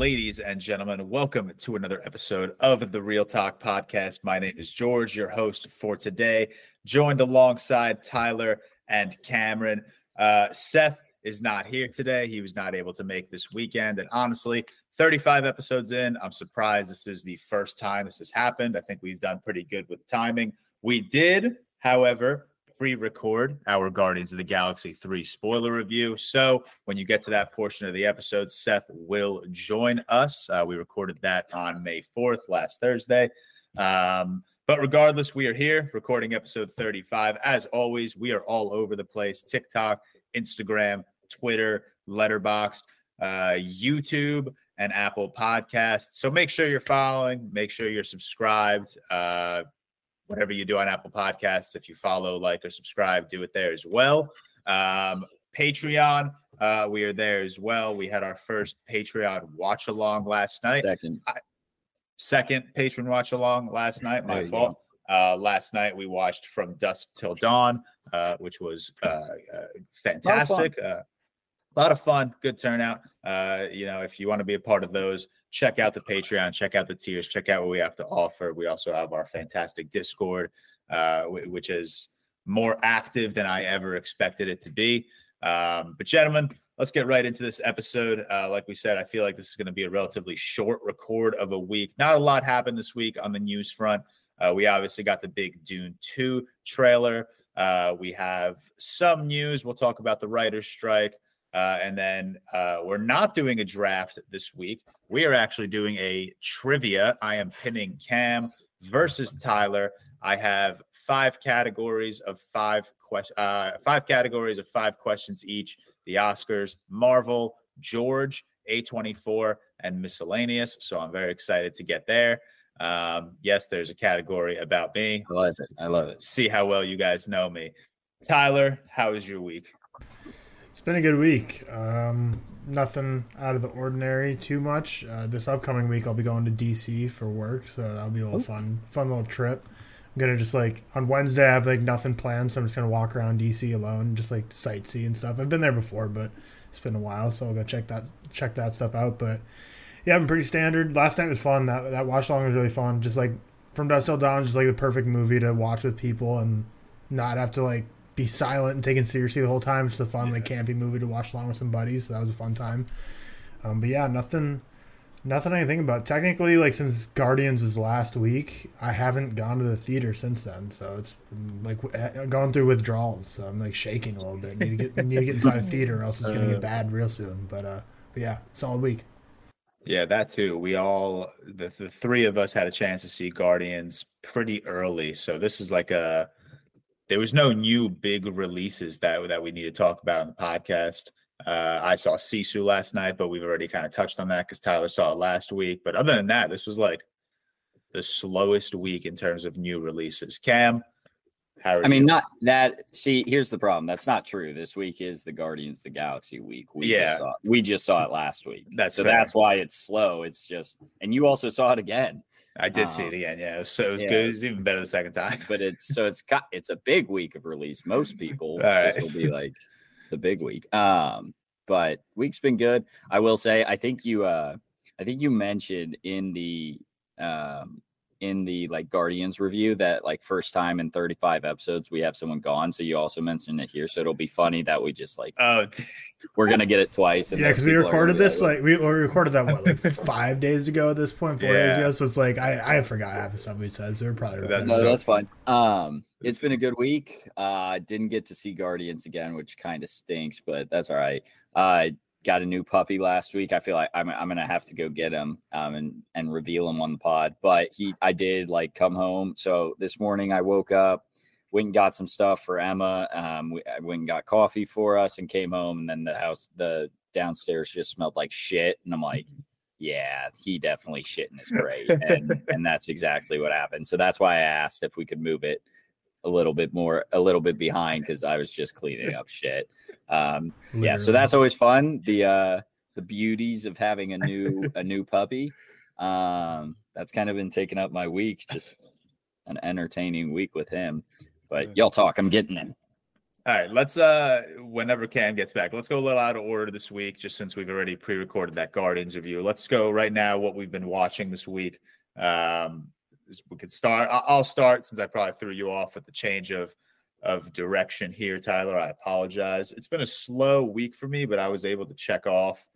Ladies and gentlemen, welcome to another episode of the ReelTok Podcast. My name is George, your host for today, joined alongside Tyler and Cameron. Uh, Seth is not here today. He was not able to make this weekend. And honestly, 35 episodes in, I'm surprised this is the first time this has happened. I think we've done pretty good with timing. We did, however, pre record our Guardians of the Galaxy 3 spoiler review. So when you get to that portion of the episode, Seth will join us. Uh, we recorded that on May 4th, last Thursday. Um, but regardless, we are here recording episode 35. As always, we are all over the place TikTok, Instagram, Twitter, Letterboxd, uh, YouTube, and Apple Podcasts. So make sure you're following, make sure you're subscribed. Uh, whatever you do on Apple Podcasts. If you follow, like, or subscribe, do it there as well. Um, Patreon, uh, we are there as well. We had our first Patreon watch along last night. Second. I, second patron watch along last night. My fault. Uh, last night we watched From Dusk Till Dawn, uh, which was uh, uh fantastic. A lot of fun, good turnout. Uh, you know, if you want to be a part of those, check out the Patreon, check out the tiers, check out what we have to offer. We also have our fantastic Discord, uh, which is more active than I ever expected it to be. Um, but, gentlemen, let's get right into this episode. Uh, like we said, I feel like this is going to be a relatively short record of a week. Not a lot happened this week on the news front. Uh, we obviously got the big Dune 2 trailer. Uh, we have some news. We'll talk about the writer's strike. Uh, and then uh, we're not doing a draft this week. We are actually doing a trivia. I am pinning Cam versus Tyler. I have five categories of five questions, uh, five categories of five questions each. The Oscars, Marvel, George, A24, and miscellaneous. So I'm very excited to get there. Um, yes, there's a category about me. I love it. I love it. See how well you guys know me. Tyler, how is your week? It's been a good week. Um, nothing out of the ordinary too much. Uh, this upcoming week, I'll be going to DC for work, so that'll be a little Ooh. fun, fun little trip. I'm gonna just like on Wednesday, I have like nothing planned, so I'm just gonna walk around DC alone, just like sightsee and stuff. I've been there before, but it's been a while, so I'll go check that check that stuff out. But yeah, I'm pretty standard. Last night was fun. That that watch along was really fun. Just like from dusk till dawn, just like the perfect movie to watch with people and not have to like be silent and taken seriously the whole time. It's just a fun, yeah. like campy movie to watch along with some buddies. So that was a fun time. Um, but yeah, nothing, nothing I think about. Technically, like since Guardians was last week, I haven't gone to the theater since then. So it's like eh, going through withdrawals. So I'm like shaking a little bit. Need to get need to get inside the theater, or else it's gonna get uh. bad real soon. But uh, but yeah, solid week. Yeah, that too. We all the, the three of us had a chance to see Guardians pretty early. So this is like a there was no new big releases that that we need to talk about in the podcast. Uh, I saw Sisu last night, but we've already kind of touched on that because Tyler saw it last week. But other than that, this was like the slowest week in terms of new releases. Cam, I mean, not that. See, here's the problem. That's not true. This week is the Guardians the Galaxy week. We yeah, just saw, we just saw it last week. That's so fair. that's why it's slow. It's just, and you also saw it again. I did um, see it again. Yeah, so it was yeah. good. It was even better the second time. but it's so it's got it's a big week of release. Most people this will be like the big week. Um, but week's been good. I will say. I think you. Uh, I think you mentioned in the um in the like Guardians review that like first time in 35 episodes we have someone gone. So you also mentioned it here. So it'll be funny that we just like oh we're gonna get it twice. yeah, because we recorded this like, like we, we recorded that what like five days ago at this point, four yeah. days ago. So it's like I I forgot half the stuff we said. So we're probably that's, no, that's fine. Um, it's been a good week. Uh, didn't get to see Guardians again, which kind of stinks, but that's all right. Uh, got a new puppy last week. I feel like I'm, I'm gonna have to go get him um, and and reveal him on the pod. But he, I did like come home. So this morning I woke up, went and got some stuff for Emma. Um, we, I went and got coffee for us and came home. And then the house, the downstairs just smelled like shit. And I'm like, yeah, he definitely shit in his crate, and and that's exactly what happened. So that's why I asked if we could move it a little bit more, a little bit behind because I was just cleaning up shit. Um, yeah, so that's always fun. The uh, the beauties of having a new a new puppy. Um, that's kind of been taking up my week. Just an entertaining week with him. But y'all talk. I'm getting him. All right, let's uh whenever Cam gets back, let's go a little out of order this week, just since we've already pre-recorded that guard interview. Let's go right now what we've been watching this week. Um we could start. I'll start since I probably threw you off with the change of of direction here, Tyler. I apologize. It's been a slow week for me, but I was able to check off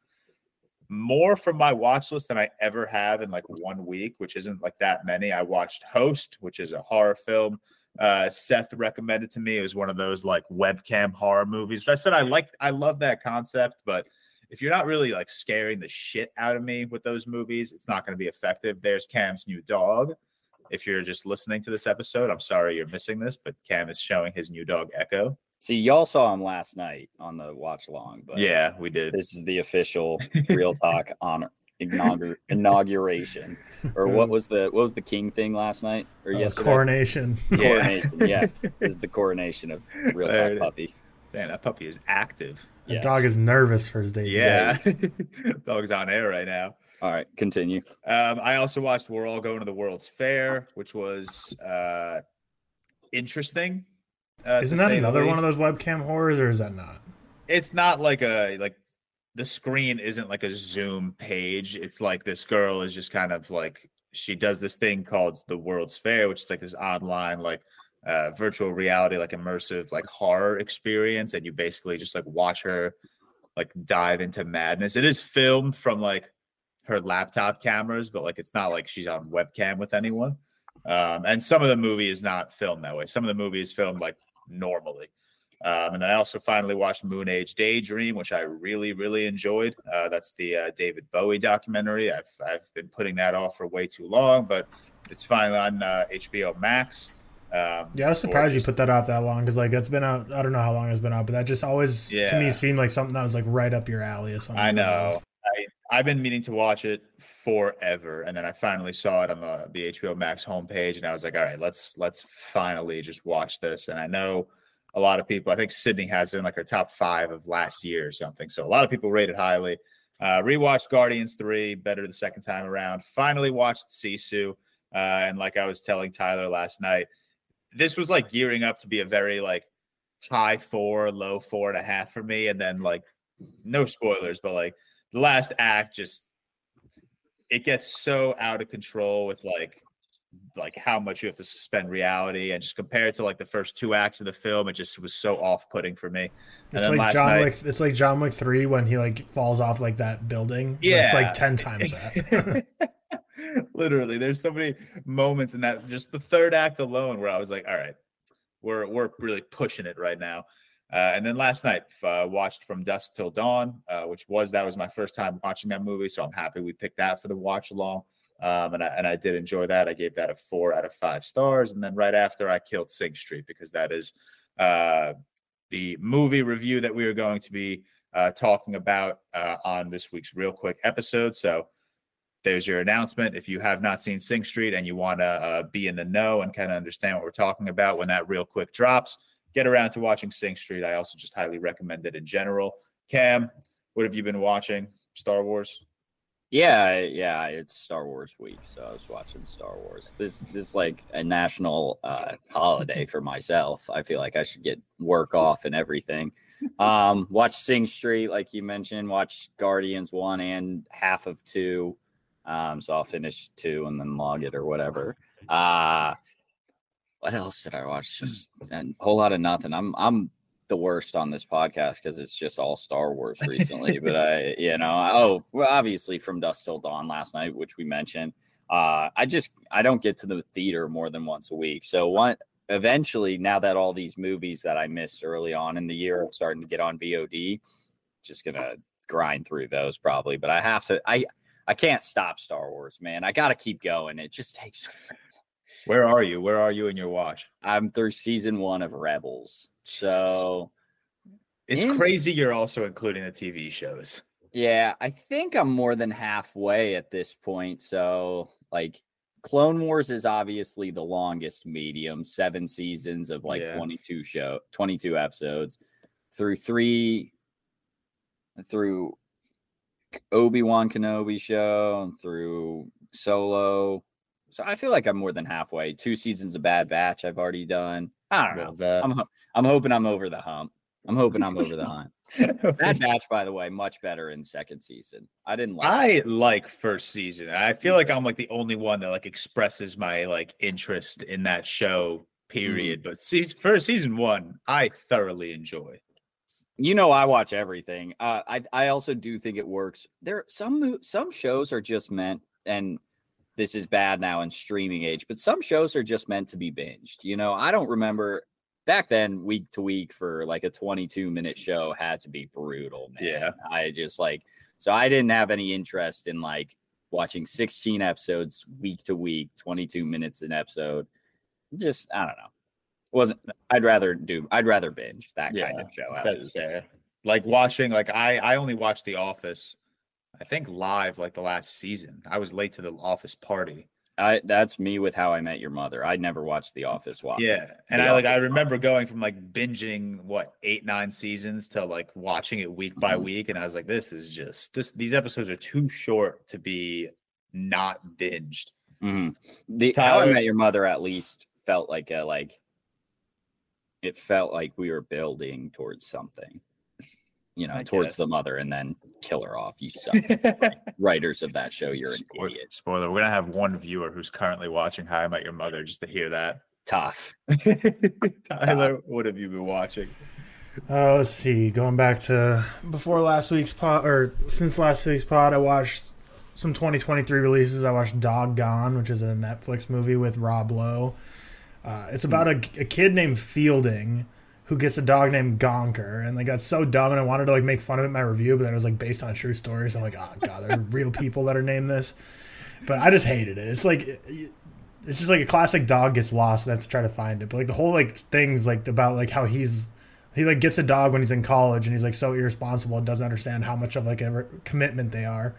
more from my watch list than I ever have in like one week, which isn't like that many. I watched Host, which is a horror film. Uh, Seth recommended to me. It was one of those like webcam horror movies. I said I like, I love that concept, but if you're not really like scaring the shit out of me with those movies, it's not going to be effective. There's Cam's new dog. If you're just listening to this episode, I'm sorry you're missing this, but Cam is showing his new dog Echo. See, y'all saw him last night on the watch long, but yeah, we did. This is the official ReelTok on inaugur- inauguration, or what was the what was the king thing last night or uh, yesterday? Coronation. Coronation. Yeah, this is the coronation of ReelTok puppy. Man, that puppy is active. The dog is nervous for his debut. Yeah, dog's on air right now. All right, continue. Um, I also watched We're All Going to the World's Fair, which was uh, interesting. Uh, Isn't that another one of those webcam horrors, or is that not? It's not like a like the screen isn't like a Zoom page. It's like this girl is just kind of like she does this thing called the World's Fair, which is like this online like uh, virtual reality, like immersive like horror experience, and you basically just like watch her like dive into madness. It is filmed from like her laptop cameras, but like it's not like she's on webcam with anyone. Um, and some of the movie is not filmed that way. Some of the movie is filmed like normally. Um, and I also finally watched Moon Age Daydream, which I really, really enjoyed. Uh, that's the uh, David Bowie documentary. I've I've been putting that off for way too long, but it's finally on uh, HBO Max. Um, yeah, I was surprised just, you put that off that long because like that's been out. I don't know how long it's been out, but that just always yeah. to me seemed like something that was like right up your alley or something. I know. I've been meaning to watch it forever, and then I finally saw it on the, the HBO Max homepage, and I was like, all right, let's let's finally just watch this. And I know a lot of people. I think Sydney has it in like her top five of last year or something. So a lot of people rated highly. Uh, rewatched Guardians three, better the second time around. Finally watched Sisu, uh, and like I was telling Tyler last night, this was like gearing up to be a very like high four, low four and a half for me, and then like no spoilers, but like the last act just it gets so out of control with like like how much you have to suspend reality and just compare it to like the first two acts of the film it just was so off-putting for me. And it's like john night, wick it's like john wick 3 when he like falls off like that building. Yeah it's like 10 times that. Literally there's so many moments in that just the third act alone where i was like all right we're we're really pushing it right now uh, and then last night, uh, watched From Dusk Till Dawn, uh, which was that was my first time watching that movie, so I'm happy we picked that for the watch along. Um, and I and I did enjoy that. I gave that a four out of five stars. And then right after, I killed Sing Street because that is uh, the movie review that we are going to be uh, talking about uh, on this week's real quick episode. So there's your announcement. If you have not seen Sing Street and you want to be in the know and kind of understand what we're talking about when that real quick drops get around to watching Sing Street. I also just highly recommend it in general. Cam, what have you been watching? Star Wars? Yeah, yeah, it's Star Wars week, so I was watching Star Wars. This this is like a national uh, holiday for myself. I feel like I should get work off and everything. Um, watch Sing Street, like you mentioned. Watch Guardians one and half of two. Um, so I'll finish two and then log it or whatever. Uh what else did I watch? Hmm. Just a whole lot of nothing. I'm I'm the worst on this podcast because it's just all Star Wars recently. but I, you know, oh, well, obviously from Dusk Till Dawn last night, which we mentioned. Uh, I just I don't get to the theater more than once a week. So one eventually, now that all these movies that I missed early on in the year are starting to get on VOD, just gonna grind through those probably. But I have to. I I can't stop Star Wars, man. I got to keep going. It just takes where are you? Where are you in your watch? I'm through season one of Rebels. So it's in, crazy you're also including the TV shows. Yeah, I think I'm more than halfway at this point. So, like, Clone Wars is obviously the longest medium, seven seasons of like yeah. 22 show, 22 episodes through three, through Obi Wan Kenobi show, and through Solo, so I feel like I'm more than halfway. Two seasons of Bad Batch I've already done. I don't know. That. I'm I'm hoping I'm over the hump. I'm hoping I'm over the hump. Bad Batch, by the way, much better in second season. I didn't like. I like first season. I feel like I'm like the only one that like expresses my like interest in that show. Period. But season, first season one, I thoroughly enjoy. you know I watch everything. Uh, I I also do think it works. There some some shows are just meant, and this is bad now in streaming age, but some shows are just meant to be binged. You know, I don't remember back then week to week for like a 22 minute show had to be brutal. Man. Yeah. I just like so I didn't have any interest in like watching 16 episodes week to week, 22 minutes an episode. Just I don't know. Wasn't I'd rather do I'd rather binge that kind of show. at That's fair. Like watching, like I I only watched The Office. I think live like the last season. I was late to the Office party. I that's me with How I Met Your Mother. I'd never watched The Office. Watch. Yeah, and The I like I remember going from like binging what eight nine seasons to like watching it week by Mhm. week, and I was like, this is just this. These episodes are too short to be not binged. Mhm. The How I Met Your Mother at least felt like a like. It felt like we were building towards something, you know, I towards guess. the mother, and then kill her off. You suck, writers of that show. You're an Spoiler, idiot. spoiler, we're gonna have one viewer who's currently watching How I Met Your Mother just to hear that. Tough. Tyler, what have you been watching? Uh, let's see. Going back to before last week's pod, or since last week's pod, I watched some 2023 releases. I watched Dog Gone, which is a Netflix movie with Rob Lowe. Uh, it's about a, a kid named Fielding who gets a dog named Gonker, and like that's so dumb. And I wanted to like make fun of it in my review, but then it was like based on a true story. So I'm like, oh god, there are real people that are named this. But I just hated it. It's like it's just like a classic dog gets lost and has to try to find it. But like the whole like things like about like how he's he like gets a dog when he's in college and he's like so irresponsible and doesn't understand how much of like a commitment they are.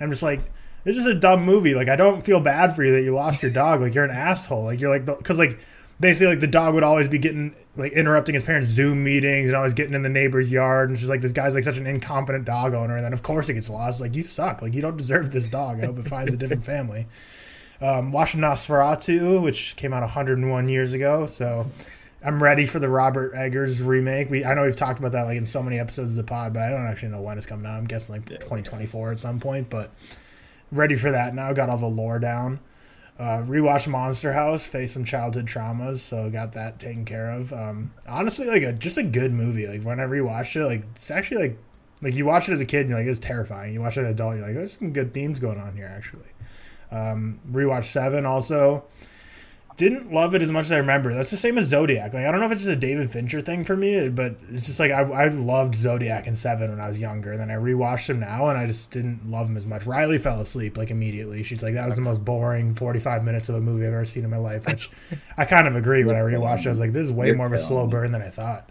I'm just like it's just a dumb movie. Like I don't feel bad for you that you lost your dog. Like you're an asshole. Like you're like because like basically like the dog would always be getting like interrupting his parents' Zoom meetings and always getting in the neighbor's yard. And she's like this guy's like such an incompetent dog owner. And then of course it gets lost. Like you suck. Like you don't deserve this dog. I hope it finds a different family. Um, watching Nosferatu, which came out 101 years ago. So I'm ready for the Robert Eggers remake. We I know we've talked about that like in so many episodes of the pod, but I don't actually know when it's coming out. I'm guessing like 2024 at some point, but ready for that now. I've got all the lore down. Uh, rewatched Monster House, face some childhood traumas, so got that taken care of. Um, honestly, like a just a good movie. Like when I rewatched it, like it's actually like like you watch it as a kid, and you're like it's terrifying. You watch it as an adult, you're like there's some good themes going on here actually. Um, rewatched Seven also. Didn't love it as much as I remember. That's the same as Zodiac. Like I don't know if it's just a David Fincher thing for me, but it's just like I, I loved Zodiac and Seven when I was younger. And then I rewatched him now, and I just didn't love him as much. Riley fell asleep like immediately. She's like, "That was the most boring forty-five minutes of a movie I've ever seen in my life." Which I kind of agree. When I rewatched, it, I was like, "This is way more of a slow burn than I thought."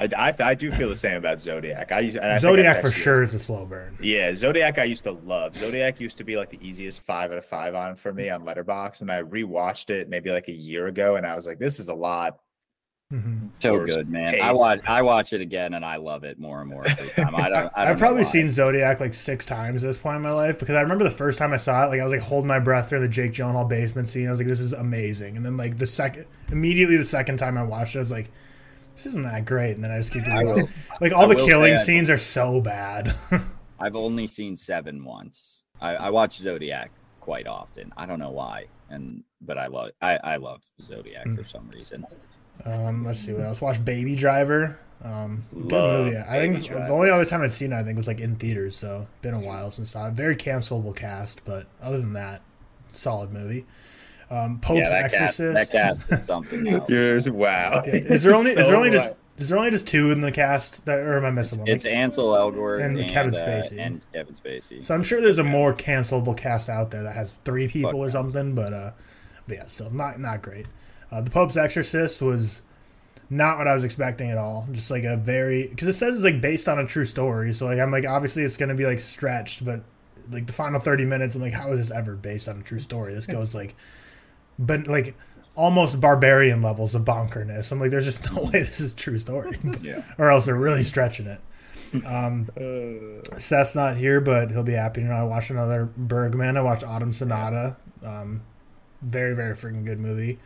I, I, I do feel the same about Zodiac. I, and I Zodiac for sure is a slow burn. Yeah, Zodiac I used to love. Zodiac used to be like the easiest five out of five on for me on Letterboxd, and I rewatched it maybe like a year ago, and I was like, "This is a lot." hmm So good, man. I watch I watch it again and I love it more and more every time. I don't. I don't I've probably seen Zodiac like six times at this point in my life because I remember the first time I saw it, like I was like holding my breath during the Jake Gyllenhaal basement scene. I was like, "This is amazing," and then like the second, immediately the second time I watched it, I was like, "This isn't that great," and then I just keep doing will. Like all I the killing scenes are so bad. I've only seen seven once. I, I watch Zodiac quite often. I don't know why, and but I love I, I love Zodiac Hmm. for some reason. um, let's see what else. Watch Baby Driver. Um, good movie. I think Driver. the only other time I'd seen it, I think, was like in theaters. So been a while since I. Very cancelable cast, but other than that, solid movie. Um, Pope's yeah, that cast, Exorcist. that cast is something else. Yours, wow. Yeah, Is there only is there only just is there only just two in the cast that or am I missing one? It's Like, Ansel Elgort and and, Kevin uh, Spacey. and Kevin Spacey. so I'm sure there's a more cancelable cast out there that has three people Fuck or no. something, but uh, but yeah, still not not great. Uh, the Pope's Exorcist was not what I was expecting at all. Just like a very because it says it's like based on a true story, so like I'm like obviously it's gonna be like stretched, but like the final 30 minutes, I'm like, how is this ever based on a true story? This goes like, but like almost barbarian levels of bonkerness. I'm like, there's just no way this is a true story. yeah, or else they're really stretching it. Um, Seth's not here, but he'll be happy to know I watched another Bergman. I watched Autumn Sonata. Um, very, very freaking good movie.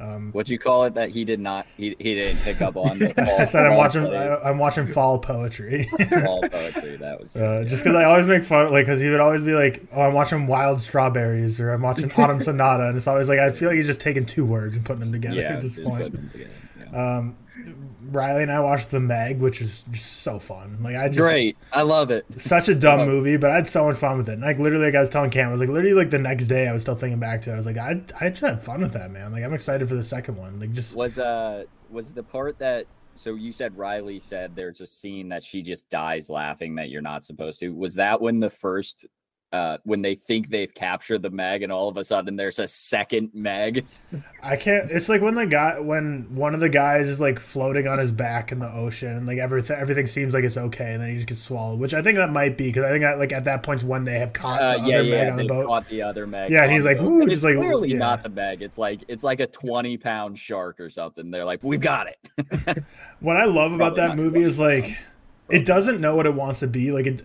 Um, What you call it that he did not he, he didn't pick up on? I said I'm watching. I, I'm watching fall poetry. fall poetry. That was Uh, just because I always make fun, like, because he would always be like, "Oh, I'm watching Wild Strawberries" or "I'm watching Autumn Sonata," and it's always like I feel like he's just taking two words and putting them together yeah. at this point. together, yeah. Um, Riley and I watched The Meg, which is just so fun. Like I just Great, I love it. such a dumb movie, but I had so much fun with it. And, like literally, like I was telling Cam, I was like literally like the next day, I was still thinking back to. it. I was like, I I just had fun with that, man. Like I'm excited for the second one. Like just Was uh was the part that so you said Riley said there's a scene that she just dies laughing that you're not supposed to. Was that when the first uh when they think they've captured the Meg and all of a sudden there's a second Meg? I can't. It's like when the guy, when one of the guys is like floating on his back in the ocean, and like everything, everything seems like it's okay, and then he just gets swallowed. Which I think that might be because I think that like at that point's when they have caught Uh, the yeah, other yeah, Meg on the boat. caught the other Meg. Yeah, and he's like. "Ooh," just it's like, clearly yeah. not the Meg. It's like it's like a 20 pound shark or something. They're like, we've got it. What I love about that movie is like pounds. it doesn't know what it wants to be. Like it,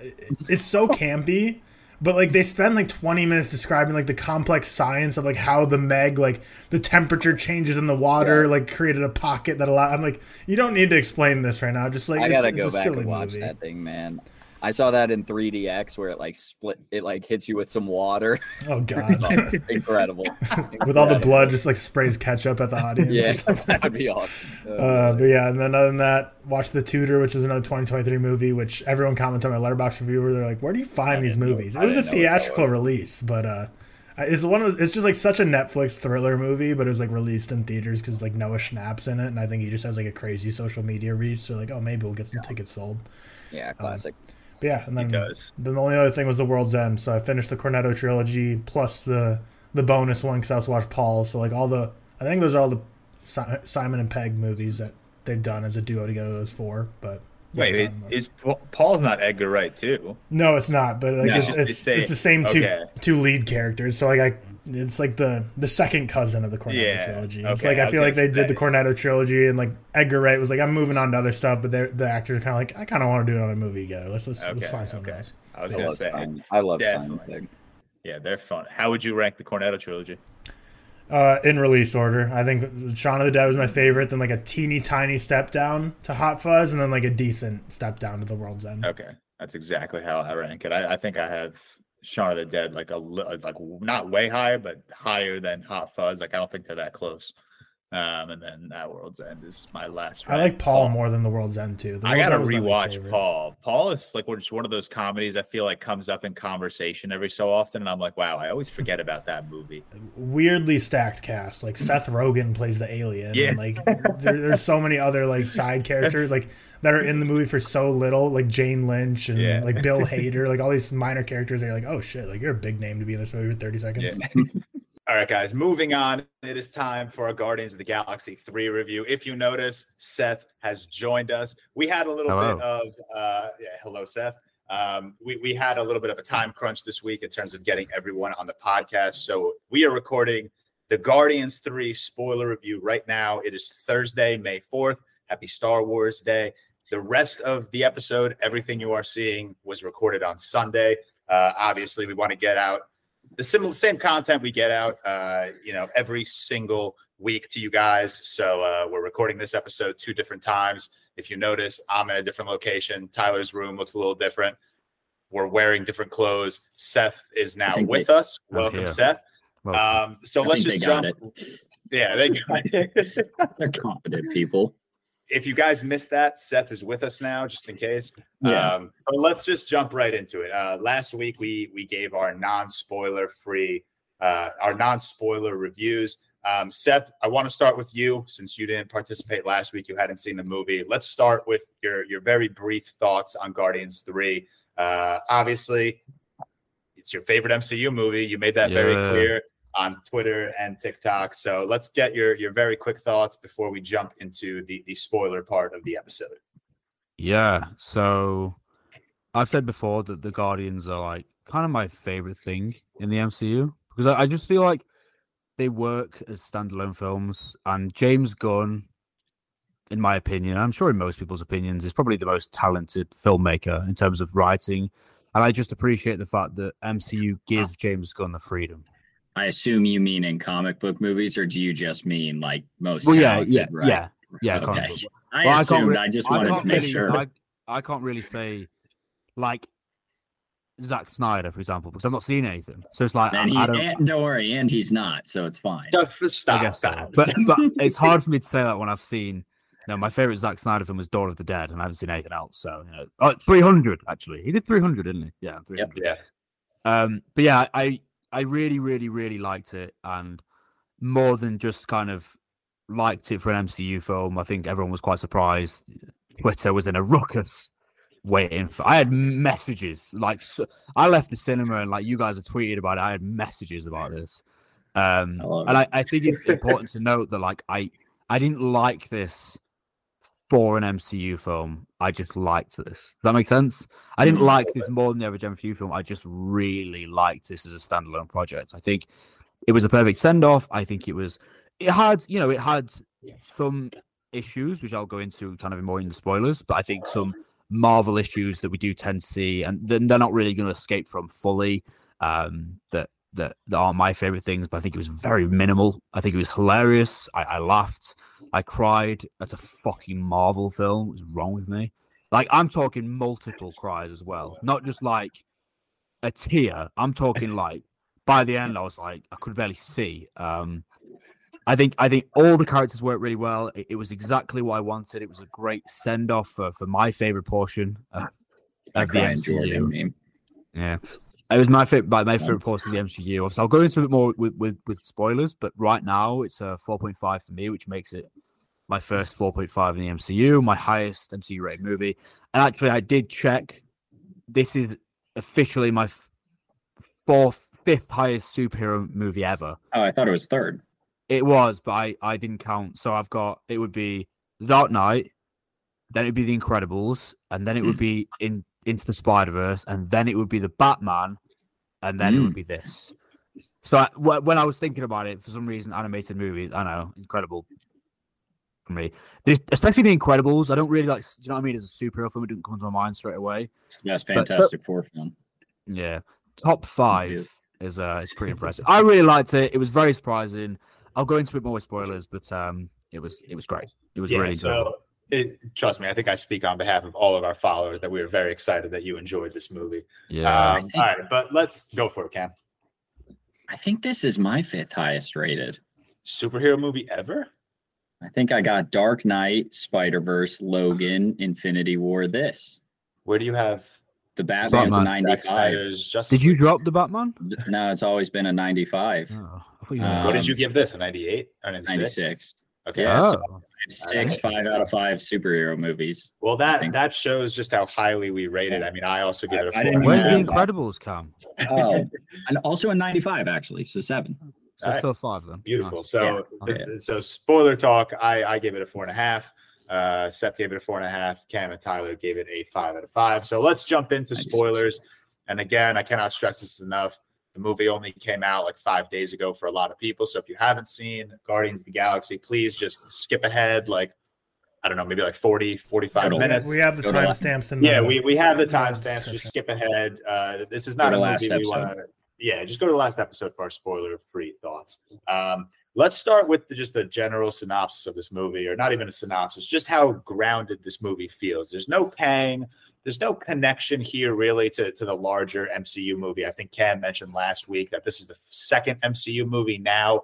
it's so campy, but like they spend like 20 minutes describing like the complex science of like how the Meg like the temperature changes in the water Yeah. like created a pocket that allowed. I'm like, you don't need to explain this right now. Just like I it's, gotta go a back silly and watch movie. that thing, man. I saw that in 3DX where it like split, it like hits you with some water. Oh god. Awesome. Incredible. With all the blood, just like sprays ketchup at the audience. Yeah, that would be awesome. Oh, Uh, but yeah, and then other than that, watch The Tutor, which is another 2023 movie, which everyone commented on my Letterboxd review where they're like, "Where do you find I these know- movies?" It was a didn't know what that theatrical release, but uh, it's one of those, it's just like such a Netflix thriller movie, but it was like released in theaters because like Noah Schnapp's in it, and I think he just has like a crazy social media reach. So like, oh, maybe we'll get some tickets sold. yeah, classic. But yeah, and then then the only other thing was The World's End. So I finished the Cornetto trilogy plus the the bonus one because I also watched Paul. So like all the I think those are all the Si- Simon and Peg movies that they've done as a duo together. Those four, but Wait, is Paul's not Edgar Wright too? no, it's not. But like No. it's, It's it's the same two okay. two lead characters. So like I. It's like the the second cousin of the Cornetto Yeah, trilogy. It's okay, like I I feel like gonna they did the. Cornetto trilogy, and like Edgar Wright was like, "I'm moving on to other stuff," but the actors are kind of like, "I kind of want to do another movie together. Let's let's, Okay, let's find something okay. else." I was I gonna love say, Simon. I love Simon definitely. Pegg. yeah, they're fun. How would you rank the Cornetto trilogy? Uh, in release order, I think Shaun of the Dead was my favorite. Then like a teeny tiny step down to Hot Fuzz, and then like a decent step down to The World's End. Okay, that's exactly how I rank it. I, I think I have Shaun of the Dead like a li- like not way higher, but higher than Hot Fuzz. Like I don't think they're that close. Um, and then At World's End is my last. I like Paul more than The World's End too. The I gotta End was my least rewatch. Paul. Paul is like just one of those comedies I feel like comes up in conversation every so often, and I'm like, wow, I always forget about that movie. Weirdly stacked cast. Like Seth Rogen plays the alien. Yeah. And, like there, there's so many other like side characters like that are in the movie for so little, like Jane Lynch and Yeah. like Bill Hader, like all these minor characters. Are like, oh shit, like you're a big name to be in this movie for 30 seconds. Yeah. All right, guys, moving on. It is time for our Guardians of the Galaxy 3 review. If you notice, Seth has joined us. We had a little Hello. bit of, uh, yeah, hello, Seth. Um, we, we had a little bit of a time crunch this week in terms of getting everyone on the podcast. So we are recording the Guardians 3 spoiler review right now. It is Thursday, May 4th. Happy Star Wars Day. The rest of the episode, everything you are seeing, was recorded on Sunday. Uh, obviously, we want to get out the similar same content we get out uh you know every single week to you guys. So uh we're recording this episode two different times. If you notice i'm in a different location. Tyler's room looks a little different. We're wearing different clothes. Seth is now with they- us. Welcome here. seth. Well, um so I let's just jump yeah they got it. They're confident people. If you guys missed that, Seth is with us now, just in case. Yeah. Um, but let's just jump right into it. Uh, last week we we gave our non-spoiler free, uh, our non-spoiler reviews. Um, Seth, I want to start with you since you didn't participate last week. You hadn't seen the movie. Let's start with your your very brief thoughts on Guardians Three. Uh, obviously, it's your favorite MCU movie. You made that very clear on Twitter and TikTok. So let's get your your very quick thoughts before we jump into the the spoiler part of the episode. yeah. So I've said before that the Guardians are like kind of my favorite thing in the MCU because I, I just feel like they work as standalone films, and James Gunn, in my opinion, I'm sure in most people's opinions, is probably the most talented filmmaker in terms of writing. And I just appreciate the fact that MCU give James Gunn the freedom I assume you mean in comic book movies, or do you just mean like most? Well, yeah, yeah, right? yeah, yeah. Okay. I Well, assumed. re- I just wanted can't to make really- sure. I, I can't really say like Zack Snyder, for example, because I've not seen anything. So it's like and he, I don't. and don't worry, and he's not, so it's fine. Stop, I stop, so. stop. But but it's hard for me to say that when I've seen. You know, my favorite Zack Snyder film was Dawn of the Dead, and I haven't seen anything else. So, you know, oh, 300 actually. He did 300, didn't he? Yeah, 300. yeah. Um, but yeah, I I really, really, really liked it, and more than just kind of liked it for an MCU film. I think everyone was quite surprised. Twitter was in a ruckus waiting for. I had messages like so, I left the cinema and like you guys have tweeted about it. I had messages about this, um, I and. I, I think it's important to note that like I I didn't like this for an MCU film. I just liked this. Does that make sense? I didn't Mhm. like this more than the average MCU film. I just really liked this as a standalone project. I think it was a perfect send off. I think it was. It had, you know, it had some issues, which I'll go into kind of more in the spoilers, but I think some Marvel issues that we do tend to see, and then they're not really going to escape from fully. Um, that that that aren't my favorite things, but I think it was very minimal. I think it was hilarious. I, I laughed. I cried. That's a fucking Marvel film. What's wrong with me? Like I'm talking multiple cries as well, not just like a tear. I'm talking like by the end, I was like I could barely see. Um, I think I think all the characters worked really well. It, it was exactly what I wanted. It was a great send off for, for my favorite portion of, I of the MCU. Yeah, it was my favorite. My favorite portion of the MCU. Obviously, I'll go into a bit more with, with with spoilers, but right now it's a four point five for me, which makes it my first four point five in the MCU, my highest MCU rated movie. And actually, I did check. This is officially my fourth, fifth highest superhero movie ever. Oh, I thought it was third. It was, but I I didn't count. So I've got it would be Dark Knight, then it would be The Incredibles, and then it would mm. be in Into the Spider Verse, and then it would be the Batman, and then it would be this. So I, wh- when I was thinking about it, for some reason, animated movies, I know, incredible for me. This, especially The Incredibles, I don't really like. Do you know what I mean? As a superhero film, it didn't come to my mind straight away. But so- Fantastic Four film. Yeah, top five is. is uh is pretty impressive. I really liked it. It was very surprising. I'll go into a bit more with spoilers, but um, it was it was great. It was yeah, really good. so it, trust me, I think I speak on behalf of all of our followers that we are very excited that you enjoyed this movie. Yeah, Um, all right, but let's go for it, Cam. I think this is my fifth highest rated. Superhero movie ever? I think I got Dark Knight, Spider Verse, Logan, Infinity War. This Where do you have the Batman's Batman. Zack 95. Snyder's did you drop the Batman? No, it's always been a 95. Oh, I thought Uh, What did um, you give this? A 98 or an 96? 96. Okay. Yeah, so Oh, Six, five out of five superhero movies. Well, that that shows just how highly we rate it. I mean, I also give it a I four. where's the Yeah. Incredibles, come? Oh, and also a 95, actually. So seven. So Alright. still five then. Beautiful. Nice. So, Yeah. th- so spoiler talk. I I gave it a four and a half. Uh, Seth gave it a four and a half. Cam and Tyler gave it a five out of five. So let's jump into spoilers. And again, I cannot stress this enough. The movie only came out like five days ago for a lot of people. So if you haven't seen Guardians of the Galaxy, please just skip ahead. Like I don't know, maybe like 40, 45 Go minutes. We have the Go to last- timestamps in Yeah, the- we, we have the timestamps. Just skip ahead. Uh, this is not a last movie we want to. Yeah, just go to the last episode for our spoiler-free thoughts. Um, let's start with the, just the general synopsis of this movie, or not even a synopsis, just how grounded this movie feels. There's no Kang. There's no connection here really to, to the larger MCU movie. I think Cam mentioned last week that this is the second MCU movie now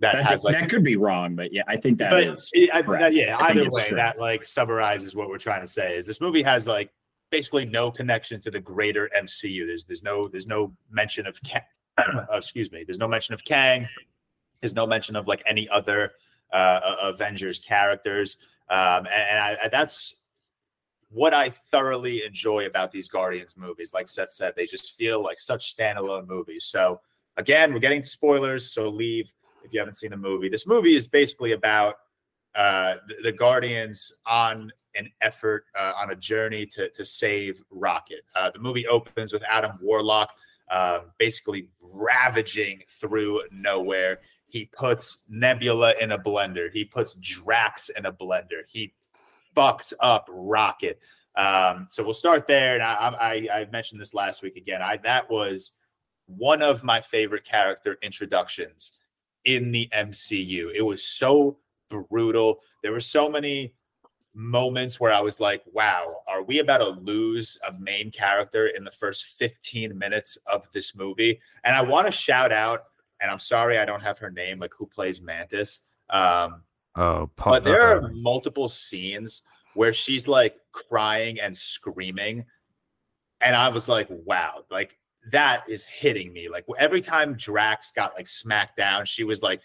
that That's has like that could be wrong, but yeah, I think that but is. I, that, yeah, I either way, true. that like summarizes what we're trying to say. Is this movie has like basically no connection to the greater MCU. There's there's no there's no mention of Kang. uh, excuse me. There's no mention of Kang. There's no mention of like any other uh, Avengers characters, um, and, and I, that's what I thoroughly enjoy about these Guardians movies. Like Seth said, they just feel like such standalone movies. So again, we're getting spoilers, so leave if you haven't seen the movie. This movie is basically about uh, the, the Guardians on an effort uh, on a journey to to save Rocket. Uh, the movie opens with Adam Warlock uh, basically ravaging through nowhere. He puts Nebula in a blender. He puts Drax in a blender. He fucks up Rocket. Um, so we'll start there. And I, I, I mentioned this last week again. I that was one of my favorite character introductions in the MCU. It was so brutal. There were so many moments where I was like, wow, are we about to lose a main character in the first 15 minutes of this movie? And I want to shout out, and I'm sorry I don't have her name, like who plays Mantis. Um, oh, but there are multiple scenes where she's like crying and screaming. And I was like, wow, like that is hitting me. Like every time Drax got like smacked down, she was like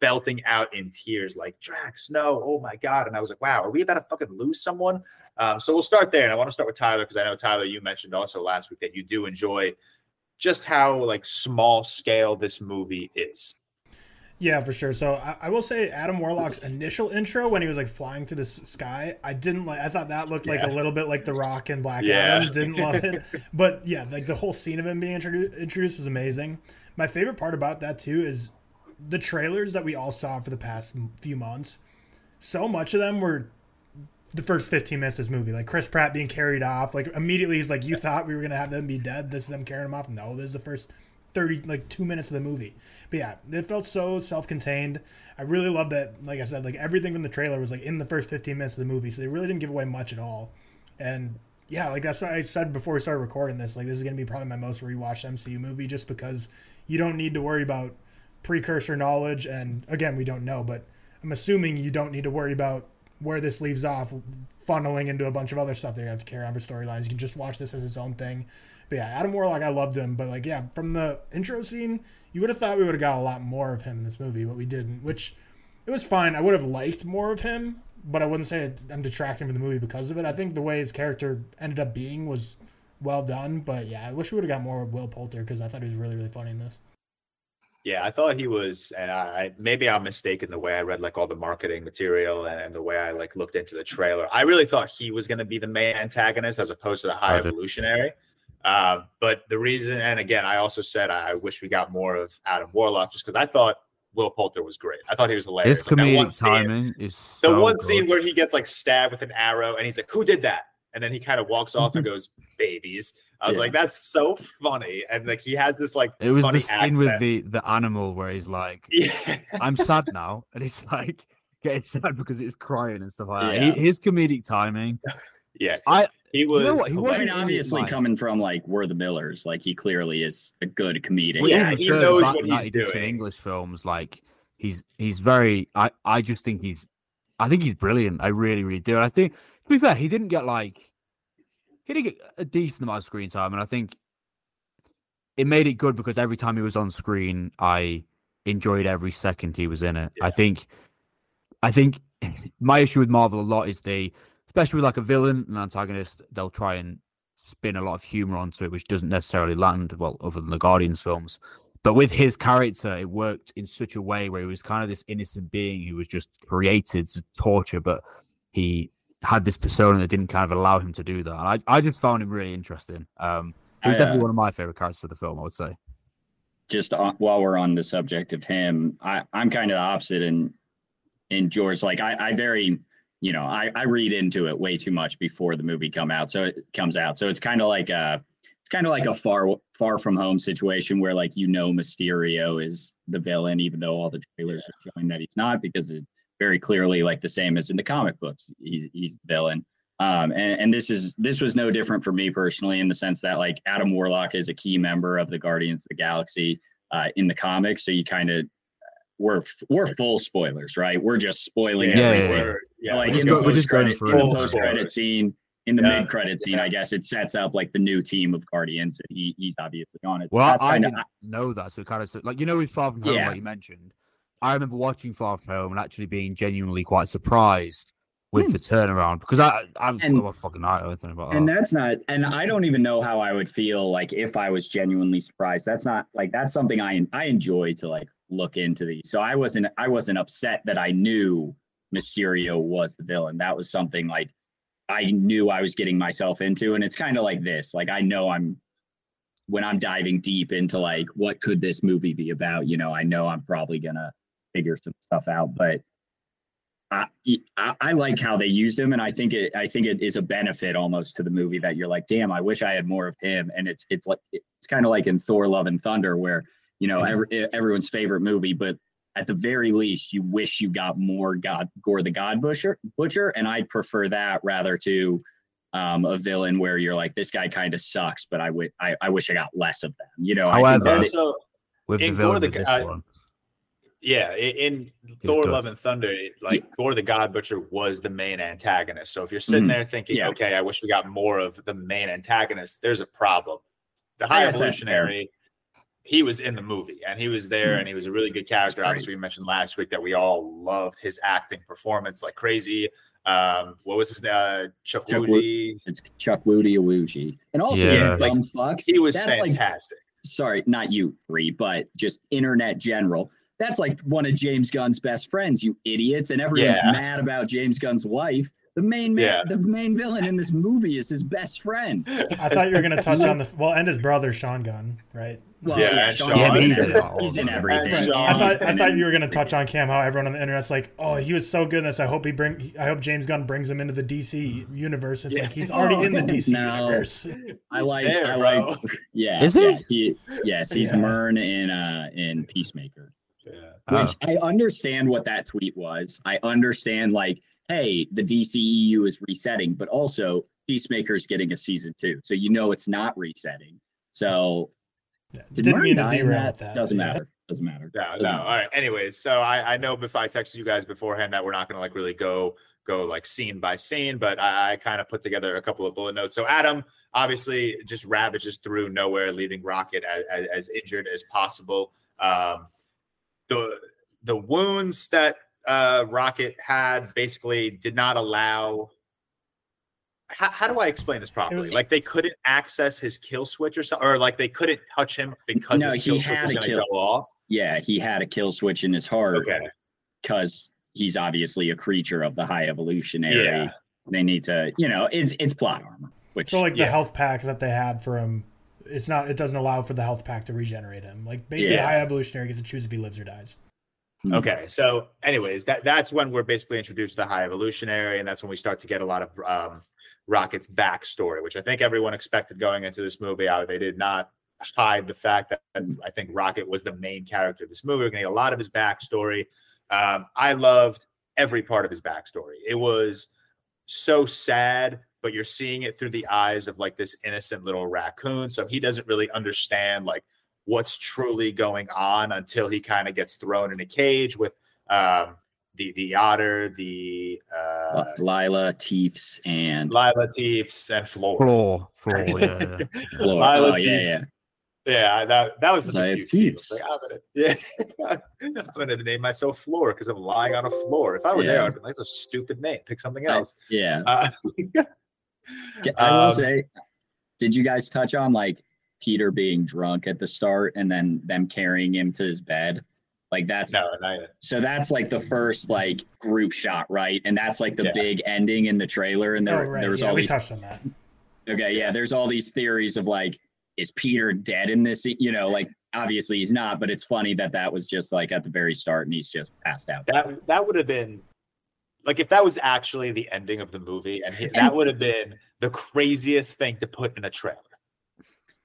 belting out in tears, like Drax, no, oh my god. And I was like, wow, are we about to fucking lose someone? Um, so we'll start there, and I want to start with Tyler because I know Tyler, you mentioned also last week that you do enjoy just how like small scale this movie is. Yeah, for sure. So I, I, will say Adam Warlock's initial intro when he was like flying to the sky, I didn't like. I thought that looked yeah. like a little bit like The Rock and Black yeah. Adam. Didn't love it, but yeah, like the whole scene of him being introduced introduced was amazing. My favorite part about that too is the trailers that we all saw for the past few months. So much of them were the first 15 minutes of this movie. Like Chris Pratt being carried off. Like immediately he's like, You thought we were gonna have them be dead. This is them carrying him off. No, this is the first 30 like two minutes of the movie. But yeah it felt so self-contained. I really love that like i said like everything from the trailer was like in the first 15 minutes of the movie so they really didn't give away much at all. And yeah like that's what i said before we started recording this like this is going to be probably my most rewatched mcu movie just because you don't need to worry about precursor knowledge and again we don't know but i'm assuming you don't need to worry about where this leaves off funneling into a bunch of other stuff that you have to carry on for storylines. You can just watch this as its own thing but yeah, Adam Warlock, I loved him. But like, yeah, from the intro scene, you would have thought we would have got a lot more of him in this movie, but we didn't. Which it was fine. I would have liked more of him, but I wouldn't say I'm detracting from the movie because of it. I think the way his character ended up being was well done. But yeah, I wish we would have got more of Will Poulter because I thought he was really really funny in this. Yeah, I thought he was, and I maybe I'm mistaken the way I read like all the marketing material and, and the way I like looked into the trailer. I really thought he was going to be the main antagonist as opposed to the High Evolutionary. Uh, but the reason, and again, I also said I wish we got more of Adam Warlock just because I thought Will Poulter was great. I thought he was hilarious. His comedic scene, timing is so the one good. scene where he gets like stabbed with an arrow and he's like, "Who did that?" And then he kind of walks off and goes, "Babies." I was yeah. like, "That's so funny," and like he has this like it was the scene accent. with the the animal where he's like, yeah. "I'm sad now," and it's like getting sad because it's crying and stuff like that. his comedic timing. Yeah, I he was. You know what? He wasn't obviously coming from like we're the Millers. Like he clearly is a good comedian. Well, yeah, he knows what he's doing. In English films, like he's he's very. I I just think he's. I think he's brilliant. I really really do. And I think to be fair, he didn't get like he didn't get a decent amount of screen time, and I think it made it good because every time he was on screen, I enjoyed every second he was in it. Yeah. I think. I think my issue with Marvel a lot is they especially with like a villain and antagonist, they'll try and spin a lot of humor onto it, which doesn't necessarily land well, other than the Guardians films. But with his character, it worked in such a way where he was kind of this innocent being who was just created to torture, but he had this persona that didn't kind of allow him to do that. And I, I just found him really interesting. Um, he was definitely uh, one of my favorite characters of the film, I would say. Just on, while we're on the subject of him, I, I'm kind of the opposite in in George. Like I, I very you know, I, I read into it way too much before the movie come out. So it comes out. So it's kind of like a it's kind of like a far far from home situation where like you know Mysterio is the villain, even though all the trailers are showing that he's not, because it very clearly like the same as in the comic books. He's he's the villain. Um, and, and this is this was no different for me personally in the sense that like Adam Warlock is a key member of the Guardians of the Galaxy uh, in the comics, so you kind of we're we're full spoilers, right? We're just spoiling yeah, everything. Yeah, yeah. like in the post credit, post credit scene, in the yeah. mid credit scene, I guess it sets up like the new team of Guardians, and he he's obviously on it. Well, I, I didn't know that, so kind of like you know with Far From Home, yeah. like you mentioned, I remember watching Far From Home and actually being genuinely quite surprised with hmm. the turnaround because I I'm and, oh, fucking not anything about and that. that's not and I don't even know how I would feel like if I was genuinely surprised. That's not like that's something I I enjoy to like look into these. So I wasn't I wasn't upset that I knew Mysterio was the villain. That was something like I knew I was getting myself into. And it's kind of like this. Like I know I'm when I'm diving deep into like what could this movie be about, you know, I know I'm probably gonna figure some stuff out. But I, I, I like how they used him, and I think it I think it is a benefit almost to the movie that you're like, damn, I wish I had more of him. And it's it's like it's kind of like in Thor: Love and Thunder, where you know every, everyone's favorite movie, but at the very least, you wish you got more God Gorr the God Butcher, Butcher, and I'd prefer that rather to um, a villain where you're like, this guy kind of sucks, but I would I, I wish I got less of them. You know, However, I Also, it, with the villain Gorr the of this God- one. Yeah, in He's Thor: good. Love and Thunder, it- like Thor the God Butcher was the main antagonist. So if you're sitting Mhm. there thinking, Yeah. okay, I wish we got more of the main antagonist, there's a problem. The High guess that's. Evolutionary, he was in the movie and he was there and he was a really good character. Obviously, we mentioned last week that we all loved his acting performance like crazy. Um, what was his name? Uh, Chuck Chukwudi. it's Chukwudi Iwuji, and also Yeah. you dumb fucks. He was that's like fantastic. sorry, not you three, but just internet general. That's like one of James Gunn's best friends, you idiots, and everyone's Yeah. mad about James Gunn's wife. The main man, Yeah. the main villain in this movie is his best friend. I thought you were gonna touch on the well, and his brother Sean Gunn, right? Well, Yeah, and Sean Sean. Yeah, Gunn, but he's, in- it all. he's in everything. Sean. I thought I thought you were gonna touch on Cam how everyone on the internet's like, oh, he was so good in this. I hope he bring. I hope James Gunn brings him into the DC universe. It's Yeah. like he's already in the DC No. universe. I like, there, I bro. like, yeah. Is he? yeah, he? Yes, he's Yeah. Murn in uh in Peacemaker. Yeah. Oh. Which I understand what that tweet was. I understand, like, hey, the DCEU is resetting, but also Peacemaker's getting a season two, so you know it's not resetting. So Yeah, did Didn't mean to die derail that? that. Doesn't Yeah. matter. Doesn't matter. No, Doesn't no. matter. All right. Anyways, so I, I know if I texted you guys beforehand that we're not going to like really go go like scene by scene, but I, I kind of put together a couple of bullet notes. So Adam obviously just ravages through Knowhere, leaving Rocket as, as, as injured as possible. Um, the the wounds that uh, Rocket had basically did not allow. How, how do I explain this properly? was- like they couldn't access his kill switch or something, or like they couldn't touch him because No, his he kill switch had was a going to kill- go off. Yeah, he had a kill switch in his heart Okay. because he's obviously a creature of the high evolutionary. Yeah. They need to, you know, it's it's plot armor. Which So like the health pack that they have for him, it's not. It doesn't allow for the health pack to regenerate him. Like basically, Yeah. high evolutionary gets to choose if he lives or dies. Hmm. Okay, so anyways, that that's when we're basically introduced to the high evolutionary, and that's when we start to get a lot of um, Rocket's backstory, which I think everyone expected going into this movie. They did not hide the fact that I think Rocket was the main character of this movie. We're gonna get a lot of his backstory. Um, I loved every part of his backstory. It was so sad, but you're seeing it through the eyes of like this innocent little raccoon. So he doesn't really understand like what's truly going on until he kind of gets thrown in a cage with um, the the otter, the uh, Lylla, Teefs, and Lylla Teefs, and Floor. Floor, floor, yeah. yeah. Floor. Lylla Oh, yeah, Teefs. yeah. Yeah, that that was Lylla a cute scene. I was Teefs. Like, I'm gonna, yeah, I'm gonna name myself Floor because I'm lying on a floor. If I were there, Yeah. I'd be like, "That's a stupid name. Pick something I- else." Yeah. Uh, I will Um, say, did you guys touch on like Peter being drunk at the start and then them carrying him to his bed? Like that's no, so that's like the first like group shot, right? And that's like the Yeah. big ending in the trailer. And there, oh right, there was yeah, all we these touched on that. okay, yeah, there's all these theories of like, is Peter dead in this? You know, like obviously he's not, but it's funny that that was just like at the very start and he's just passed out. That that would have been like if that was actually the ending of the movie, and he, that would have been the craziest thing to put in a trailer.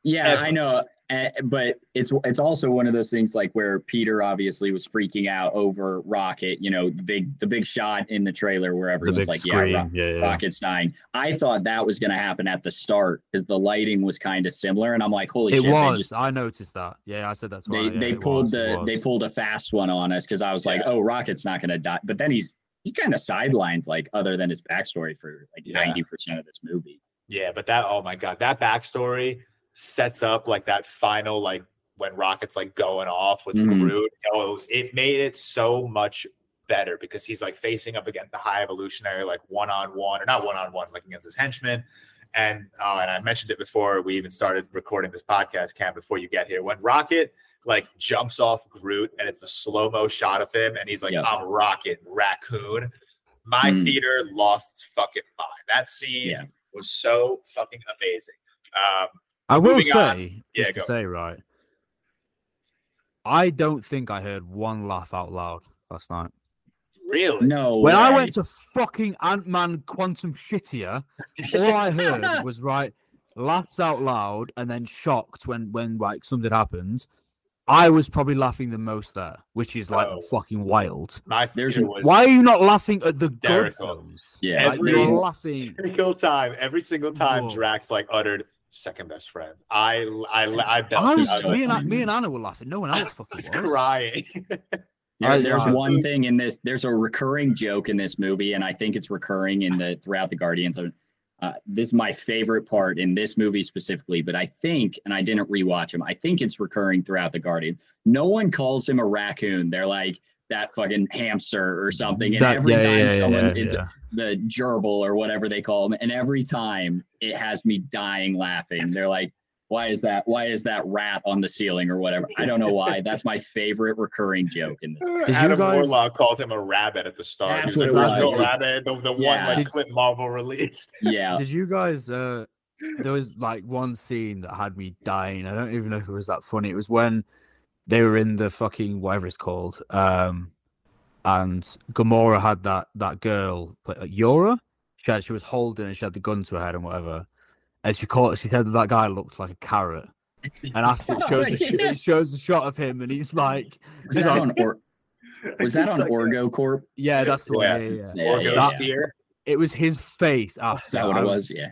Yeah, ever. I know, uh, but it's it's also one of those things like where Peter obviously was freaking out over Rocket. You know, the big the big shot in the trailer where everyone's like, screen. "Yeah, Ro- yeah, yeah. Rocket's dying." I thought that was going to happen at the start because the lighting was kind of similar, and I'm like, "Holy It shit!" was. Just I noticed that. Yeah, I said that's they right. yeah, they pulled was, it the they pulled a fast one on us because I was like, Yeah. "Oh, Rocket's not going to die," but then he's he's kind of sidelined, like other than his backstory for like ninety percent of this movie. Yeah, but that oh my god, that backstory sets up like that final like when Rocket's like going off with Mhm. Groot. Oh, it made it so much better because he's like facing up against the high evolutionary like one on one or not one on one like against his henchmen. And oh, and I mentioned it before we even started recording this podcast, Cam, before you get here. When Rocket like jumps off Groot and it's a slow mo shot of him, and he's like. "I'm Rocket, raccoon." My Mm. theater lost its fucking mind. That scene Yeah. was so fucking amazing. Um, I will moving on. say, Yeah, just to say, right. I don't think I heard one laugh out loud last night. Really? No. When I went to fucking Ant Man Quantum Shittier, all I heard was right laughs out loud and then shocked when when like something happened. I was probably laughing the most there, which is like Oh. fucking wild. My There's there's was Why are you not laughing at the good films? Yeah, like, every- you're laughing. single time, every single time Whoa. Drax like uttered second best friend. I I I, I belted was, me, and, funny, me and. Anna were laughing. No one else I fucking was was. crying. There- there's one thing in this. There's a recurring joke in this movie, and I think it's recurring in the throughout the Guardians. Uh, this is my favorite part in this movie specifically, but I think, and I didn't rewatch him. I think it's recurring throughout the Guardian. No one calls him a raccoon. They're like that fucking hamster or something. And That- every yeah, time yeah, yeah, someone, yeah, it's yeah. the gerbil or whatever they call them, and every time it has me dying laughing. They're like, "Why is that? Why is that rat on the ceiling or whatever?" I don't know why. That's my favorite recurring joke in this. you Adam guys- Warlock called him a rabbit at the start. That's he was what like, it "There's was. no rabbit." The, the Yeah. one like clip Marvel released. Yeah, Did you guys? uh There was like one scene that had me dying. I don't even know if it was that funny. It was when they were in the fucking whatever it's called, um, and Gamora had that that girl, like Yora. She had, she was holding and she had the gun to her head and whatever. And she called. She said that that guy looked like a carrot. And after it shows, a, sh- Yeah. it shows a shot of him, and he's like, was he's that like, on or was that on like Orgo Corp? yeah, that's the Yeah. one. Yeah, yeah. Yeah, Or yeah, yeah. It was his face after. Is that what I it was? Yeah,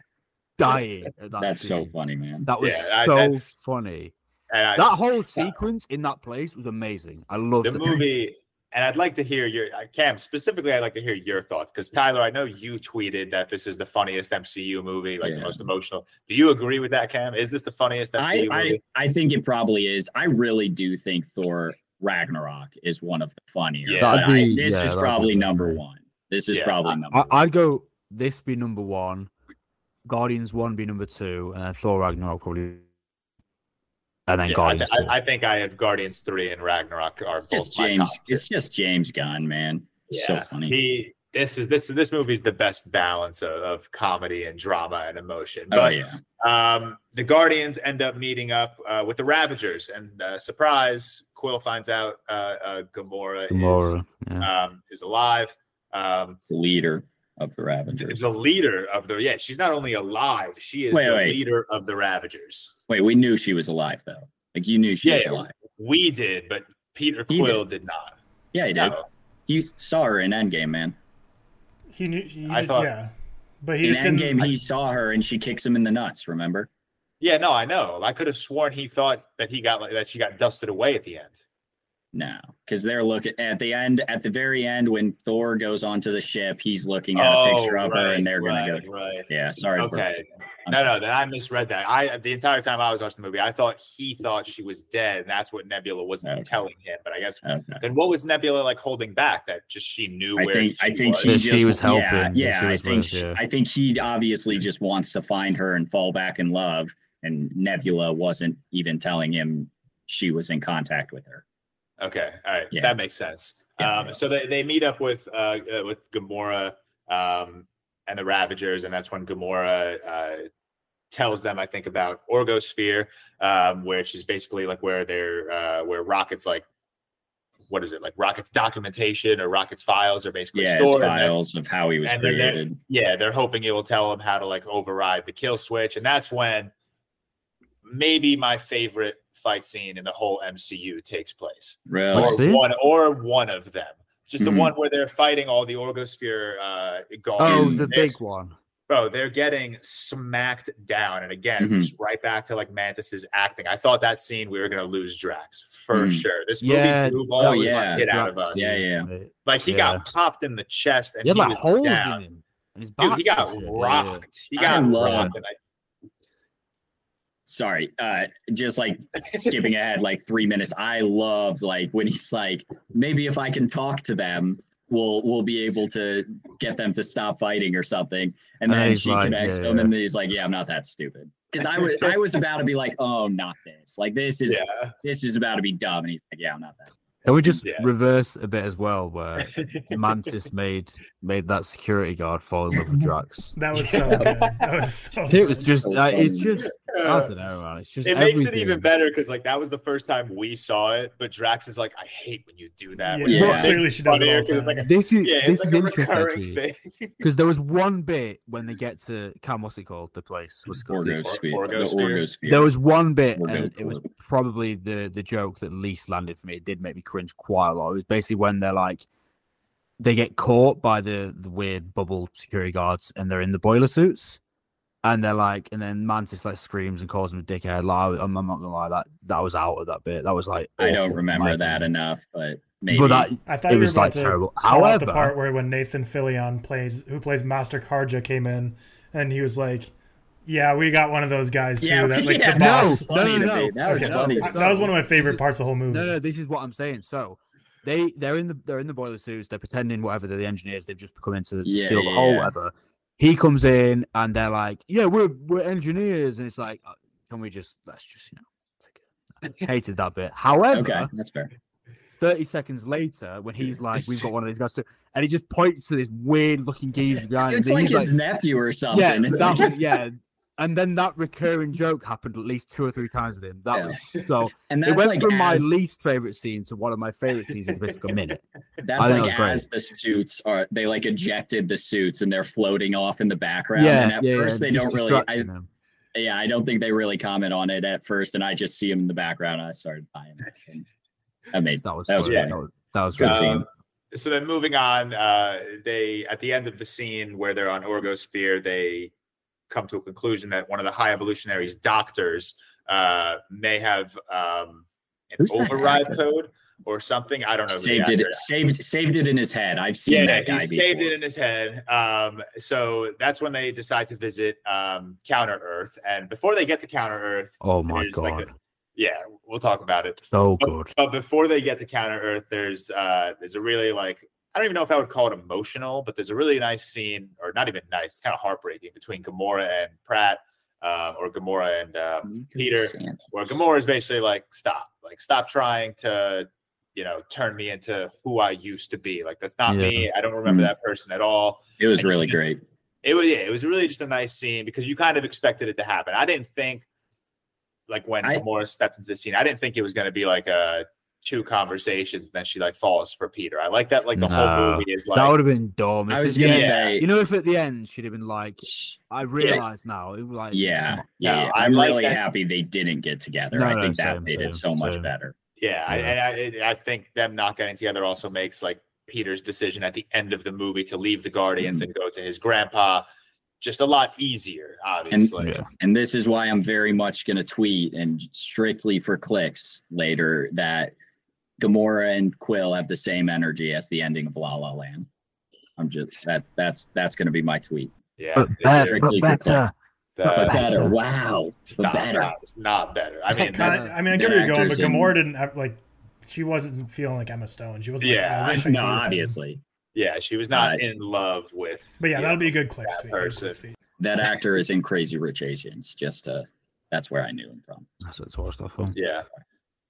Dying. At that that's so funny, man. That was Yeah, I- so that's- funny. And I- That whole sequence in that place was amazing. I loved the it. movie and i'd like to hear your uh, cam specifically i'd like to hear your thoughts because tyler i know you tweeted that this is the funniest mcu movie like the most emotional do you agree with that cam is this the funniest mcu I, movie I I think it probably is. I really do think Thor Ragnarok is one of the funnier. Yeah. but That'd I- this yeah, is probably number great. one. This is Yeah, probably number. I, one. I'd go this be number one, Guardians one be number two, and then Thor Ragnarok probably, and then Yeah, I, Guardians. th- I, I think i have guardians 3 and ragnarok are both It's just my James. top. It's just James Gunn, man. It's so funny. he this is this this movie is the best balance of, of comedy and drama and emotion oh but yeah, Um, the Guardians end up meeting up uh, with the Ravagers, and uh, surprise, Quill finds out uh, uh, Gamora, Gamora. is Yeah. um, is alive. Um, the leader of the the, Ravagers. the leader of the yeah, she's not only alive, she is Wait, the wait. leader of the Ravagers. Wait, we knew she was alive though. Like you knew she Yeah, was alive. We did, but Peter He Quill did, not. Yeah, he did. No. You saw her in Endgame, man. He knew. He I just, thought- yeah, but he In just didn't. Endgame, he saw her and she kicks him in the nuts. Remember? Yeah, no, I know. I could have sworn he thought that he got like that she got dusted away at the end. No, because they're looking at the end. At the very end, when Thor goes onto the ship, he's looking at a oh, picture of her, Oh, and they're gonna go. right. Yeah, sorry. to Okay. it. No, sorry. no, then I misread that. I the entire time I was watching the movie, I thought he thought she was dead, and that's what Nebula was Okay. telling him. But I guess Okay. then what was Nebula like holding back? That just she knew I where think she I think was. she just she was helping, Yeah, that yeah. she I was think with, she- yeah. I think he obviously just wants to find her and fall back in love, and Nebula wasn't even telling him she was in contact with her. Okay, all right, Yeah. that makes sense. Yeah, um, yeah. So they, they meet up with uh, uh with Gamora um, and the Ravagers, and that's when Gamora uh, tells them, I think, about Orgosphere, um, which is basically like where they're uh, where Rocket's like. What is it like? Rocket's documentation or Rocket's files are basically Yeah, stored. files of how he was then they're- created. yeah, they're hoping it will tell them how to like override the kill switch, and that's when maybe my favorite fight scene in the whole MCU takes place, Really? Or one or one of them. Just Mhm. the one where they're fighting all the Orgosphere uh, Oh, the This- big one. bro, they're getting smacked down, and again, Mhm. just right back to like Mantis's acting. I thought that scene we were gonna lose Drax for Mhm. sure. This movie Yeah, blew balls was the yeah, shit out of us. Yeah, yeah. mate. Like he Yeah. got popped in the chest, and He he was holes down. in him. Dude, he got and yeah, yeah. rocked. He I got love- rocked. And I, Sorry, uh, just like skipping ahead like three minutes. I loved like when he's like, maybe if I can talk to them, we'll we'll be able to get them to stop fighting or something. And And then he's she like, connects yeah, him, yeah. and he's like, "Yeah, I'm not that stupid." Because I was I was about to be like, "Oh, not this! Like this is yeah. this is about to be dumb," and he's like, "Yeah, I'm not that." Can we just Yeah. reverse a bit as well, where Mantis made made that security guard fall in love with Drax? That was so good. That was so. It was just, so uh, it's just, I don't know, man. It's just It makes it even better because like that was the first time we saw it, but Drax is like, I hate when you do that. Yeah, Yeah. clearly she does it funnier all 'cause the it's like a- time. This is yeah, this it's is interesting recurring actually thing. because there was one bit when they get to Cam, what's it called? The place. What's it called? The- Orgosphere. Or- The Orgosphere. Orgosphere. There was one bit, Orgo and it was probably the the joke that least landed for me. It did make me cringe quite a lot. It was basically when they're like, they get caught by the the weird bubble security guards, and they're in the boiler suits, and they're like, and then Mantis like screams and calls him a dickhead. Like, I'm, I'm not gonna lie, that that was out of that bit. That was like, I don't remember my that enough, but maybe. But that I thought it was like terrible. call out the part where when Nathan Fillion plays, who plays Master Karja, came in and he was like, "Yeah, we got one of those guys too." yeah, that like yeah, the boss. was funny No, no, no. That was Okay. funny. I- that was one of my favorite is- parts of the whole movie. No, no, this is what I'm saying. So they they're in the they're in the boiler suits. They're pretending whatever they're the engineers. They've just come into to Yeah, seal the yeah, hole, yeah. whatever. He comes in and they're like, "Yeah, we're we're engineers," and it's like, uh, "Can we just let's just you know." Take it. I hated that bit. However, Okay, that's fair. 30 seconds later, when he's like, We've got one of these guys too, and he just points to this weird looking geezer behind him. It's and like he's his nephew or something. yeah, It's that like- yeah. And then that recurring joke happened at least two or three times with him. That Yeah. was so. and it went like from my least favorite scene to one of my favorite scenes in just a minute. that's like that was as the suits are they like ejected the suits and they're floating off in the background. Yeah, and at yeah, first yeah, they just don't really. I, distracting yeah, I don't think they really comment on it at first, and I just see him in the background. And I started buying it. And I made That was That was funny. funny. That was, that was Good really scene. Um, so then moving on, uh, they at the end of the scene where they're on Orgosphere, they come to a conclusion that one of the high evolutionaries' doctors uh, may have um, an Who's override code or something. I don't know. who the saved it. actor. Saved saved it in his head. I've seen Yeah, that guy he saved before. it in his head. Um, so that's when they decide to visit um, Counter Earth, and before they get to Counter Earth, Oh my there's like god, a- yeah, we'll talk about it. so But- good. But before they get to Counter Earth, there's uh there's a really like I don't even know if I would call it emotional, but there's a really nice scene, or not even nice, it's kind of heartbreaking between Gamora and Pratt, um, or Gamora and um, Peter. Where Gamora is basically like, stop, like stop trying to, you know, turn me into who I used to be. Like that's not Yeah. me. I don't remember Mm. that person at all. It was And really just- great. It was yeah, it was really just a nice scene because you kind of expected it to happen. I didn't think like when I- Gamora stepped into the scene, I didn't think it was going to be like a two conversations and then she like falls for Peter. I like that like the whole movie is like that would have been dumb. I If was at gonna end- say, you know, if at the end she'd have been like, I realize now, it was like, yeah, yeah, No, yeah. I I'm like really that- happy they didn't get together. No, I no, think that same, made it same, so much better. yeah, I, Yeah. and I, I think them not getting together also makes like Peter's decision at the end of the movie to leave the Guardians Mhm. and go to his grandpa just a lot easier, obviously. Yeah. And this is why I'm very much going to tweet and strictly for clicks later that Gamora and Quill have the same energy as the ending of La La Land. I'm just that's that's that's going to be my tweet. Yeah, But it- better, but better. the- But better. better, wow, it's not, better. not- it's not better. I mean, Kinda- I mean, I get their where you're going, but actors in- Gamora didn't have like she wasn't feeling like Emma Stone. She wasn't. Yeah, like, I wish I no, could him. obviously yeah, she was not Uh, in love with. But yeah, Yeah, that'll be a good click that tweet. good person. click tweet. that actor is in Crazy Rich Asians. Just uh, that's where I knew him from. That's what it's stuff from. Yeah.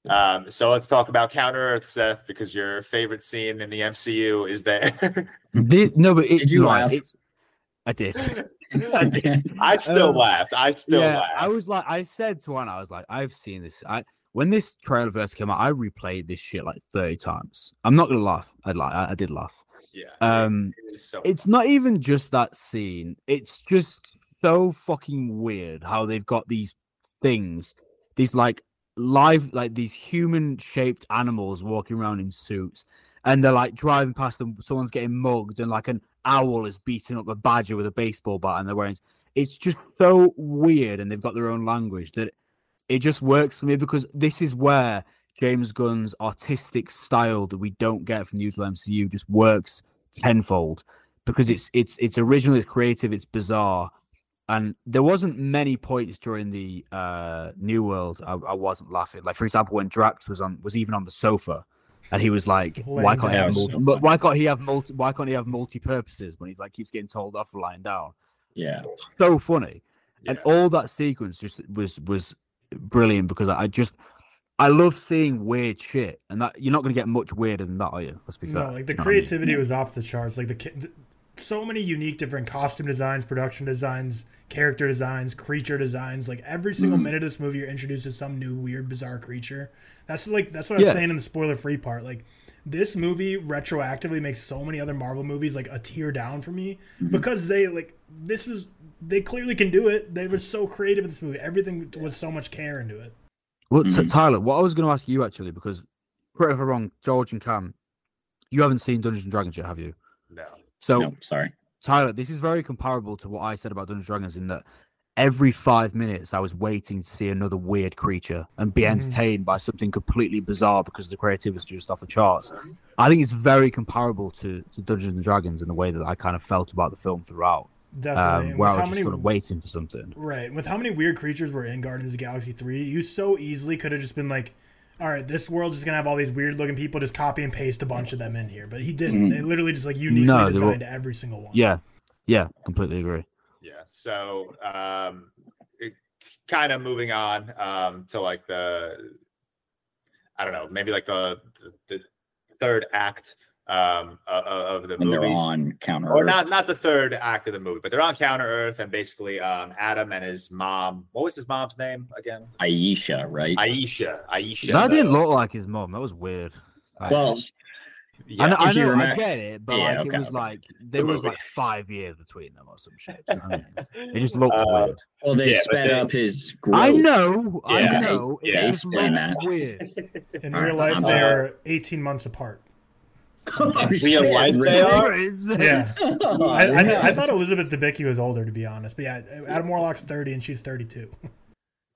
Um, so let's talk about Counter Earth, Seth, because your favorite scene in the MCU is there. The- no, but it, Did you no, laugh? It's, I did. I still Um, laughed. I still yeah, laughed. I was like, I said to one, I was like, I've seen this. I when this trailer first came out, I replayed this shit like thirty times. I'm not gonna laugh. I like, I, I did laugh. yeah. Um, it so it's not even just that scene. It's just so fucking weird how they've got these things, these like live, like these human shaped animals walking around in suits, and they're like driving past them. Someone's getting mugged, and like an owl is beating up a badger with a baseball bat, and they're wearing. It's just so weird, and they've got their own language that it just works for me because this is where James Gunn's artistic style that we don't get from the usual MCU just works tenfold because it's it's it's originally creative, it's bizarre, and there wasn't many points during the uh New World I, I wasn't laughing. Like for example, when Drax was on was even on the sofa, and he was like, "Why can't he have multi- but why can't he have multi? Why can't he have multi purposes when he's like keeps getting told off for lying down?" Yeah, So funny and all that sequence just was was brilliant because I I just I love seeing weird shit, and that you're not going to get much weirder than that, are you? Let's be fair. No, like the You know what I mean? creativity was off the charts. Like the, the so many unique different costume designs, production designs, character designs, creature designs. Like every single Mhm. minute of this movie, you're introduced to some new weird, bizarre creature. That's like that's what I was saying in the spoiler free part. Like this movie retroactively makes so many other Marvel movies like a tear down for me Mhm. because they like this is they clearly can do it. They were so creative in this movie. Everything was so much care into it. Well, T- Mhm. Tyler, what I was going to ask you actually, because correct if I'm wrong, George and Cam, you haven't seen Dungeons and Dragons yet, have you? No. So, no, sorry. Tyler, this is very comparable to what I said about Dungeons and Dragons in that every five minutes I was waiting to see another weird creature and be Mhm. entertained by something completely bizarre because the creativity was just off the charts. I think it's very comparable to, to Dungeons and Dragons in the way that I kind of felt about the film throughout, Definitely. um, And where I was just many sort of waiting for something. Right. With how many weird creatures were in Guardians of the Galaxy 3, you so easily could have just been like, all right, this world's just going to have all these weird looking people, just copy and paste a bunch of them in here. But he didn't. Mhm. They literally just like uniquely No, they were- designed every single one. Yeah, yeah, completely agree. Yeah. So, um, it, kind of moving on um, to like the, I don't know, maybe like the the, the third act um, of, of the When they're on counter. or not not the third act of the movie, but they're on Counter Earth, and basically um, Adam and his mom. What was his mom's name again? Ayesha, right? Ayesha. Ayesha. that the- didn't look like his mom. That was weird. Well, Yeah. I know, I, know, I get it, but Yeah, like okay, it was okay. like there was like five years between them or some shit. you know what I? It just looked Uh, weird. well, they yeah, sped they- up his growth. I know, Yeah, I know. yeah, it just explain looked that. weird. In All real life, they are 18 months apart. Oh, Real shit, life they are? Yeah. Oh, I, I, I thought Elizabeth Debicki was older, to be honest. But yeah, Adam Warlock's 30 and she's 32.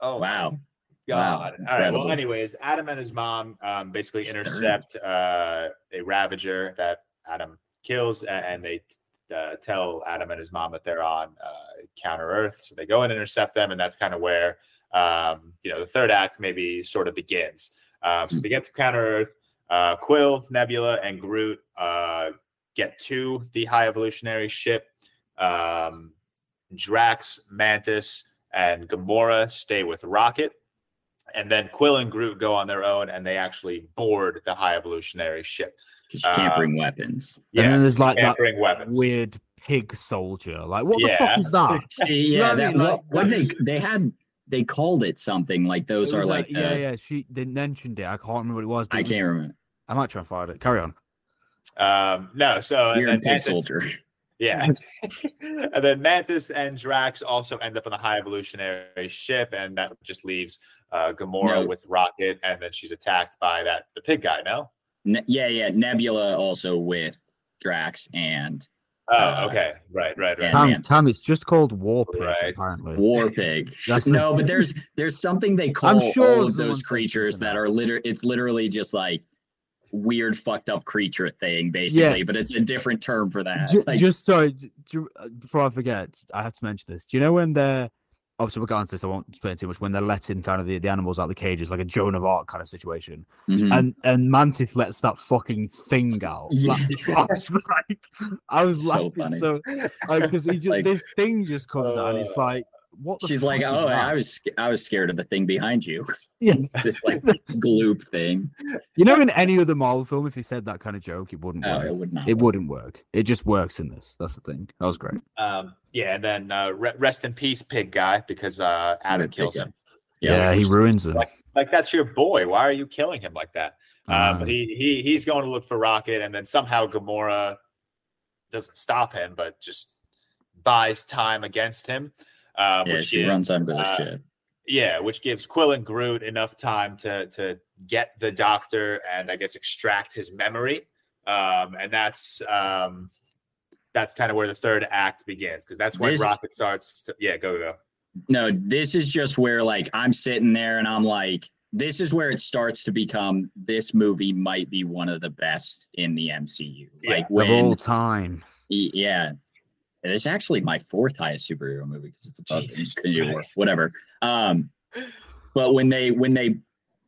Oh Wow. God. Wow, All right. Well, anyways, Adam and his mom um, basically Stirring. intercept uh, a Ravager that Adam kills, and they uh, tell Adam and his mom that they're on uh, Counter Earth. So they go and intercept them, and that's kind of where um, you know the third act maybe sort of begins. Um, so they get to Counter Earth. Uh, Quill, Nebula, and Groot uh, get to the High Evolutionary ship. Um, Drax, Mantis, and Gamora stay with Rocket. And then Quill and Groot go on their own and they actually board the High Evolutionary ship. 'Cause you can't Uh, bring weapons. and then there's like can't that bring weapons. weird pig soldier. Like, what the fuck is that? Yeah, that, mean? Like, what they they had they called it something like those are was like, yeah, the- yeah. She they mentioned it. I can't remember what it was. But I it was- can't remember. I might try and find it. Carry on. Um, no, so You're then a pig Mantis, soldier. yeah, and then Mantis and Drax also end up on the High Evolutionary ship, and that just leaves uh, Gamora No. with Rocket, and then she's attacked by that the pig guy. No, Ne- yeah, yeah. Nebula also with Drax and oh, Uh, okay, right, right, right. and Tam, Mantis. It's just called War Pig, Right. apparently. War Pig. No, but there's there's something they call sure all of those creatures that are else. liter it's literally just like weird fucked up creature thing basically, but it's a different term for that. Ju- Like, just sorry, j- uh, before I forget, I have to mention this. Do you know when they're obviously we'll get onto this? I won't explain too much. When they're letting kind of the, the animals out the cages, like a Joan of Arc kind of situation, mhm. and and Mantis lets that fucking thing out. Like, I was like, I was So laughing funny. so because he just Like- this thing just comes out and it's Uh, like, what? She's like, "Oh, that?" I was I was scared of the thing behind you. Yeah. this like gloop thing. You know, in any other Marvel film, if he said that kind of joke, it wouldn't Oh, work. it would not. It work. wouldn't work. It just works in this. That's the thing. That was great. Um, yeah, and then uh, re- rest in peace, pig guy, because uh, Adam Pig kills him. Yeah, he ruins it. like like that's your boy. Why are you killing him like that? Um, Uh, but he he he's going to look for Rocket, and then somehow Gamora doesn't stop him, but just buys time against him. Uh, Yeah, which she gives, runs under the uh, ship. Yeah, which gives Quill and Groot enough time to to get the Doctor and I guess extract his memory. Um, and that's um, that's kind of where the third act begins because that's when This- Rocket starts. To, yeah, go go. No, this is just where like I'm sitting there and I'm like, this is where it starts to become this movie might be one of the best in the MCU. Yeah, Like of all time. y- yeah. It's actually my fourth highest superhero movie because it's above Jesus Infinity War, whatever. Um, but when they when they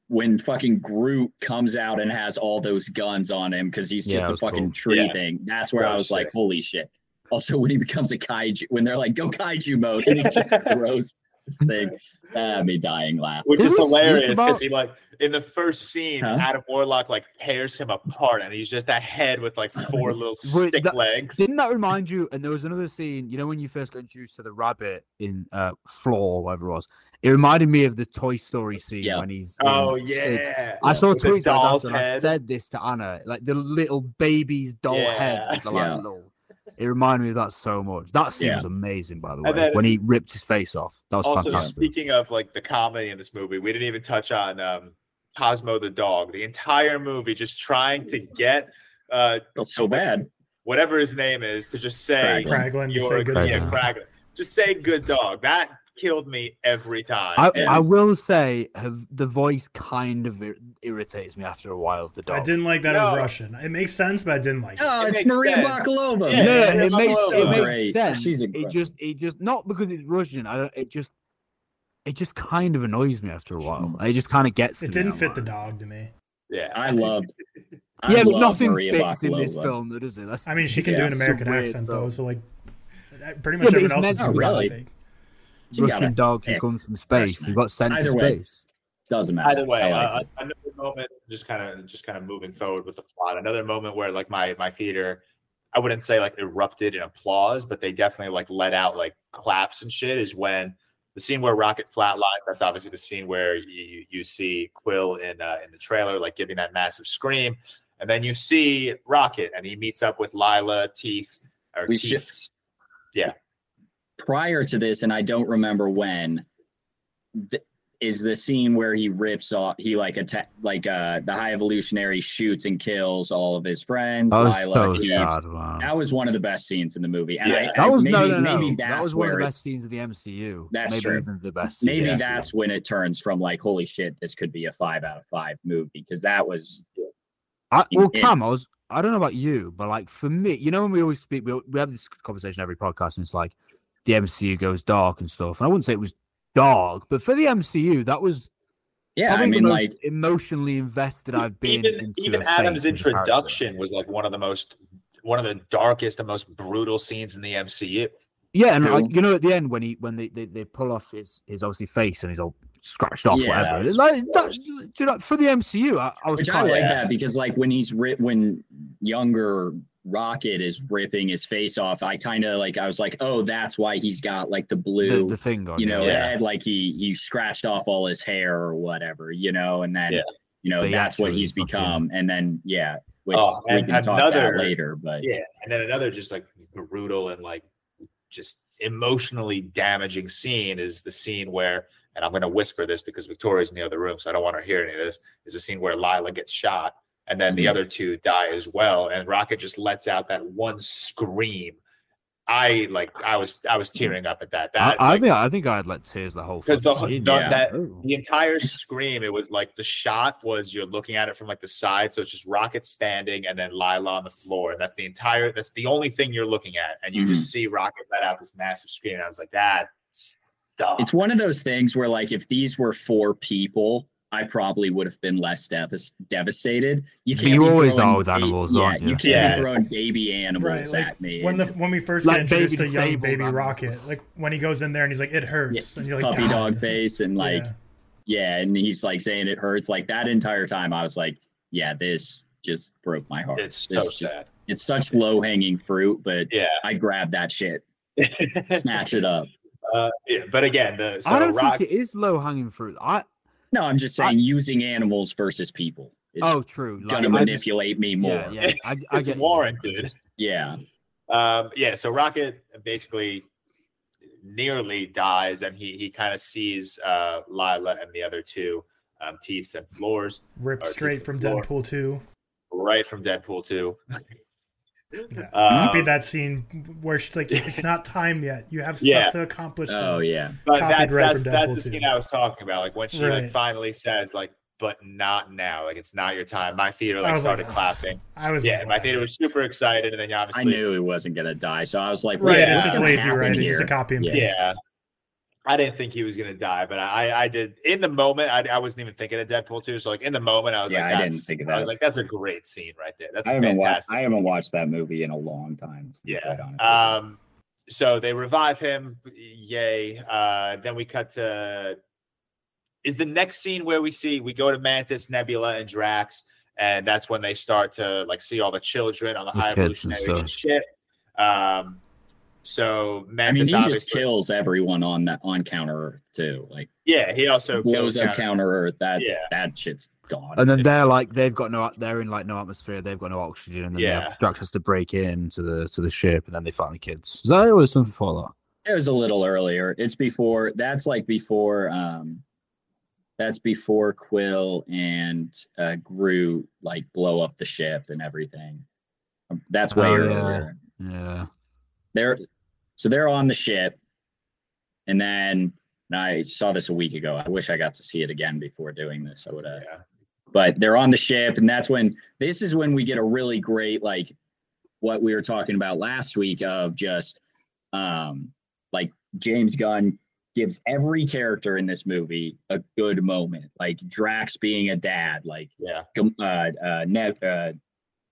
when fucking Groot comes out and has all those guns on him because he's just that a fucking cool. tree Yeah. thing, that's where That I was was like, holy shit. Also, when he becomes a kaiju, when they're like, go kaiju mode, and he just grows thing. That had me dying laughing. which is hilarious because about- he like in the first scene, Huh? Adam Warlock like tears him apart, and he's just a head with like four little Wait, stick that- legs. Didn't that remind you? And there was another scene, you know, when you first got introduced to the rabbit in uh, Floor, whatever it was. It reminded me of the Toy Story scene Yeah. when he's. Oh Sid's- yeah, I saw With the tweets that was doll's after, and I said this to Anna, like the little baby's doll head. Yeah. with the, like, Yeah. little- It reminded me of that so much. That scene Yeah. was amazing, by the way. And then- when he ripped his face off, that was Also, fantastic. speaking of like the comedy in this movie, we didn't even touch on um, Cosmo the dog. The entire movie just trying to get uh, Felt so bad. whatever his name is to just say Kraglin. Kraglin to you're say good yeah, dog. Kraglin. Just say good dog. That killed me every time. I, I will say, have, the voice kind of ir- irritates me after a while of the dog. I didn't like that No. as Russian. It makes sense, but I didn't like it. Oh, It it's makes Maria sense. Bakalova. Yeah, Yeah, yeah, it makes so it makes great. sense. She's it just it just not because it's Russian. I don't. It just it just kind of annoys me after a while. It just kind of gets. To It me, didn't I'm fit the dog to me. yeah, I loved. I Yeah, but love nothing Maria fits in this film, though, does it? That's I mean, she can Yeah, do an American weird accent film. though, so like pretty much but everyone else meant is to too be. Really? fake. She got Russian dog who comes from space. He got sent to Either way. space. doesn't matter. Either way, I like uh, another moment, just kind of, just kind of moving forward with the plot. Another moment where like my my theater, I wouldn't say like erupted in applause, but they definitely like let out like claps and shit. Is when the scene where Rocket flatlines. That's obviously the scene where you you see Quill in uh, in the trailer like giving that massive scream, and then you see Rocket and he meets up with Lylla Teeth or We should- Teeth. Prior to this, and I don't remember when, th- is the scene where he rips off, he like attack, like uh the high evolutionary shoots and kills all of his friends. That was Lylla, so sad, man. That was one of the best scenes in the movie. And Yeah. I, I- That was maybe, no, no, no. maybe that's that was one of the it- best scenes of the MCU. That's maybe true. even the best. scene maybe the MCU. that's when it turns from like, holy shit, this could be a five out of five movie because that was I, well, it- Cam, I was. I don't know about you, but like for me, you know, when we always speak, we, we have this conversation every podcast, and it's like the MCU goes dark and stuff. And I wouldn't say it was dark, but for the MCU, that was yeah. probably I mean, the most like emotionally invested I've been. even into even Adam's phase of introduction was like one of the most one of the darkest and most brutal scenes in the MCU. Yeah, and like you know, at the end when he when they, they, they pull off his his obviously face and he's all scratched off, Yeah, whatever. was- It's like that, you know, for the MCU, I, I was Which I kind like of that because like when he's ri- when younger Rocket is ripping his face off, I kind of like I was like, oh, that's why he's got like the the, blue, the thing on you know, Yeah. head, like he he scratched off all his hair or whatever, you know, and then Yeah. you know But he that's what he's fucking- become, and then yeah, which Oh, we and can talk another- about later, but Yeah, and then another just like brutal and like just emotionally damaging scene is the scene where, and I'm going to whisper this because Victoria's in the other room, so I don't want her to hear any of this. Is the scene where Lylla gets shot, and then the Mhm. other two die as well, and Rocket just lets out that one scream. I like, I was, I was tearing up at that. I, That I like, think I think I'd let tears the whole 'Cause the- scene. the- Yeah. that Oh. the entire scream it was like the shot was you're looking at it from like the side so it's just rocket standing and then lylla on the floor and that's the entire that's the only thing you're looking at and you just see rocket let out this massive scream and i was like that stuff it's one of those things where like if these were four people. I probably would have been less devas- devastated. You can't. you always are with ba- animals, yeah, aren't you? you can't Yeah. be throwing baby animals Right, like at me. when the when we first Like get introduced baby to young baby animals. Rocket, like when he goes in there and he's like, "It hurts," and you're like, puppy "God." dog face and like Yeah. yeah. and he's like saying it hurts like that entire time i was like yeah this just broke my heart it's so just- sad it's such low hanging fruit but yeah i grabbed that shit snatch it up uh, yeah but again the so I don't rock think it is low hanging fruit. I no i'm just saying using animals versus people is oh true. Like, gonna I just- manipulate me more Yeah, yeah, yeah. I, I it's get you. warranted um yeah so rocket basically nearly dies and he he kind of sees uh lylla and the other two um teefs and floors ripped straight from floor. Deadpool 2. right from deadpool 2 Yeah. um, Copied that scene where she's like, "It's not time yet. You have stuff Yeah. to accomplish." oh still." yeah but copied that's that's, that's the scene i was talking about like when she like finally says like but not now like it's not your time my feet I like was like, started clapping I was yeah like, my theater "Whatever." was super excited and then obviously i obviously knew he wasn't gonna die so i was like Right, what's it's just lazy happen writing, just a copy and paste. yeah I didn't think he was gonna die, but I I did in the moment. I, I wasn't even thinking of Deadpool 2. So like in the moment, I was Yeah, like, I didn't that's, think of that. I was like, that's a great scene right there. That's I haven't watched. fantastic. I haven't watched that movie in a long time. Yeah. quite honest with you. Um, so they revive him. Yay. Uh, then we cut to is the next scene where we see we go to Mantis, Nebula, and Drax, and that's when they start to like see all the children on the, The high kids and evolutionary ship. Um, so I mean, he just kills everyone on that on Counter Earth too. Like Yeah, he also blows kills up Counter- Counter Earth. That Yeah. that shit's gone. And then they're like they've got no they're in like no atmosphere, they've got no oxygen, and then Yeah. yeah. Drax has to break in to the to the ship and then they find the kids. Is that always something for that? It was a little earlier. It's before. That's like before. Um, that's before Quill and uh, Groot like blow up the ship and everything. Um, That's way Oh, yeah. earlier. Yeah. They're so they're on the ship, and then and I saw this a week ago. I wish I got to see it again before doing this. I would have. Yeah. But they're on the ship, and that's when this is when we get a really great like what we were talking about last week of just um like James Gunn gives every character in this movie a good moment, like Drax being a dad, like Yeah. Uh, uh, ne- uh,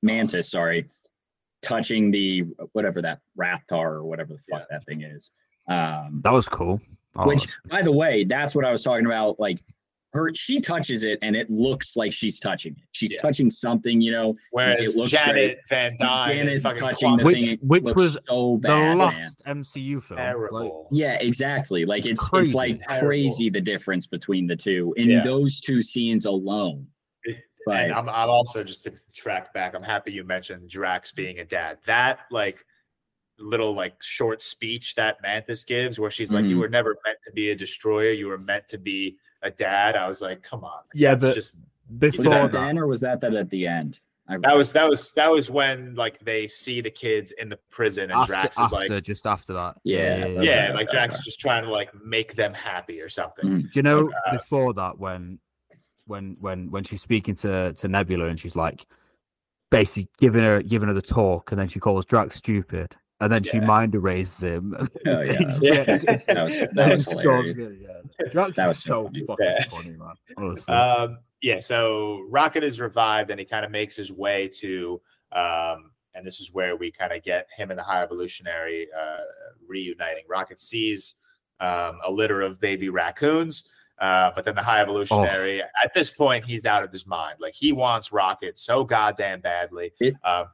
Mantis, sorry, touching the whatever that Rathtar or whatever the fuck that thing is. Um, That was cool. Oh, which, by the way, that's what I was talking about. Like her, she touches it and it looks like she's touching it. She's Yeah. touching something, you know. Whereas It looks Janet great. Van Dyne Janet and fucking touching the Which- thing, which was so the bad, man. last MCU film. Like, terrible. Yeah, exactly. Like It's it's it's like Terrible. crazy the difference between the two in Yeah. those two scenes alone. But and I'm, I'm also just to track back. I'm happy you mentioned Drax being a dad. That like little like short speech that Mantis gives, where she's like, "You Mhm. were never meant to be a destroyer. You were meant to be a dad." I was like, "Come on." Yeah, That's but just was before that that, then or was that that at the end? That was that was that was when like they see the kids in the prison and after, Drax is after like. just after that. Yeah, Yeah, okay, like Drax is just trying to like make them happy or something. Mm. Do you know Uh, before that when when when when she's speaking to to Nebula and she's like basically giving her giving her the talk and then she calls Drax stupid and then she mind erases him. Oh, yeah, He that was- that was- that then was storms hilarious. in, yeah. Drax That was so so funny. fucking Yeah. funny, man. Honestly. Um, yeah, so Rocket is revived and he kind of makes his way to, um, and this is where we kind of get him and the High Evolutionary uh, reuniting. Rocket sees um, a litter of baby raccoons, uh, but then the High Evolutionary, at this point, he's out of his mind. Like he wants Rocket so goddamn badly. It- um,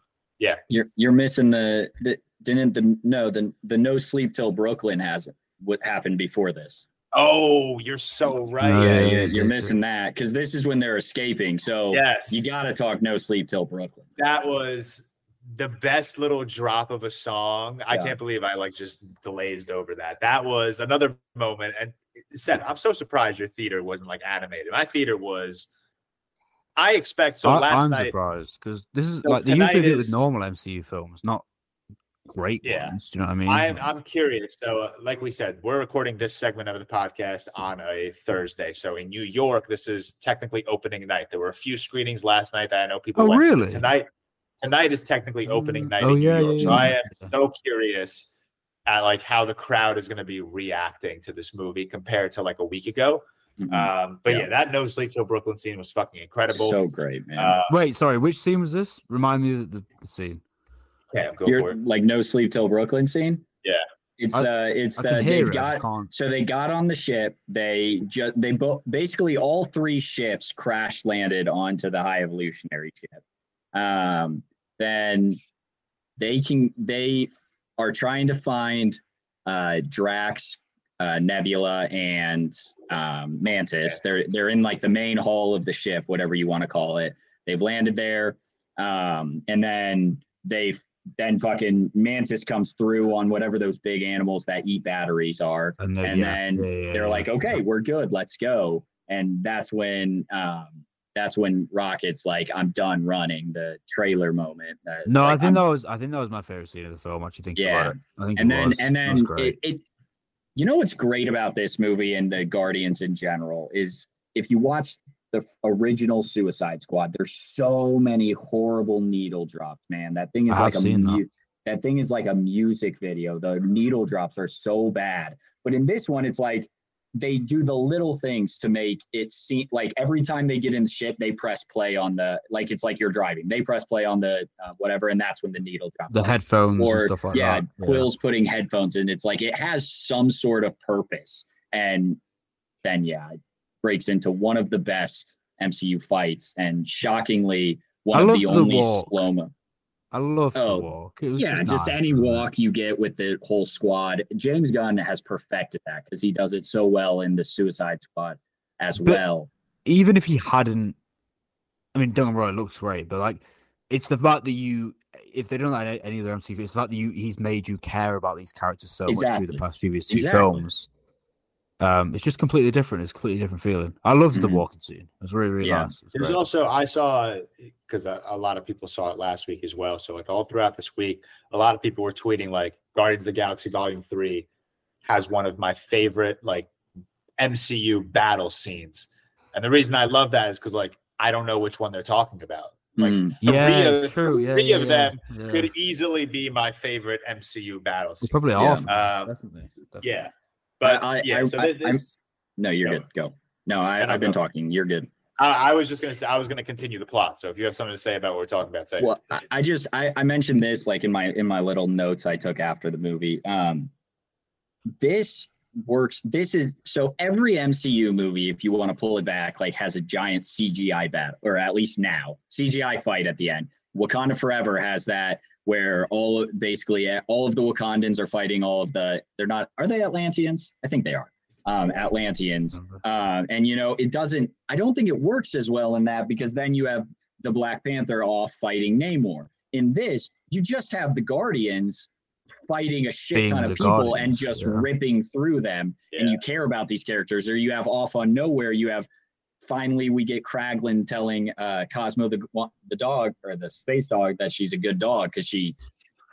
You're you're missing the the didn't the no the the no sleep till Brooklyn hasn't what happened before this. oh, you're so right. Oh, Yeah, yeah, you're, yeah, you're missing that because this is when they're escaping. So Yes. you got to talk no sleep till Brooklyn. that was the best little drop of a song. I can't believe I like just glazed over that. That was another moment. And Seth, I'm so surprised your theater wasn't like animated. My theater was. I expect so. I, last I'm night, surprised because this is So like they usually do it with normal MCU films, not great Yeah. ones. Do you know what I mean? I'm I'm curious. So, uh, like we said, we're recording this segment of the podcast on a Thursday. So in New York, this is technically opening night. There were a few screenings last night that I know people Oh, went to, really? Tonight, tonight is technically opening Mm, night oh, in yeah, New York. yeah, so yeah. I am so curious at like how the crowd is going to be reacting to this movie compared to like a week ago. Mhm. Um, but yeah. Yeah. that No Sleep Till Brooklyn scene was fucking incredible. so great, man. uh, Wait, sorry, which scene was this? Remind me of the, the scene. yeah, go for You're it. like no sleep till Brooklyn scene. Yeah. it's I- the it's I the they've it. Got. So they got on the ship. They just they both basically all three ships crash landed onto the high evolutionary ship. Um, then they can they are trying to find uh, Drax, uh, Nebula, and um, Mantis. They're they're in like the main hull of the ship, whatever you want to call it. They've landed there, um, and then they've then fucking Mantis comes through on whatever those big animals that eat batteries are And, then, and yeah, then yeah, yeah, they're like, okay, we're good, let's go. And that's when um that's when Rocket's like, I'm done running the trailer moment. Uh, No, I think I'm- that was I think that was my favorite scene of the film. Actually, think Yeah. about it. I think and it then was. and then it, it you know what's great about this movie and the Guardians in general is if you watch the original Suicide Squad, there's so many horrible needle drops, man. That thing is like a mu- that thing is like a music video. The needle drops are so bad. But in this one, it's like they do the little things to make it seem like every time they get in the ship, they press play on the like it's like you're driving. They press play on the uh, whatever, and that's when the needle drops. The off. headphones or and stuff like yeah, that. Quill's putting headphones in. It's like it has some sort of purpose, and then yeah, it breaks into one of the best MCU fights, and shockingly one I of the only slow mo. I love Oh, the walk. Yeah, just, just nice, any walk you get with the whole squad. James Gunn has perfected that because he does it so well in the Suicide Squad as But- well. even if he hadn't, I mean, don't get me wrong, it looks great, but like, it's the fact that you, if they don't like any other MCU, it's the fact that you he's made you care about these characters so much through the past few years, two Exactly. films. Um, it's just completely different. It's a completely different feeling. I loved the Mhm. walking scene. It was really, really Yeah. nice. It was There's great. also I saw because a, a lot of people saw it last week as well. So like all throughout this week, a lot of people were tweeting like Guardians of the Galaxy Volume Three has one of my favorite like MCU battle scenes, and the reason I love that is because like I don't know which one they're talking about. Like Mm. yeah, three it's of- true. Yeah, three yeah, of yeah, them yeah. could easily be my favorite MCU battle They scene. probably Yeah. are. Um, definitely, definitely. Yeah, but I- yeah, I- so I- thi- this. No, you're Go. good. Go. No, I, I've been go. talking. You're good. I, I was just gonna say I was gonna continue the plot. So if you have something to say about what we're talking about, say. Well, I, I just I, I mentioned this like in my in my little notes I took after the movie. Um, this works. This is so every MCU movie, if you want to pull it back, like has a giant CGI battle, or at least now CGI fight at the end. Wakanda Forever has that where all basically uh, all of the Wakandans are fighting all of the. They're not. Are they Atlanteans? I think they are. Um, Atlanteans. Um, and you know, it doesn't. I don't think it works as well in that because then you have the Black Panther off fighting Namor. In this, you just have the Guardians fighting a shit Being ton of the people and just yeah. ripping through them. And you care about these characters. Or you have off on Knowhere. You have finally we get Kraglin telling uh, Cosmo the the dog or the space dog that she's a good dog because she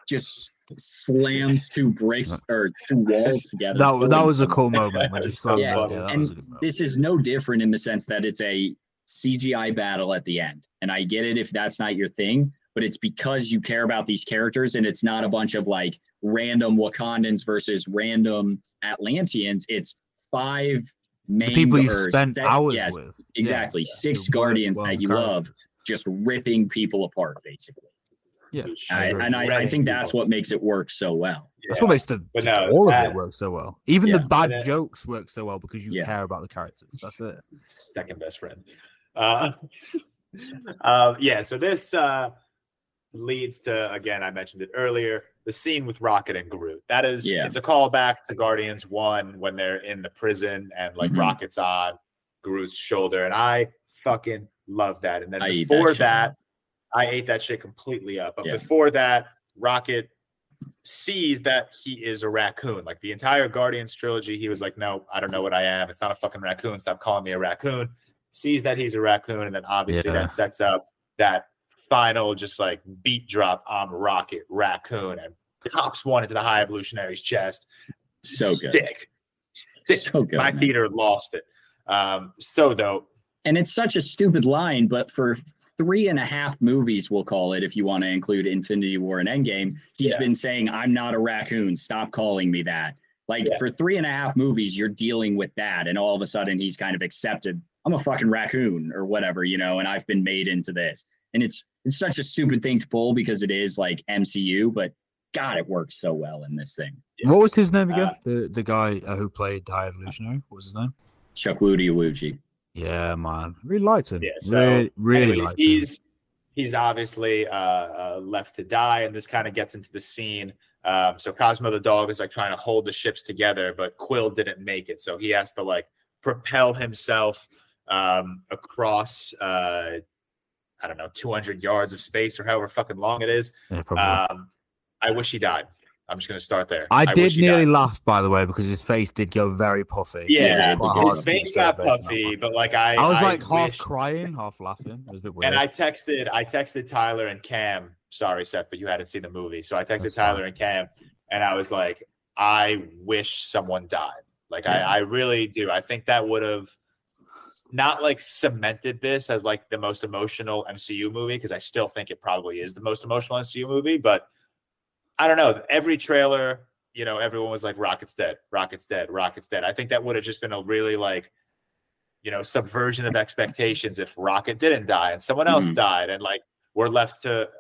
just slams two bricks or two walls together. That, that was a cool moment. When you Yeah. Yeah, and was a good moment. this is no different in the sense that it's a CGI battle at the end. And I get it if that's not your thing, but it's because you care about these characters and it's not a bunch of like random Wakandans versus random Atlanteans. It's five main the people you or spent se- hours yes, with. Exactly. yeah. Six It worked guardians well that you characters. love just ripping people apart, basically. Yeah, I, and I, I think that's what makes it work so well. That's Yeah. what makes the But no, all of it work so well. Even the bad And it- jokes work so well because you Yeah. care about the characters. That's it. second best friend. Uh, uh, yeah, so this uh, leads to again, I mentioned it earlier, the scene with Rocket and Groot. That is, Yeah. it's a callback to Guardians One when they're in the prison and like Mhm. Rocket's on Groot's shoulder, and I fucking love that. And then I eat that before that. I ate that shit completely up. But Yeah. before that, Rocket sees that he is a raccoon. Like the entire Guardians trilogy, he was like, "No, I don't know what I am. It's not a fucking raccoon. Stop calling me a raccoon." Sees that he's a raccoon, and then obviously Yeah. that sets up that final just like beat drop on Rocket Raccoon and pops one into the High Evolutionary's chest. So good. Sick. Sick. So good. My man. theater lost it. Um, so dope. and it's such a stupid line, but for three and a half movies, we'll call it, if you want to include Infinity War and Endgame, he's Yeah. been saying, I'm not a raccoon. Stop calling me that. Like Yeah. for three and a half movies, you're dealing with that. And all of a sudden, he's kind of accepted, I'm a fucking raccoon or whatever, you know, and I've been made into this. And it's, it's such a stupid thing to pull because it is like MCU, but God, it works so well in this thing. Yeah. What was his name again? Uh, the the guy uh, who played the High Evolutionary. What was his name? Chukwudi Iwuji. Yeah, man, really liked him. Yeah, so, really, really Anyway, liked him. he's he's obviously uh, uh, left to die, and this kind of gets into the scene. Um, so Cosmo the dog is like trying to hold the ships together, but Quill didn't make it, so he has to like propel himself um, across. Uh, I don't know, 200 yards of space or however fucking long it is. Yeah, probably. Um, I wish he died. I'm just gonna start there. I, wish did nearly died. laugh, by the way, because his face did go very puffy. Yeah, It was quite hard his face got puffy, but like I, I was like half wish- crying, half laughing. It was a bit weird. And I texted, I texted Tyler and Cam. Sorry, Seth, but you hadn't seen the movie. So I texted That's Tyler fine. and Cam, and I was like, I wish someone died. Like Yeah. I, I really do. I think that would have not like cemented this as like the most emotional MCU movie because I still think it probably is the most emotional MCU movie. But I don't know. Every trailer you know, everyone was like, Rocket's dead, Rocket's dead, Rocket's dead. I think that would have just been a really like, you know, subversion of expectations if Rocket didn't die and someone else Mhm. died, and like we're left to,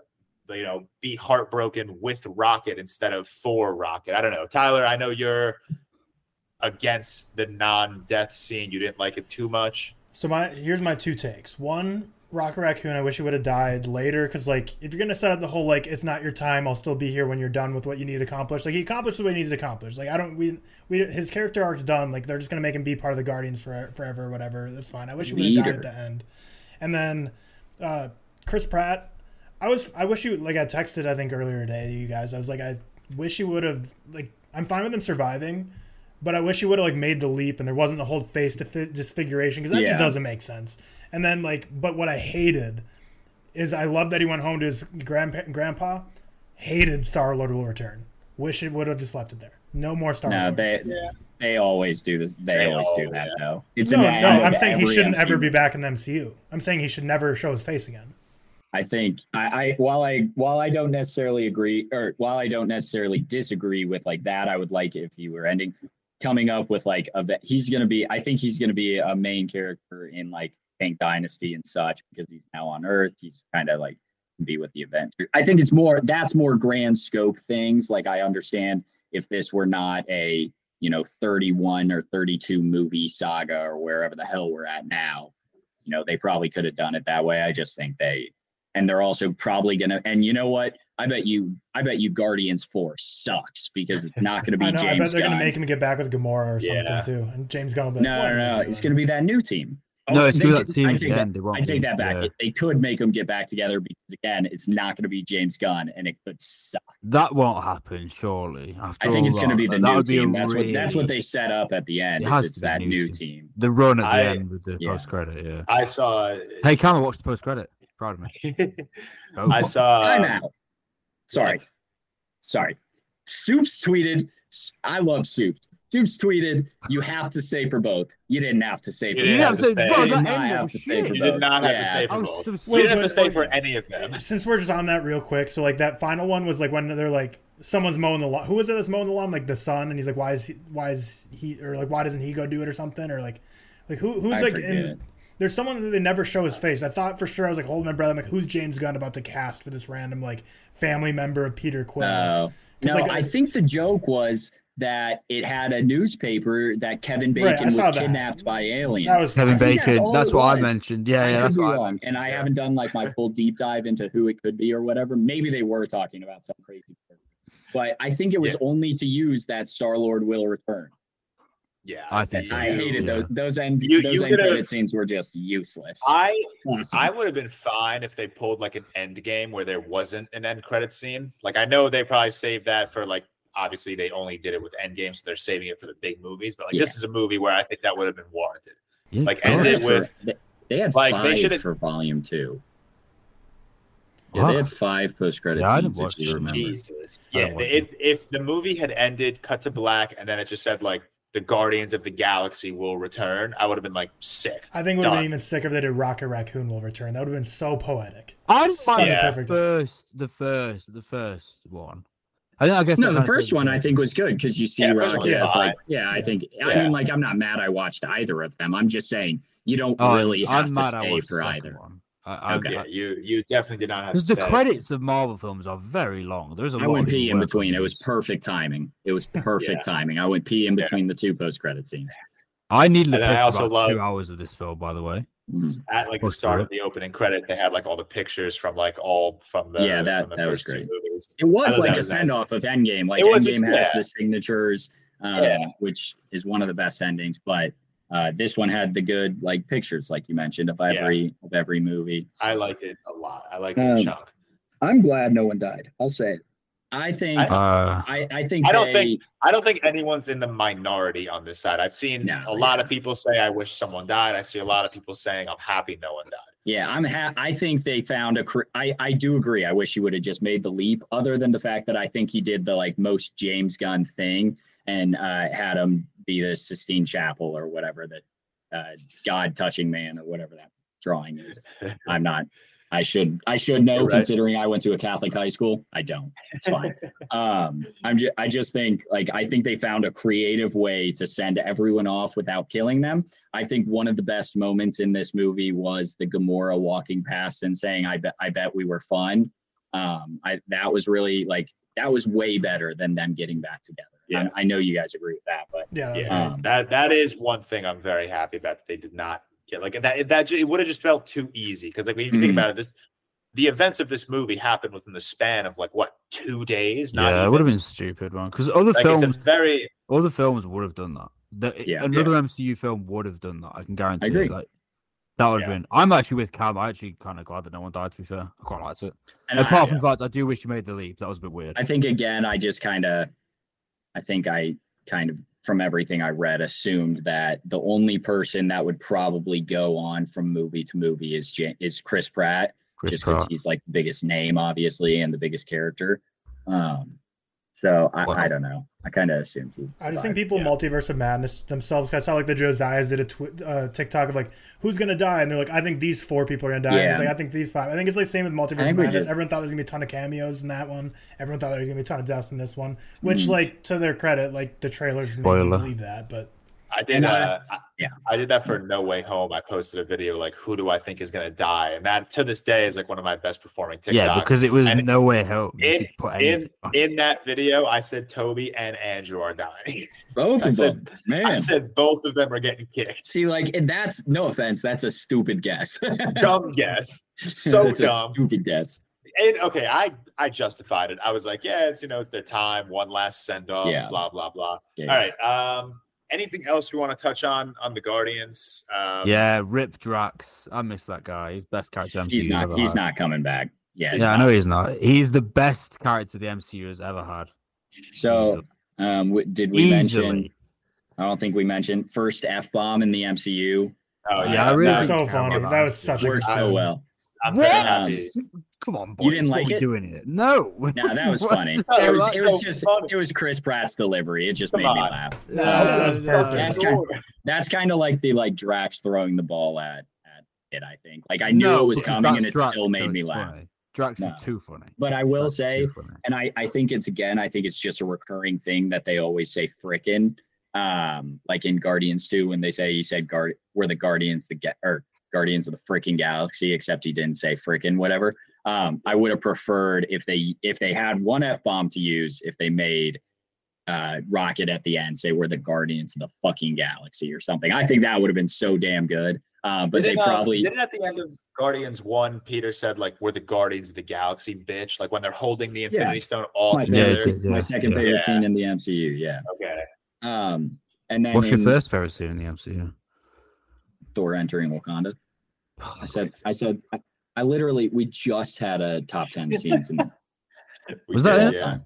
you know, be heartbroken with Rocket instead of for Rocket. I don't know, Tyler. I know you're against the non-death scene. You didn't like it too much. So my here's my two takes. One, Rocket Raccoon. I wish he would have died later because like if you're gonna set up the whole like it's not your time, I'll still be here when you're done with what you need to accomplish. Like he accomplished what he needs to accomplish. Like I don't we we his character arc's done. Like they're just gonna make him be part of the Guardians for, forever, or whatever. That's fine. I wish he would have died at the end. And then uh, Chris Pratt. I was I wish you like I texted I think earlier today to you guys. I was like I wish he would have like I'm fine with him surviving, but I wish he would have like made the leap and there wasn't the whole face to fi- disfiguration because that Yeah. just doesn't make sense. And then like, but what I hated is I love that he went home to his grandpa. Grandpa hated Star Lord will return. Wish it would have just left it there. No more Star No, Lord. they they always do this. They, They always do that yeah. though. It's no, no, I'm saying he shouldn't ever be back in the MCU. I'm saying he should never show his face again. I think I, I while I while I don't necessarily agree or while I don't necessarily disagree with like that, I would like it if he were ending coming up with like a he's gonna be I think he's gonna be a main character in like Kang Dynasty and such because he's now on Earth. He's kind of like be with the event. I think it's more that's more grand scope things. Like I understand if this were not a you know 31 or 32 movie saga or wherever the hell we're at now, you know they probably could have done it that way. I just think they and they're also probably gonna and you know what i bet you i bet you guardians 4 sucks because it's not gonna be I know. james I bet they're Gunn. gonna make him get back with Gamora or something Yeah. too. And James Gunn will be like, no no no it's gonna be that new team No, Oh, it's they gonna be could- that team I take the that- end. Won't I take be, that back. yeah. They could make them get back together because again, it's not going to be James Gunn, and it could suck. That won't happen, surely. After I think all it's going to be the That new would be a team. That's what that's what they set up at the end. It is has it's to be that new new team. team. The run at the I- end with the yeah. post credit, yeah. I saw. Hey, Cameron, watch the post credit. Proud of me. Go. I saw. I'm um, out. Sorry, what? sorry. Soups tweeted. I love Soups. Soups tweeted. You have to say for both. You didn't have to say You for didn't both. have to say- You did not have to say for shit. You did not have to Yeah. stay I for both. so You didn't have to stay for any of them. Since we're just on that real quick, so like that final one was like when they're like someone's mowing the lawn. Who is it that's mowing the lawn? Like the son, and he's like, "Why is he? Why is he? Or like, why doesn't he go do it or something? Or like, like who who's I like forget. in? There's someone that they never show his face. I thought for sure I was like holding my breath. I'm like, who's James Gunn about to cast for this random like family member of Peter Quill? No, 'Cause, no. like, I think the joke was that it had a newspaper that Kevin Bacon saw was that. kidnapped by aliens. that was Kevin I think that's Bacon. That's, it what I mentioned. Yeah, I yeah, that's what I wrong, mentioned. and I yeah. haven't done like my full deep dive into who it could be or whatever. Maybe they were talking about some crazy, person. but I think it was Yeah. only to use that Star Lord will return. Yeah, I think I Yeah. hated Yeah. those those end You- those you end credit scenes were just useless. I Awesome. I would have been fine if they pulled like an end game where there wasn't an end credit scene. Like I know they probably saved that for like obviously they only did it with end games, so they're saving it for the big movies. But like this is a movie where I think that would have been warranted. Yeah, like, go end it with- they, they had like, they five should've- for volume two. Yeah, Wow. they had five post credit Yeah, scenes. If you remember. Jesus. Yeah, if if the movie had ended, cut to black, and then it just said like the Guardians of the Galaxy will return, I would have been like sick. I think it would have been even sicker if they did Rocket Raccoon will return. That would have been so poetic. I didn't mind Yeah. the first, the first, the first one. I, think- I guess No, the first says one the I think was good because you see Yeah, Rocket one's as fine. like, yeah, I Yeah. think. I mean, like, I'm not mad I watched either of them. I'm just saying you don't Oh, really have I'm to mad stay watched for either. one. I, I, Okay. Yeah, you you definitely did not have Because to the say. credits of Marvel films are very long. There's a I lot. went pee in between. It was perfect timing. It was perfect Yeah. timing. I went pee in Yeah. between the two post credit scenes. I needed to And I piss also about love- two hours of this film, by the way. Mm. at like the start of the opening credit, they had like all the pictures from like all from the Yeah, that- the that was first two great. movies. It was like that a was nice. send off of Endgame. Like It was- Endgame has yeah. the signatures, um, Yeah. which is one of the best endings. But uh, this one had the good like pictures, like you mentioned, of Yeah. every of every movie. I liked it a lot. I liked Um, the chunk. I'm glad no one died. I'll say it. I think I- Uh, I, I think I don't they- think I don't think anyone's in the minority on this side. I've seen No, a lot yeah. of people say I wish someone died. I see a lot of people saying I'm happy no one died. Yeah, I'm. Ha- I think they found a. Cr- I I do agree. I wish he would have just made the leap. Other than the fact that I think he did the like most James Gunn thing and uh, had him be the Sistine Chapel or whatever that uh, God touching man or whatever that drawing is. I'm not. I should I should know right. considering I went to a Catholic high school. I don't. It's fine. um, I'm just I just think like I think they found a creative way to send everyone off without killing them. I think one of the best moments in this movie was the Gamora walking past and saying, "I bet I bet we were fun." Um, I that was really like that was way better than them getting back together. Yeah. I, I know you guys agree with that, but Yeah, that Yeah. um, That that is one thing I'm very happy about that they did not get like that. That it would have just felt too easy because like when you think Mhm. about it, this the events of this movie happened within the span of like what two days? Not yeah, it would have been stupid, man. Because other like films, it's a very other films would have done that. The, Yeah. another MCU film would have done that. I can guarantee. agree. Like that would have Yeah. been. I'm actually with Cam. I actually kind of glad that no one died. To be fair, I quite liked it. and Apart I, from the fact, I do wish you made the leap. That was a bit weird. I think again, I just kind of, I think I kind of from everything I read assumed that the only person that would probably go on from movie to movie is is Chris Pratt, Chris just because he's like the biggest name, obviously, and the biggest character. Um, so I, I don't know. I kind of assumed he. I just think people yeah. multiverse of madness themselves. I saw like the Josiahs did a tw- uh, TikTok of like who's gonna die, and they're like, I think these four people are gonna die. And It's Yeah. like I think these five. I think it's like same with multiverse of madness. did- Everyone thought there was gonna be a ton of cameos in that one. Everyone thought there was gonna be a ton of deaths in this one. Which, Mhm. like to their credit, like the trailers made me Spoiler. believe that. But I did. And uh, I, yeah. I did that for No Way Home. I posted a video like, "Who do I think is going to die?" And that to this day is like one of my best performing TikToks. yeah, because it was And no way home. In in in that video, I said Toby and Andrew are dying. both I of said- them, I man. said both of them are getting kicked. See, like and that's no offense. That's a stupid guess. Dumb guess, so That's a dumb. stupid guess. And okay, I I justified it. I was like, yeah, it's you know, it's their time, one last send off, Yeah. blah blah blah. Yeah, All right. Um, anything else we want to touch on on the Guardians? Um, yeah, Rip Drax. I miss that guy. He's best character MCU he's not. ever He's had. not coming back. Yeah. Yeah, I know he's not. He's the best character the MCU has ever had. So, um, w- did we mention? I don't think we mentioned first f bomb in the MCU. Oh Yeah, yeah, I really that- so funny. That that. was such a Worked good so scene. well. I'm very What? happy. Come on, boys. You didn't like we it? doing here? No. Nah, that was funny. It was. that's It was so just. funny. It was Chris Pratt's delivery. It just Come made me laugh. No, that was Uh, perfect. That's kind. That's kind of like the like Drax throwing the ball at at it. I think. Like I knew No, it was coming, and it Drax, still so made me laugh. funny. Drax No. is too funny. But I will That's say, and I, I think it's again, I think it's just a recurring thing that they always say frickin'. Um, like in Guardians 2, when they say he said guard we're the guardians the get or guardians of the freaking galaxy, except he didn't say freaking whatever. Um, I would have preferred if they if they had one F bomb to use, if they made uh rocket at the end, say we're the guardians of the fucking galaxy or something. I think that would have been so damn good. Um, but they Didn't, uh, probably didn't at the end of Guardians One, Peter said like we're the Guardians of the Galaxy, bitch. Like when they're holding the Infinity Stone it's all my together. favorite, Yeah, my second favorite Yeah. scene in the MCU. Yeah. Okay. Um, and then What's your first favorite scene in the MCU? Thor entering Wakanda. Oh, I said, I said, I, I literally, we just had a top ten scenes, in Was that did, it? Yeah.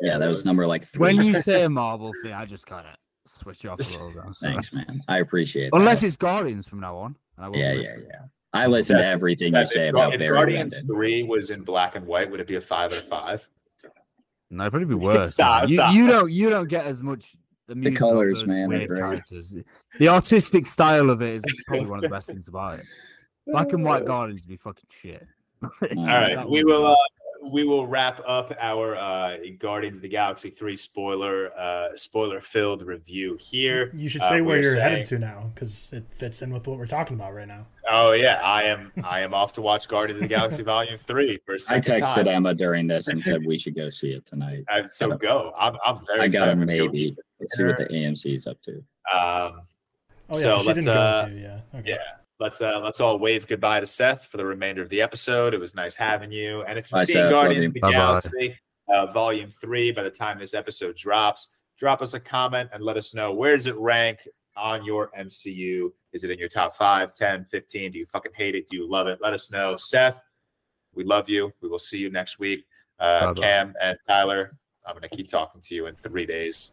yeah, that was it number like three. When you say a Marvel thing, I just kind of switch off a little bit. Thanks, man. I appreciate. It. Unless that. it's Guardians from now on. and I won't yeah, yeah, listen. yeah. I listen to everything Yeah, you say if, about if Barry Guardians Lyndon. Three was in black and white, would it be a five out of five? No, it'd probably be worse. Stop, man. You, stop. you don't you don't get as much amusement off colours, man, are Weird characters. The artistic style of it is probably one of the best things about it. Black and white Guardians would be fucking shit. All All right, we will. Uh, we will wrap up our uh, Guardians of the Galaxy three spoiler uh, spoiler filled review here. You should Uh, say where you're saying- headed to now, because it fits in with what we're talking about right now. Oh yeah, I am. I am off to watch Guardians of the Galaxy Volume Three for a I second texted time. Emma during this and said we should go see it tonight. Uh, so go. I'm. I'm very. I got a excited to maybe. Let's see what the AMC is up to. Um, Oh yeah, So she let's, didn't uh, go with you. Yeah. Okay. yeah. Let's uh let's all wave goodbye to Seth for the remainder of the episode. It was nice having you. And if you've Bye, seen Seth. Guardians you. of the Bye-bye. Galaxy uh, Volume Three, by the time this episode drops, drop us a comment and let us know where does it rank on your MCU? Is it in your top 5, 10, 15? Do you fucking hate it? Do you love it? Let us know. Seth, we love you. We will see you next week. Uh, Bye-bye. Cam and Tyler, I'm going to keep talking to you in three days.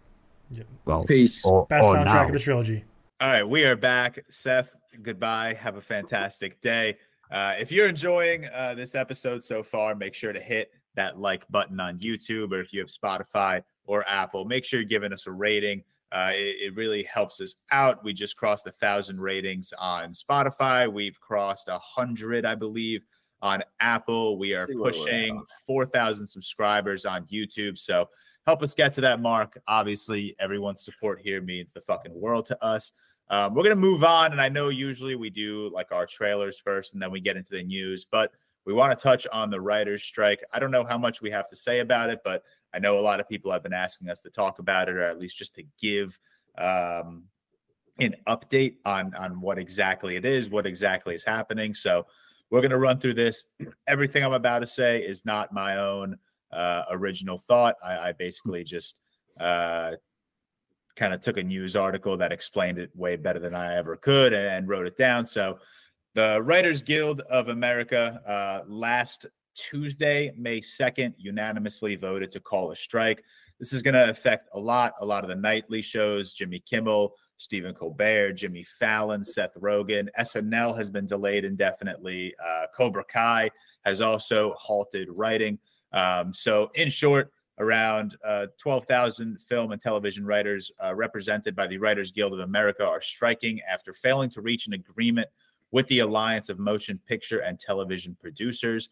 Well, Peace. or, Best or soundtrack now. of the trilogy. All right, we are back. Seth, goodbye. Have a fantastic day. Uh, if you're enjoying uh, this episode so far, make sure to hit that like button on YouTube, or if you have Spotify or Apple, make sure you're giving us a rating. Uh, it, it really helps us out. We just crossed a thousand ratings on Spotify. We've crossed a hundred, I believe, on Apple. We are pushing 4,000 subscribers on YouTube. So help us get to that mark. Obviously, everyone's support here means the fucking world to us. Um, we're going to move on. And I know usually we do like our trailers first and then we get into the news, but we want to touch on the writer's strike. I don't know how much we have to say about it, but I know a lot of people have been asking us to talk about it or at least just to give um, an update on on what exactly it is, what exactly is happening. So we're going to run through this. Everything I'm about to say is not my own uh, original thought. I, I basically just uh, kind of took a news article that explained it way better than I ever could and, wrote it down. So the Writers Guild of America uh, last Tuesday, May 2nd, unanimously voted to call a strike. This is going to affect a lot, a lot of the nightly shows, Jimmy Kimmel, Stephen Colbert, Jimmy Fallon, Seth Rogen. SNL has been delayed indefinitely. Uh, Cobra Kai has also halted writing. Um, so, in short, around uh, 12,000 film and television writers uh, represented by the Writers Guild of America are striking after failing to reach an agreement with the Alliance of Motion Picture and Television Producers.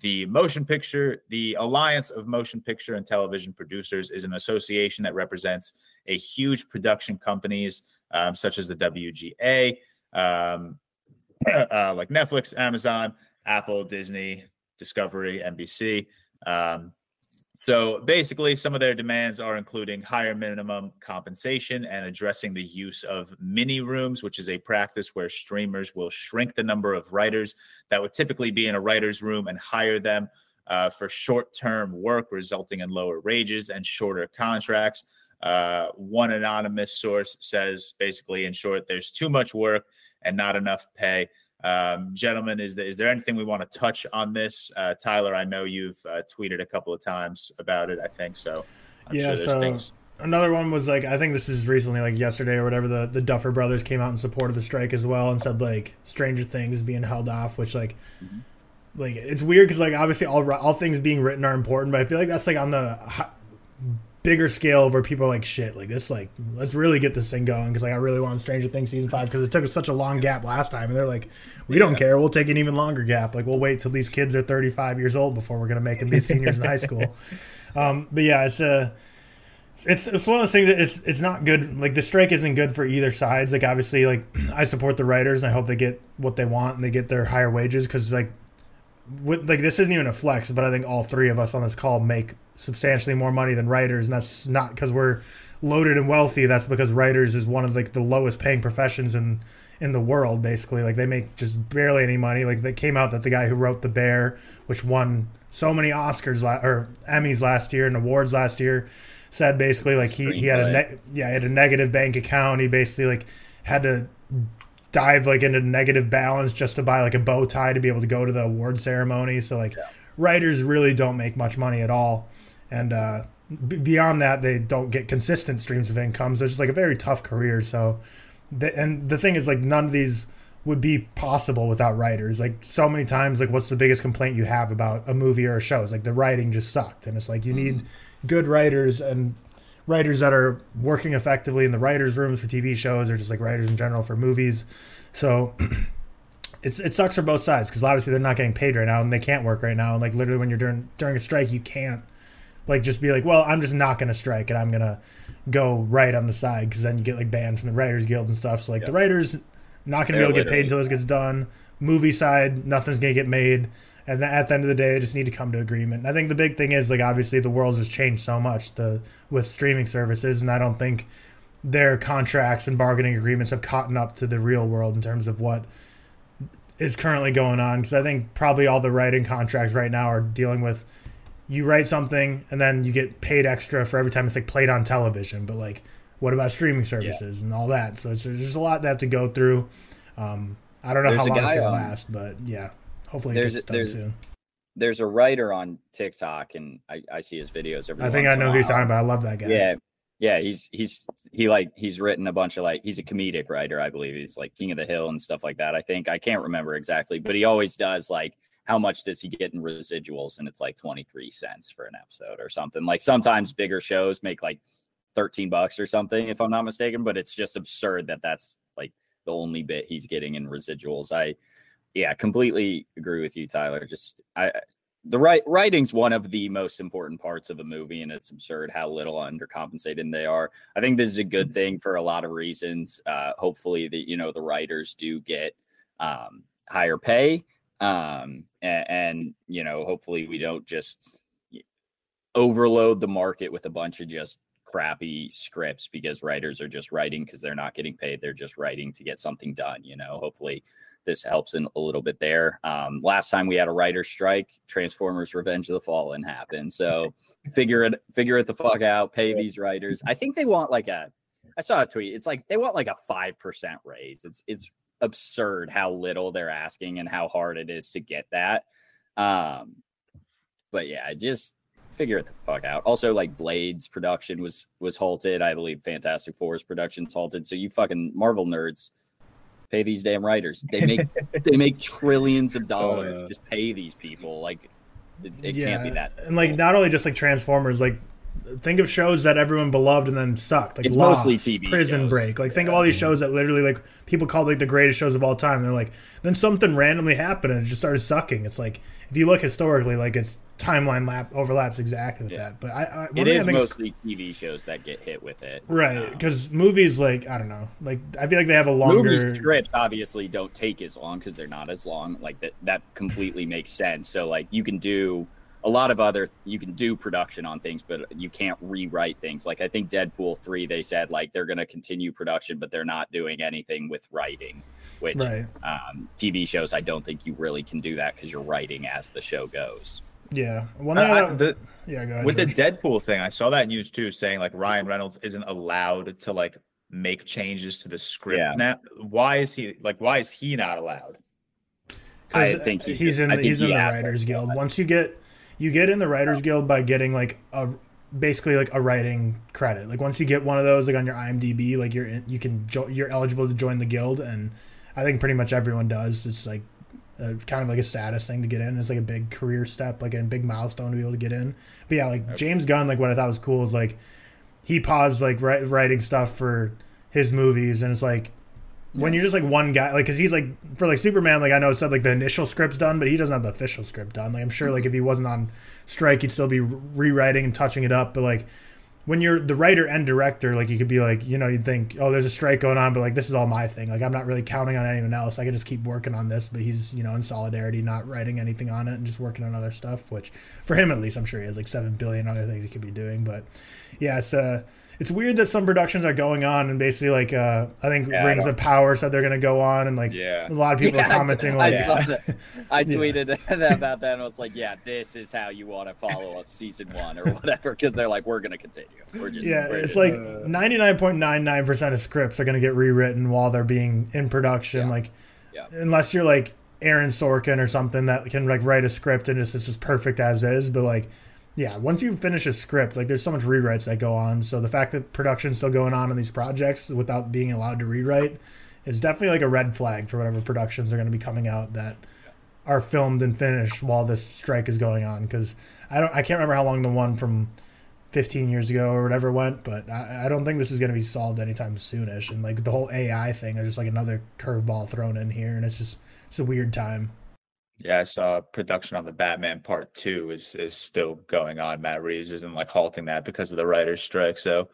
The Motion Picture, the Alliance of Motion Picture and Television Producers is an association that represents a huge production companies um, such as the WGA, um, uh, like Netflix, Amazon, Apple, Disney, Discovery, NBC. Um, so basically, some of their demands are including higher minimum compensation and addressing the use of mini rooms, which is a practice where streamers will shrink the number of writers that would typically be in a writer's room and hire them uh, for short term work, resulting in lower wages and shorter contracts. Uh, one anonymous source says basically, in short, there's too much work and not enough pay. Um, gentlemen, is there, is there anything we want to touch on this? Uh, Tyler, I know you've uh, tweeted a couple of times about it. I think so. I'm yeah. Sure so things. another one was like I think this is recently, like yesterday or whatever. The the Duffer Brothers came out in support of the strike as well and said like Stranger Things being held off, which like. Mm-hmm. Like it's weird because like obviously all all things being written are important, but I feel like that's like on the bigger scale where people are like, shit, like this, like let's really get this thing going because like I really want Stranger Things season five because it took us such a long gap last time, and they're like, we don't care, we'll take an even longer gap. Like we'll wait till these kids are thirty five years old before we're gonna make them be seniors in high school. Um, but yeah, it's a. It's, it's one of those things that it's it's not good. Like the strike isn't good for either sides. Like obviously, like I support the writers and I hope they get what they want and they get their higher wages because like with, like this isn't even a flex, but I think all three of us on this call make substantially more money than writers, and that's not because we're loaded and wealthy. That's because writers is one of like the lowest paying professions in in the world. Basically, like they make just barely any money. Like they came out that the guy who wrote The Bear, which won so many Oscars or Emmys last year and awards last year, said basically like he, he had a ne- yeah he had a negative bank account. He basically like had to dive like into negative balance just to buy like a bow tie to be able to go to the award ceremony. So like yeah. writers really don't make much money at all and uh, b- beyond that, they don't get consistent streams of income. So it's just like a very tough career. So, the, and the thing is, like, none of these would be possible without writers. Like, so many times, like, what's the biggest complaint you have about a movie or a show? It's like the writing just sucked, and it's like you need mm-hmm. good writers and writers that are working effectively in the writers' rooms for TV shows, or just like writers in general for movies. So. it's it sucks for both sides because obviously they're not getting paid right now and they can't work right now and like literally when you're during during a strike you can't like just be like, well, I'm just not going to strike and I'm going to go right on the side because then you get like banned from the Writers Guild and stuff. So like the writers not going to be able to get paid until this gets done. Movie side, nothing's going to get made. And at the end of the day, they just need to come to agreement. And I think the big thing is like obviously the world has changed so much the with streaming services, and I don't think their contracts and bargaining agreements have caught up to the real world in terms of what is currently going on. Because I think probably all the writing contracts right now are dealing with you write something and then you get paid extra for every time it's like played on television. But like, what about streaming services yeah. and all that? So it's, there's just a lot they have to go through. Um, I don't know there's how long um, last, but yeah, hopefully it gets done there's, soon. There's a writer on TikTok, and I, I see his videos every. I think I know who you're talking about. I love that guy. Yeah, yeah, he's he's he like he's written a bunch of like he's a comedic writer, I believe. He's like King of the Hill and stuff like that. I think I can't remember exactly, but he always does like how much does he get in residuals? And it's like 23 cents for an episode or something. Like sometimes bigger shows make like 13 bucks or something, if I'm not mistaken, but it's just absurd that that's like the only bit he's getting in residuals. I, yeah, completely agree with you, Tyler. Just I the right writing's one of the most important parts of a movie, and it's absurd how little undercompensated they are. I think this is a good thing for a lot of reasons. Uh, hopefully, that you know the writers do get um, higher pay, um, and, and you know, hopefully, we don't just overload the market with a bunch of just crappy scripts because writers are just writing because they're not getting paid. They're just writing to get something done. You know, hopefully this helps in a little bit there. Um, last time we had a writer strike, Transformers: Revenge of the Fallen happened. So figure it figure it the fuck out. Pay these writers. I think they want like a. I saw a tweet. It's like they want like a five percent raise. It's it's absurd how little they're asking and how hard it is to get that. Um, but yeah, just figure it the fuck out. Also, like Blades production was was halted. I believe Fantastic Four's production's halted. So you fucking Marvel nerds pay these damn writers. They make they make trillions of dollars. Uh, just pay these people. Like it, it yeah. can't be that. And like not only just like Transformers, like think of shows that everyone beloved and then sucked. Like it's Lost, mostly TV Prison shows. Break. Like think yeah. of all these shows that literally like people called like the greatest shows of all time. And they're like then something randomly happened and it just started sucking. It's like if you look historically, like it's timeline lap overlaps exactly with yeah. that. But I, I it is mostly TV shows that get hit with it, right? Because um, movies, like I don't know, like I feel like they have a longer. Movie scripts obviously don't take as long because they're not as long. Like that, that completely makes sense. So like you can do a lot of other you can do production on things but you can't rewrite things like i think deadpool 3 they said like they're going to continue production but they're not doing anything with writing which right. um, tv shows i don't think you really can do that because you're writing as the show goes yeah one uh, the, yeah ahead, with George. the deadpool thing i saw that news too saying like ryan reynolds isn't allowed to like make changes to the script yeah. now why is he like why is he not allowed I think he, he's in the, he's in the writers guild. Once you get you get in the Writers Guild by getting like a basically like a writing credit. Like once you get one of those like on your IMDb, like you're in, you can jo- you're eligible to join the guild, and I think pretty much everyone does. It's like a, kind of like a status thing to get in. It's like a big career step, like a big milestone to be able to get in. But yeah, like. James Gunn, like what I thought was cool is like he paused like writing stuff for his movies, and it's like when you're just like one guy, like, cause he's like for like Superman, like I know it said like the initial script's done, but he doesn't have the official script done. Like I'm sure like if he wasn't on strike, he'd still be rewriting and touching it up. But like when you're the writer and director, like you could be like, you know, you'd think, oh, there's a strike going on, but like this is all my thing. Like I'm not really counting on anyone else. I can just keep working on this. But he's you know in solidarity, not writing anything on it and just working on other stuff. Which for him at least, I'm sure he has like seven billion other things he could be doing. But yeah, it's uh it's weird that some productions are going on and basically like uh I think yeah, Rings I of Power said they're gonna go on and like yeah. a lot of people yeah, are commenting I, like I, I tweeted about that and I was like, yeah, this is how you want to follow up season one or whatever because they're like, we're gonna continue. We're just yeah, it's like ninety nine point nine nine percent of scripts are gonna get rewritten while they're being in production. Like unless you're like Aaron Sorkin or something that can like write a script and it's just perfect as is, but like yeah, once you finish a script, like there's so much rewrites that go on. So the fact that production's still going on in these projects without being allowed to rewrite is definitely like a red flag for whatever productions are going to be coming out that are filmed and finished while this strike is going on. Because I don't, I can't remember how long the one from 15 years ago or whatever went, but I, I don't think this is going to be solved anytime soonish. And like the whole AI thing, there's just like another curveball thrown in here, and it's just it's a weird time. Yeah, I saw production on the Batman Part Two is is still going on. Matt Reeves isn't like halting that because of the writers' strike. So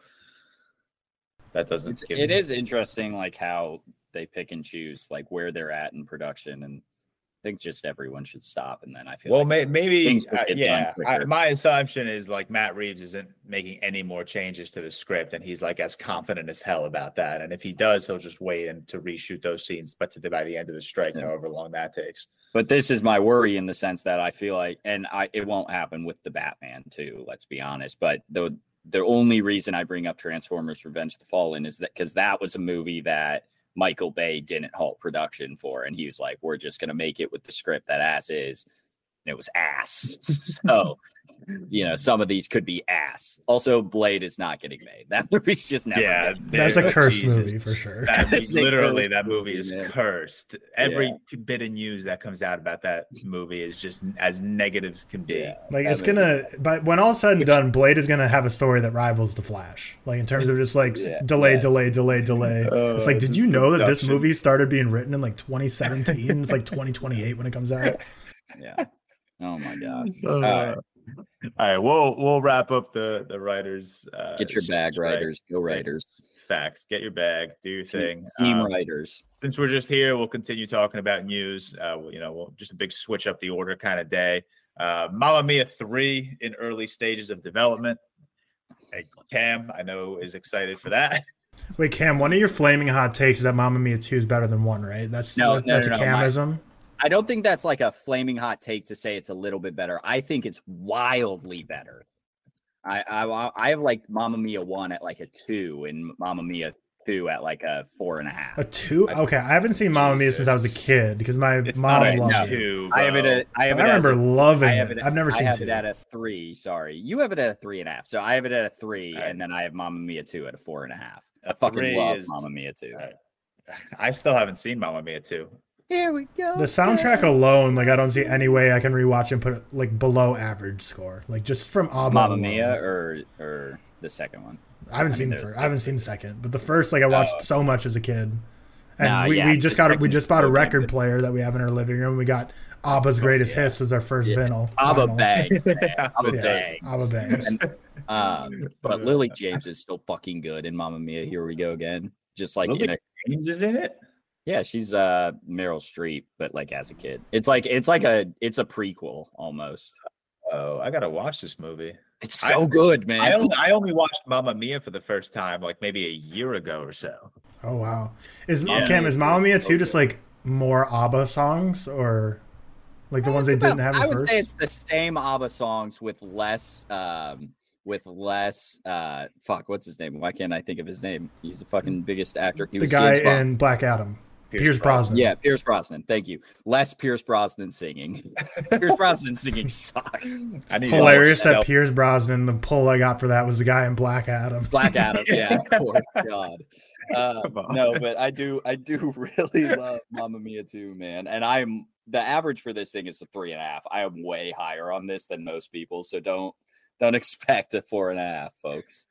that doesn't. It's, it me... is interesting, like how they pick and choose, like where they're at in production, and think just everyone should stop, and then I feel well, like may, maybe uh, yeah. I, my assumption is like Matt Reeves isn't making any more changes to the script, and he's like as confident as hell about that. And if he does, he'll just wait and to reshoot those scenes, but to the, by the end of the strike, yeah. however long that takes. But this is my worry in the sense that I feel like, and I it won't happen with the Batman too. Let's be honest. But the the only reason I bring up Transformers: Revenge of the Fallen is that because that was a movie that Michael Bay didn't halt production for. And he was like, we're just going to make it with the script that ass is. And it was ass. so you know, some of these could be ass. Also, Blade is not getting made. That movie's just never. yeah, getting That's a cursed Jesus. movie for sure. That, It's literally, that movie movie, is man. cursed. Every Yeah. bit of news that comes out about that movie is just as negative as can be. Yeah. Like That it's movie- gonna, but when all's said and done, Blade is gonna have a story that rivals the Flash. Like in terms of just like Yeah. delay, Yes. delay, delay, delay. it's like, did you know that this movie started being written in like 2017? it's like 2028 when it comes out. Yeah. Oh my god. Uh, All right. all right, we'll we'll wrap up the the writers. Uh, Get your bag, strike. writers. Go writers. Facts. Get your bag. Do your thing. Team Um, writers. since we're just here, we'll continue talking about news. Uh, you know, we'll just a big switch up the order kind of day. Uh, Mamma Mia three in early stages of development. Hey, Cam, I know is excited for that. Wait, Cam, one of your flaming hot takes is that Mamma Mia 2 is better than one, right? That's No, that- no, that's no, a no, my- Camism. I don't think that's like a flaming hot take to say it's a little bit better. I think it's wildly better. I I, I have like Mamma Mia one at like a two and Mamma Mia two at like a four and a half. A two? That's- Okay, I haven't seen Mamma Mia since I was a kid because my It's mom not a loved no. it. two. I have it bro. at I have it as remember a- loving I have it. it. I've never I seen have two. it at a three. Sorry, you have it at a three and a half. So I have it at a three, Alright. and then I have Mamma Mia two at a four and a half. A I fucking love is- Mamma Mia two. Alright. I still haven't seen Mamma Mia two. Here we go. The soundtrack alone, like I don't see any way I can rewatch and put it like below average score. Like just from ABBA. Mamma alone. Mia or or the second one. I haven't I seen mean, the first. I haven't seen the second, but the first, like I watched Oh. so much as a kid, and Nah, we, yeah, we just got a, we just bought a record player that we have in our living room. We got ABBA's Greatest yeah. Hits was our first Yeah. vinyl. ABBA vinyl. bangs, man. ABBA Yeah, bangs. ABBA bangs. And, um, But, but uh, Lily James is still fucking good in Mamma Mia. Here we go again. Just like Lily in a James is in it. Yeah, she's uh Meryl Streep, but like as a kid. It's like it's like a it's a prequel almost. Oh, I gotta watch this movie. It's I- so good, man. I only, I only watched Mamma Mia for the first time like maybe a year ago or so. Oh wow! Is Yeah. Cam is Mamma Mia too just like more ABBA songs or like the ones they it's didn't have I would first? say it's the same ABBA songs with less um with less uh fuck, what's his name? Why can't I think of his name? He's the fucking biggest actor. He the was guy in Black Adam, Pierce, Brosnan. Yeah, Pierce Brosnan. Thank you. Less Pierce Brosnan singing. Pierce Brosnan singing sucks. I need Hilarious that that. Pierce Brosnan. The pull I got for that was the guy in Black Adam. Black Adam. Yeah, of course. God. Uh, no, but I do, I do really love Mamma Mia too, man. And I'm the average for this thing is a three and a half. I am way higher on this than most people, so don't don't expect a four and a half, folks.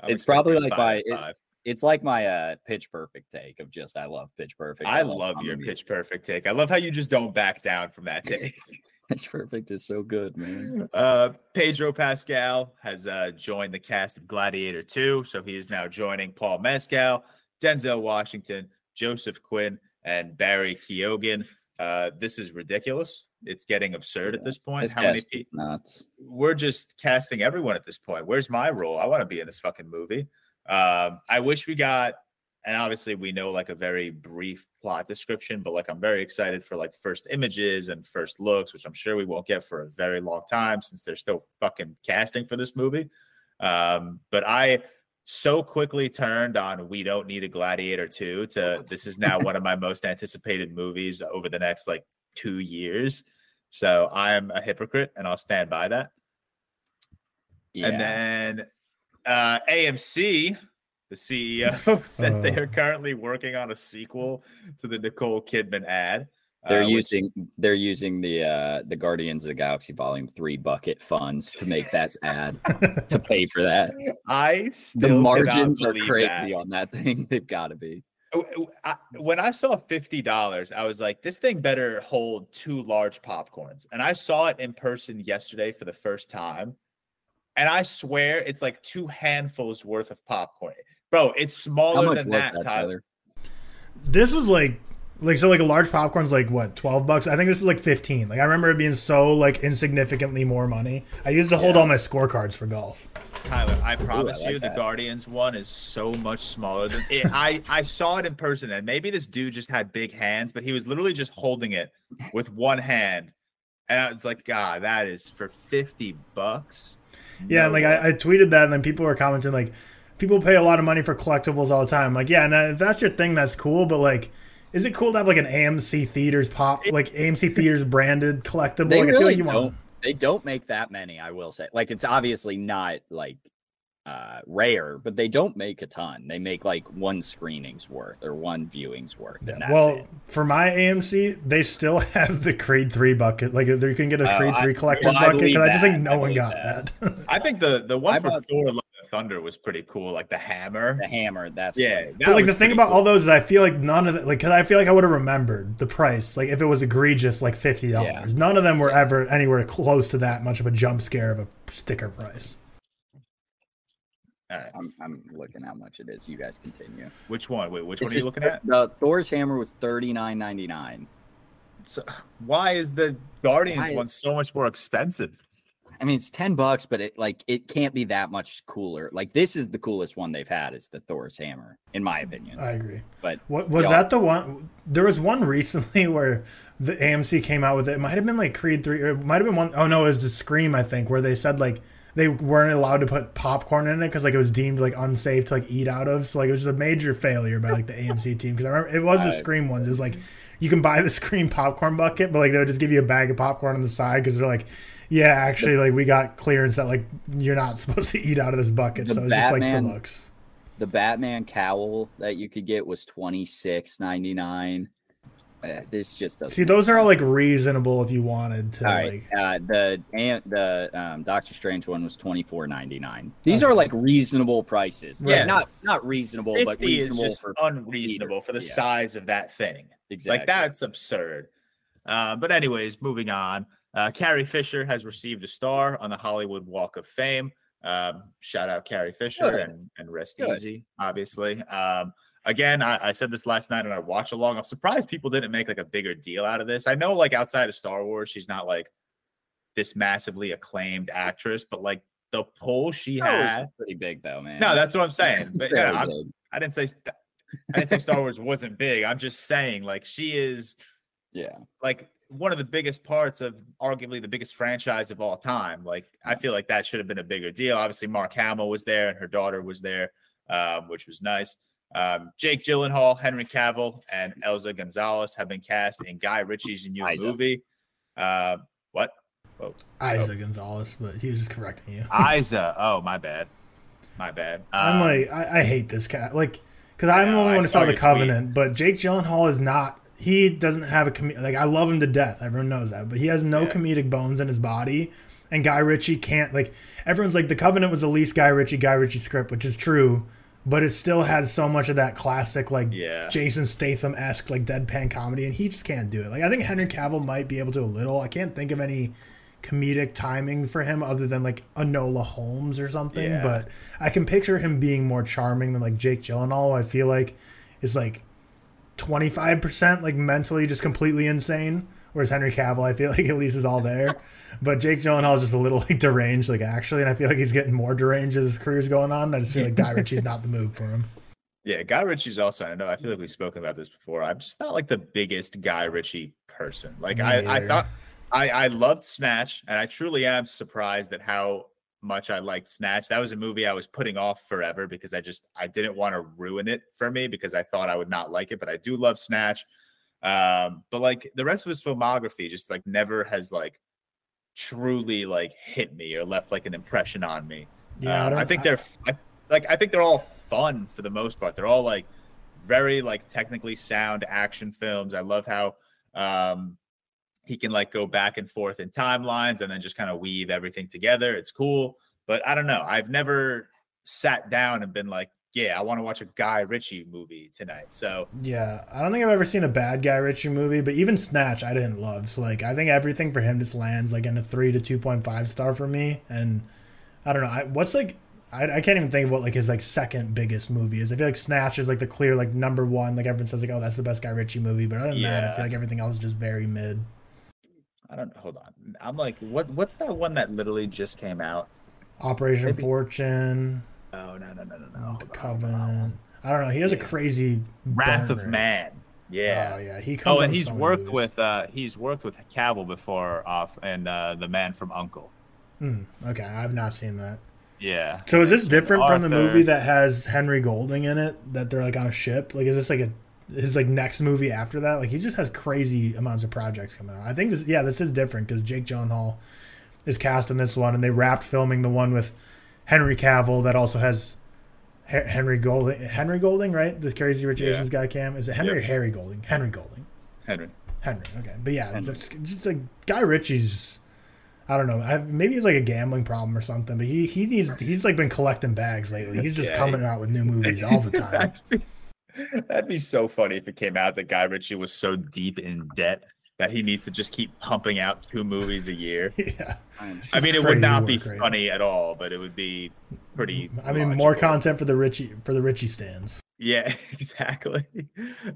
I'm it's probably like five, my- five. It's like my uh pitch perfect take of just I love pitch perfect. I love love your pitch perfect take. I love how you just don't back down from that take. Pitch perfect is so good, man. Uh, Pedro Pascal has uh, joined the cast of Gladiator 2, so he is now joining Paul Mescal, Denzel Washington, Joseph Quinn, and Barry Keoghan. Uh, this is ridiculous. It's getting absurd at this point. This How many people? nuts. We're just casting everyone at this point. Where's my role? I want to be in this fucking movie. Um, I wish we got, and obviously we know like a very brief plot description, but like I'm very excited for like first images and first looks, which I'm sure we won't get for a very long time since they're still fucking casting for this movie. Um, but I so quickly turned on we don't need a gladiator 2 to this is now one of my most anticipated movies over the next like two years. So I'm a hypocrite and I'll stand by that. Yeah. And then uh, AMC, the CEO, says they Uh. are currently working on a sequel to the Nicole Kidman ad. They're uh, which- using they're using the uh the Guardians of the Galaxy Volume Three bucket funds to make that ad to pay for that. I The still cannot margins are crazy that. on that thing. They've got to be. W- w- I- when I saw fifty dollars, I was like, "This thing better hold two large popcorns." And I saw it in person yesterday for the first time, and I swear it's like two handfuls worth of popcorn, bro. It's How smaller much than was that, that, Tyler. Tyler? This was like like so like a large popcorn's like what twelve bucks. I think this is like fifteen. Like I remember it being so like insignificantly more money. I used to hold Yeah. all my scorecards for golf. Tyler, I promise like you, the. Guardians one is so much smaller than it. I I saw it in person, and maybe this dude just had big hands, but he was literally just holding it with one hand, and I was like, God, that is for fifty bucks. Yeah, and like. I, I tweeted that, and then people were commenting like, people pay a lot of money for collectibles all the time. Like, yeah, and uh, if that's your thing, that's cool. But like, is it cool to have like an AMC theaters pop, like AMC theaters branded collectible? They like, I feel really like you don't. want. They don't make that many, I will say. Like it's obviously not like uh rare, but they don't make a ton. They make like one screening's worth or one viewing's worth. And that's well, it. for my AMC, they still have the Creed three bucket. Like you can get a Oh, Creed I- three collector well, bucket believe because I just think that. no I one got that. that. I think the the one I for bought- Thor: Love and Thunder was pretty cool, like the hammer. the hammer, that's Yeah, what- that but like the thing about cool. all those is I feel like none of it like because I feel like I would have remembered the price like if it was egregious like fifty dollars. None of them were ever anywhere close to that much of a jump scare of a sticker price. All right. I'm, I'm looking how much it is. You guys continue. Which one? Wait, which This one are you is- looking at? The Thor's hammer was thirty nine ninety nine. So, why is the Guardians Why- one so much more expensive? I mean, it's ten bucks, but it like it can't be that much cooler. Like this is the coolest one they've had. Is the Thor's hammer, in my opinion. I agree. But What was that the one? There was one recently where the AMC came out with it. It might have been like Creed three. Or it might have been one oh no, it was the Scream I think, where they said like they weren't allowed to put popcorn in it because like it was deemed like unsafe to like eat out of. So like it was a major failure by like the AMC team because I remember it was the Scream ones. It was like you can buy the Scream popcorn bucket, but like they would just give you a bag of popcorn on the side because they're like. Yeah, actually, like we got clearance that like you're not supposed to eat out of this bucket, The so it's just like for looks. the Batman cowl that you could get was twenty six ninety nine. This just doesn't. See, those are all like reasonable if you wanted to All right. like. Uh, the and the um, Doctor Strange one was twenty four ninety nine. These Okay. are like reasonable prices. Like, Yeah. not not reasonable, but Fifty is reasonable just for unreasonable for the Yeah. size of that thing. exactly. Like that's absurd. Uh, but anyways, moving on. Uh, Carrie Fisher has received a star on the Hollywood Walk of Fame. Um, shout out Carrie Fisher Good. and, and rest Good. easy, obviously. Um, again, I, I said this last night and I watched along. I'm surprised people didn't make like a bigger deal out of this. I know, like outside of Star Wars, she's not like this massively acclaimed actress, but like the pull she Star had. pretty big though, man. No, that's what I'm saying. But yeah, I'm. I didn't say I didn't say Star Wars wasn't big. I'm just saying like she is yeah. like one of the biggest parts of arguably the biggest franchise of all time. Like I feel like that should have been a bigger deal. Obviously, Mark Hamill was there and her daughter was there, um, which was nice. Um, Jake Gyllenhaal, Henry Cavill, and Elza Gonzalez have been cast in Guy Ritchie's new Isa. movie. Uh, what? Isaac Gonzalez, but he was just correcting you. Isa. Oh, my bad. My bad. I'm Um, like, I, I hate this cat. Like, because I'm the only I one who saw saw the your tweet. Covenant, but Jake Gyllenhaal is not. He doesn't have a com- like. I love him to death. Everyone knows that, but he has no Yeah. comedic bones in his body. And Guy Ritchie can't like. Everyone's like, the Covenant was the least Guy Ritchie Guy Ritchie script, which is true, but it still had so much of that classic like Yeah. Jason Statham esque like deadpan comedy, and he just can't do it. Like I think Henry Cavill might be able to a little. I can't think of any comedic timing for him other than like Enola Holmes or something. Yeah. But I can picture him being more charming than like Jake Gyllenhaal. I feel like is like twenty five percent like mentally just completely insane. Whereas Henry Cavill, I feel like at least is all there. But Jake Gyllenhaal is just a little like deranged, like actually, and I feel like he's getting more deranged as his career's going on. I just feel like Guy Ritchie's not the move for him. Yeah, Guy Ritchie's also. I know. I feel like we've spoken about this before. I'm just not like the biggest Guy Ritchie person. Like I, I thought, I, I loved Snatch, and I truly am surprised at how much I liked Snatch. That was a movie I was putting off forever because I just I didn't want to ruin it for me because I thought I would not like it. But I do love Snatch. Um, but like the rest of his filmography, just like never has like truly like hit me or left like an impression on me. Yeah, Um, don't- I think they're I, like I think they're all fun for the most part. They're all like very like technically sound action films. I love how um he can like go back and forth in timelines and then just kind of weave everything together. It's cool, but I don't know. I've never sat down and been like, yeah, I want to watch a Guy Ritchie movie tonight. So Yeah, I don't think I've ever seen a bad Guy Ritchie movie, but even Snatch I didn't love. So like I think everything for him just lands like in a three to two point five star for me. And I don't know, I, what's like I, I can't even think of what like his like second biggest movie is. I feel like Snatch is like the clear like number one. Like everyone says like oh that's the best Guy Ritchie movie, but other than that I feel like everything else is just very mid. I don't hold on. I'm like, what what's that one that literally just came out? Operation Maybe- Fortune, no no no no no. The Hold on, hold on, hold Covenant. I don't know. He has a crazy Wrath of. Man. Yeah. Oh yeah, he comes. Oh, and he's worked with uh he's worked with Cavill before off and uh the man from Uncle. Hmm, okay, I've not seen that. Yeah. So is this different from the movie that has Henry Golding in it? That they're like on a ship. Like, is this like a his like next movie after that? Like, he just has crazy amounts of projects coming out. I think this, yeah, this is different because Jake Gyllenhaal is cast in this one, and they wrapped filming the one with Henry Cavill that also has Henry Golding. Henry Golding, right? The Crazy Rich Yeah. Asians guy cam. Is it Henry Yep. or Harry Golding? Henry Golding. Henry. Henry. Okay, but yeah, that's just like Guy Ritchie's. I don't know. I, maybe it's like a gambling problem or something. But he he needs he's like been collecting bags lately. He's just Yeah, coming out with new movies all the time. That'd be- That'd be so funny if it came out that Guy Ritchie was so deep in debt that he needs to just keep pumping out two movies a year. yeah. I'm- mean, it would not be right funny at all, but it would be pretty. I mean, more content for the Ritchie for the Ritchie stands. Yeah, exactly.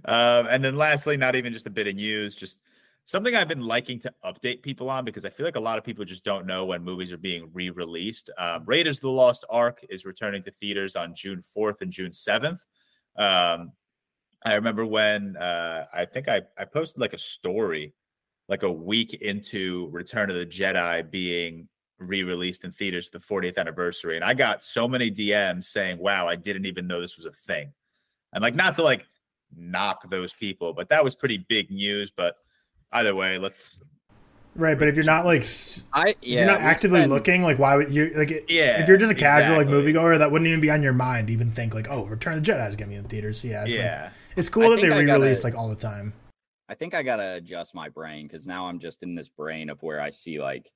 Um, and then lastly, not even just a bit of news, just something I've been liking to update people on because I feel like a lot of people just don't know when movies are being re-released. Um, Raiders of the Lost Ark is returning to theaters on June 4th and June 7th. Um, I remember when uh, I think I, I posted like a story like a week into Return of the Jedi being re-released in theaters for the 40th anniversary and I got so many DMs saying wow I didn't even know this was a thing and like not to like knock those people but that was pretty big news but either way let's Right, but if you're not like s- I if yeah, you're not actively spend- looking, like why would you like? yeah if you're just a casual like exactly. moviegoer, that wouldn't even be on your mind. to Even think like, oh, Return of the Jedi is gonna be in theaters. So yeah, it's, like, yeah it's cool I that they gotta- re-release like all the time. I think I gotta adjust my brain because now I'm just in this brain of where I see like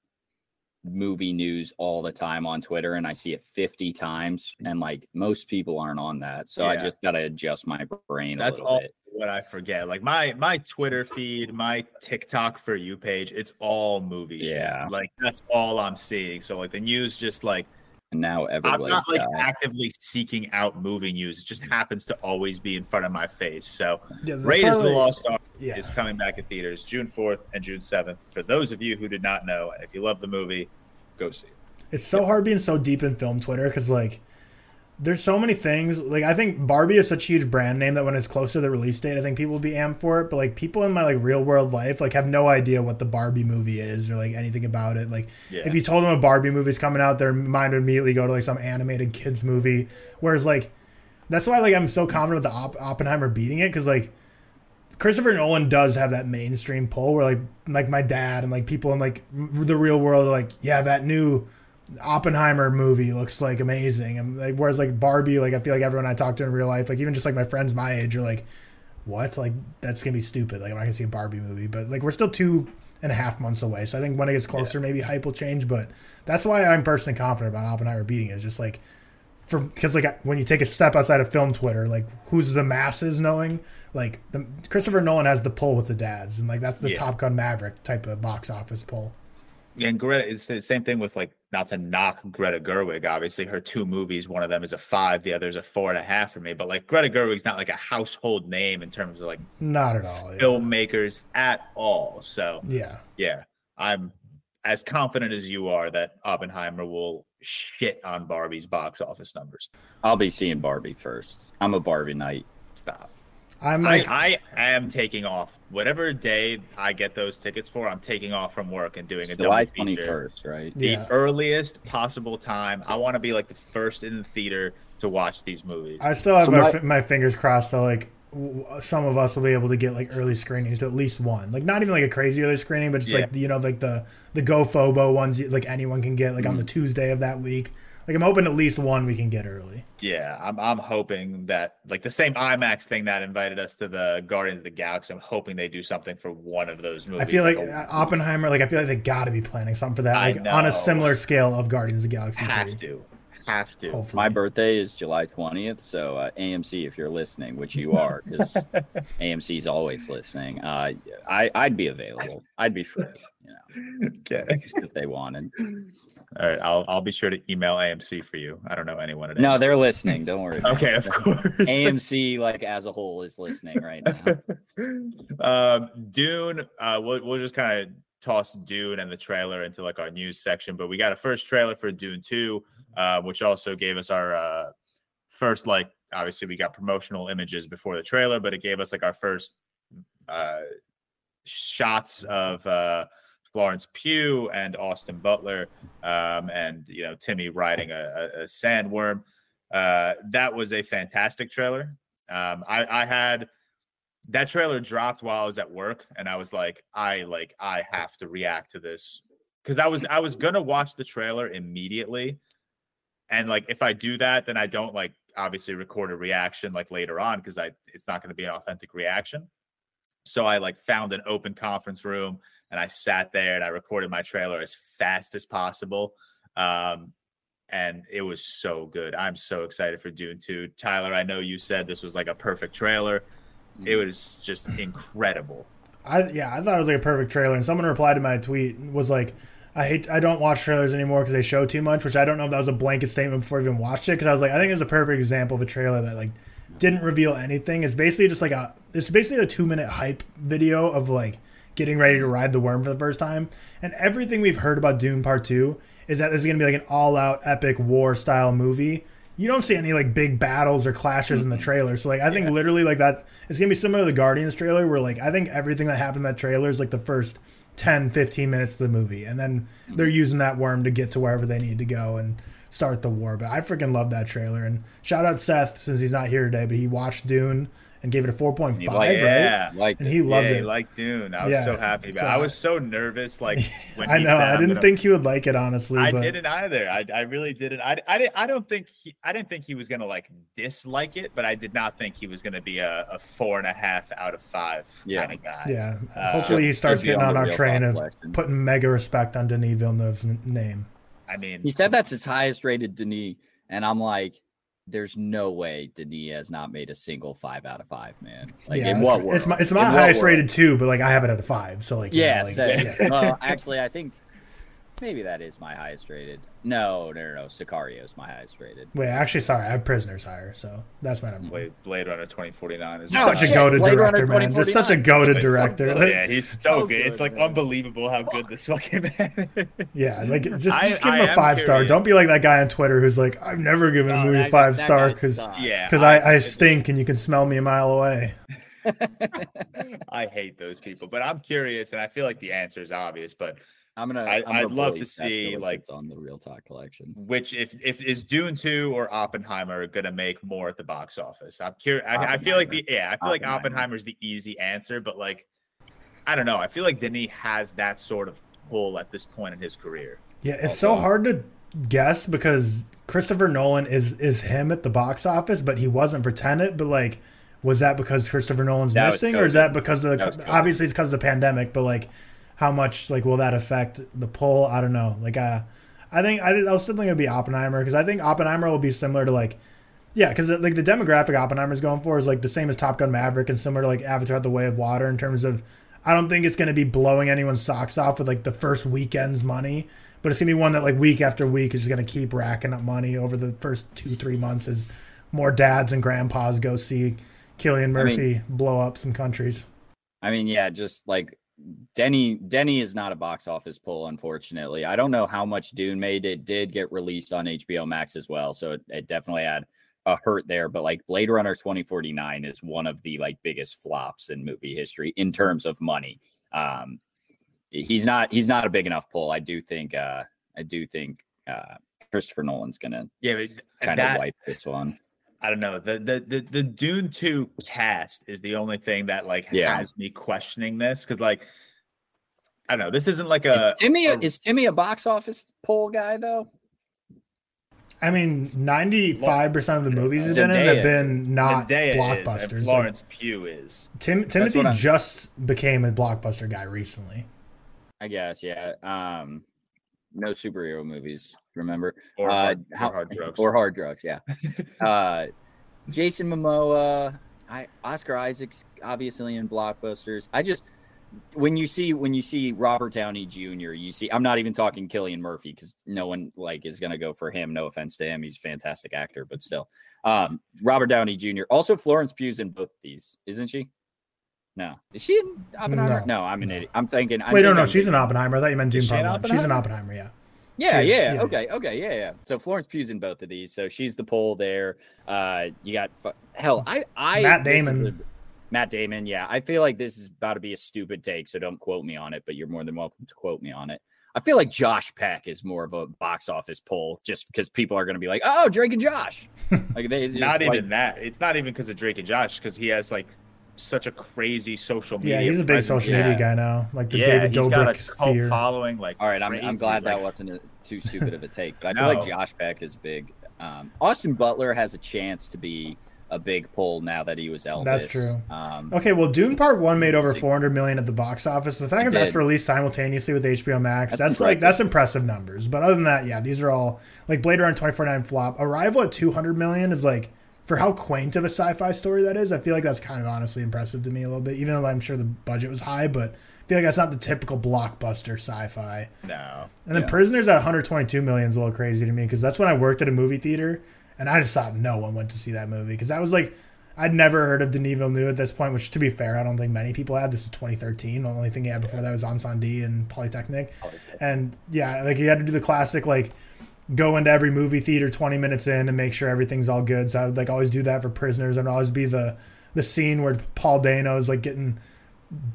movie news all the time on Twitter and I see it 50 times mm. and like most people aren't on that. So I just gotta adjust my brain that's a little all bit. what I forget like my my Twitter feed my TikTok for you page it's all movie shit. Yeah. like that's all I'm seeing so like the news just like And now I'm not like got- actively seeking out movie news. It just mm. happens to always be in front of my face. So Yeah, that's Raiders of the Lost Ark Yeah, is coming back in theaters June 4th and June 7th. For those of you who did not know, and if you love the movie, go see it. it's so hard being so deep in film Twitter because like there's so many things. Like I think Barbie is such a huge brand name that when it's close to the release date, I think people will be amped for it. But like people in my like real world life like have no idea what the Barbie movie is or like anything about it. Like Yeah. if you told them a Barbie movie is coming out, their mind would immediately go to like some animated kids movie. Whereas like that's why like I'm so confident with the Opp- Oppenheimer beating it because like Christopher Nolan does have that mainstream pull where like like my dad and like people in like the real world are like yeah that new Oppenheimer movie looks like amazing and like whereas like Barbie like I feel like everyone I talk to in real life like even just like my friends my age are like what like that's gonna be stupid like I'm not gonna see a Barbie movie but like we're still two and a half months away so I think when it gets closer maybe hype will change but that's why I'm personally confident about Oppenheimer beating it. It's just like for because like when you take a step outside of film Twitter, like who's the masses knowing? Like the Christopher Nolan has the pull with the dads, and like that's the Yeah. Top Gun Maverick type of box office pull. And Greta, it's the same thing with like not to knock Greta Gerwig. Obviously, her two movies, one of them is a five, the other is a four and a half for me. But like Greta Gerwig's not like a household name in terms of like Not at all. Yeah. filmmakers at all. So yeah. yeah, I'm as confident as you are that Oppenheimer will shit on Barbie's box office numbers. I'll be seeing Barbie first. I'm a Barbie night. Stop. I'm like I, I am taking off whatever day I get those tickets for. I'm taking off from work and doing a July double feature. 21st, right? The Yeah. earliest possible time. I want to be like the first in the theater to watch these movies. I still have So my, my- my fingers crossed. So like w- some of us will be able to get like early screenings to at least one. Like not even like a crazy early screening, but just Yeah. like you know like the the Go Fobo ones like anyone can get like on Mm-hmm. the Tuesday of that week. Like I'm hoping at least one we can get early. yeah, I'm I'm hoping that like the same IMAX thing that invited us to the Guardians of the Galaxy. I'm hoping they do something for one of those movies. I feel like a- uh, Oppenheimer. Like I feel like they got to be planning something for that, like on a similar scale of Guardians of the Galaxy have 3. to, have to. Hopefully, My birthday is July 20th, so uh, AMC, if you're listening, which you are, because AMC is always listening, uh, I I'd be available. I'd be free, you know, Okay. just if they wanted. All right, I'll I'll be sure to email AMC for you. I don't know anyone at No, they're listening. Don't worry. okay, of course. AMC, like as a whole, is listening right now. um, Dune. Uh, we'll we'll just kind of toss Dune and the trailer into like our news section, but we got a first trailer for Dune Two, uh, which also gave us our uh, first like obviously we got promotional images before the trailer, but it gave us like our first uh, shots of uh, Florence Pugh and Austin Butler, um, and you know Timmy riding a, a, sandworm. Uh, that was a fantastic trailer. Um, I, I had that trailer dropped while I was at work, and I was like, I like I have to react to this because I was I was gonna watch the trailer immediately, and like if I do that, then I don't like obviously record a reaction like later on because I it's not to be an authentic reaction. So I like found an open conference room and I sat there and I recorded my trailer as fast as possible. Um, and it was so good. I'm so excited for Dune 2. Tyler, I know you said this was like a perfect trailer. It Mm-hmm. was just incredible. I yeah, I thought it was like a perfect trailer, and someone replied to my tweet and was like, "I hate, I don't watch trailers anymore because they show too much." Which I don't know if that was a blanket statement before I even watched it, because I was like, I think it's a perfect example of a trailer that like didn't reveal anything. It's basically just like a, it's basically a two minute hype video of like getting ready to ride the worm for the first time, and everything we've heard about Dune Part Two is that this is gonna be like an all out epic war style movie. You don't see any like big battles or clashes in the mm-hmm. trailer. So like I think literally like that it's gonna be similar to the Guardians trailer where like I think everything that happened in that trailer is like the first 10, 15 minutes of the movie. And then they're mm-hmm. using that worm to get to wherever they need to go and start the war. But I freaking love that trailer. And shout out Seth since he's not here today, but he watched Dune and gave it a 4.5, He right? Yeah. Like And he loved yeah, it. like Dune. I was Yeah. so happy. But So I I- was so nervous. Like when I he know. said, I didn't gonna think he would like it honestly, I but didn't either. I, I really didn't. I, I, didn't, I don't think he, I didn't think he was gonna like dislike it, but I did not think he was gonna be a, a four and a half out of five Yeah. kind of guy. yeah. Uh, Hopefully he starts getting on our train of collection. putting mega respect on Denis Villeneuve's n- name. I mean, He said that's his highest rated Denis, and I'm like, there's no way Denis has not made a single five out of five, man. Like yeah, in it's, what world? it's my it's my what highest rated too, but like I have it at a five. So like Yeah, like, same. yeah. well, actually, I think maybe that is my highest rated. No, no, no, no. Sicario is my highest rated. Wait, actually, sorry, I have prisoners higher, so that's my number. Blade, Blade Runner 2049 is Such a shit, goaded Blade Runner director, man. Just such a 2049. goaded It's so director. Like, yeah, he's so, So good. It's like man. unbelievable how good this fucking man is. yeah, like just, I- just give I him a am five star. Don't be like that guy on Twitter who's like, I've never given a oh, movie that- five that star guy because. Yeah, because I, I stink and you can smell me a mile away. I hate those people, but I'm curious, and I feel like the answer is obvious. But I'm gonna. I- I'm gonna I'd love to see, like- gets on the ReelTok collection. which, if if is Dune two or Oppenheimer going to make more at the box office? I'm curious. I, I feel like the yeah, I feel like Oppenheimer. Oppenheimer's the easy answer, but like, I don't know. I feel like Denis has that sort of pull at this point in his career. Yeah, it's so hard to guess because Christopher Nolan is is him at the box office, but he wasn't for Tenet. But like, was that because Christopher Nolan's That missing, or is that because of the That obviously it's because of the pandemic? But like, how much like will that affect the poll? I don't know. Like, uh, I think I, I was still thinking it'd be Oppenheimer because I think Oppenheimer will be similar to like. Yeah, because like the demographic Oppenheimer's going for is like the same as Top Gun Maverick and similar to like Avatar: The Way of Water in terms of I don't think it's going to be blowing anyone's socks off with like the first weekend's money, but it's going to be one that like week after week is just going to keep racking up money over the first two three months as more dads and grandpas go see Killian I mean- Murphy blow up some countries. I mean, yeah, just like Denny. Denny is not a box office pull, unfortunately. I don't know how much Dune made. It did get released on HBO Max as well, so it, it definitely had a hurt there. But like Blade Runner 2049 is one of the like biggest flops in movie history in terms of money. Um, he's not he's not a big enough pull. I do think uh, I do think uh, Christopher Nolan's gonna Yeah, kind of wipe this one. I don't know. The, the the the Dune 2 cast is the only thing that like Yeah. has me questioning this because like I don't know. This isn't like Is a Timmy a- is Timmy a box office pull guy though? I mean, ninety five percent of the movies he's been in have been not Zendaya is, blockbusters. and Like, Pugh is. Tim, Timothy just became a blockbuster guy recently. I guess, yeah. Um, no superhero movies. Remember? Or, Uh, hard, or hard drugs. Or hard drugs, yeah. uh, Jason Momoa, I Oscar Isaacs, obviously in blockbusters. I just when you see when you see Robert Downey Jr., you see I'm not even talking Cillian Murphy because no one like is gonna go for him. No offense to him, he's a fantastic actor, but still, um, Robert Downey Jr. Also, Florence Pugh's in both of these, isn't she? No, is she in Oppenheimer? No, No, I'm an no. idiot. I'm thinking. I'm Wait, no, thinking no, I'm she's thinking- an Oppenheimer. I thought you meant Dune Is she Part. She's an Oppenheimer? Oppenheimer, yeah. Yeah, She yeah, yeah. okay, okay, yeah, yeah. So Florence Pugh's in both of these, so she's the pole there. Uh, you got hell, I, I Matt Damon. Matt Damon, yeah. I feel like this is about to be a stupid take, so don't quote me on it. But you're more than welcome to quote me on it. I feel like Josh Peck is more of a box office pull, just because people are going to be like, "Oh, Drake and Josh." Like they just, not like- even that. It's not even because of Drake and Josh, because he has like such a crazy social media. Yeah, he's a big presence. social yeah. media guy now, like the yeah, David he's got a Dobrik cult fear. following. Like, All right, I'm, I'm crazy, glad that wasn't a, too stupid of a take, but I feel like Josh Peck is big. Um, Austin Butler has a chance to be a big pull now that he was Elvis. That's true. Um, Okay, well, Dune Part One made over 400 million at the box office. The fact that It that's did. released simultaneously with HBO Max, That's that's, like that's impressive numbers. But other than that, yeah, these are all like Blade Runner 2049 flop. Arrival at 200 million is like for how quaint of a sci-fi story that is. I feel like that's kind of honestly impressive to me a little bit, even though I'm sure the budget was high. But I feel like that's not the typical blockbuster sci-fi. No. And then Yeah. Prisoners at 122 million is a little crazy to me because that's when I worked at a movie theater, and I just thought no one went to see that movie because that was like I'd never heard of Denis Villeneuve at this point. Which, to be fair, I don't think many people had. This is 2013. The only thing he had before that was Incendies and Polytechnique, and yeah, like you had to do the classic like go into every movie theater 20 minutes in and make sure everything's all good. So I would like always do that for Prisoners, and always be the the scene where Paul Dano is like getting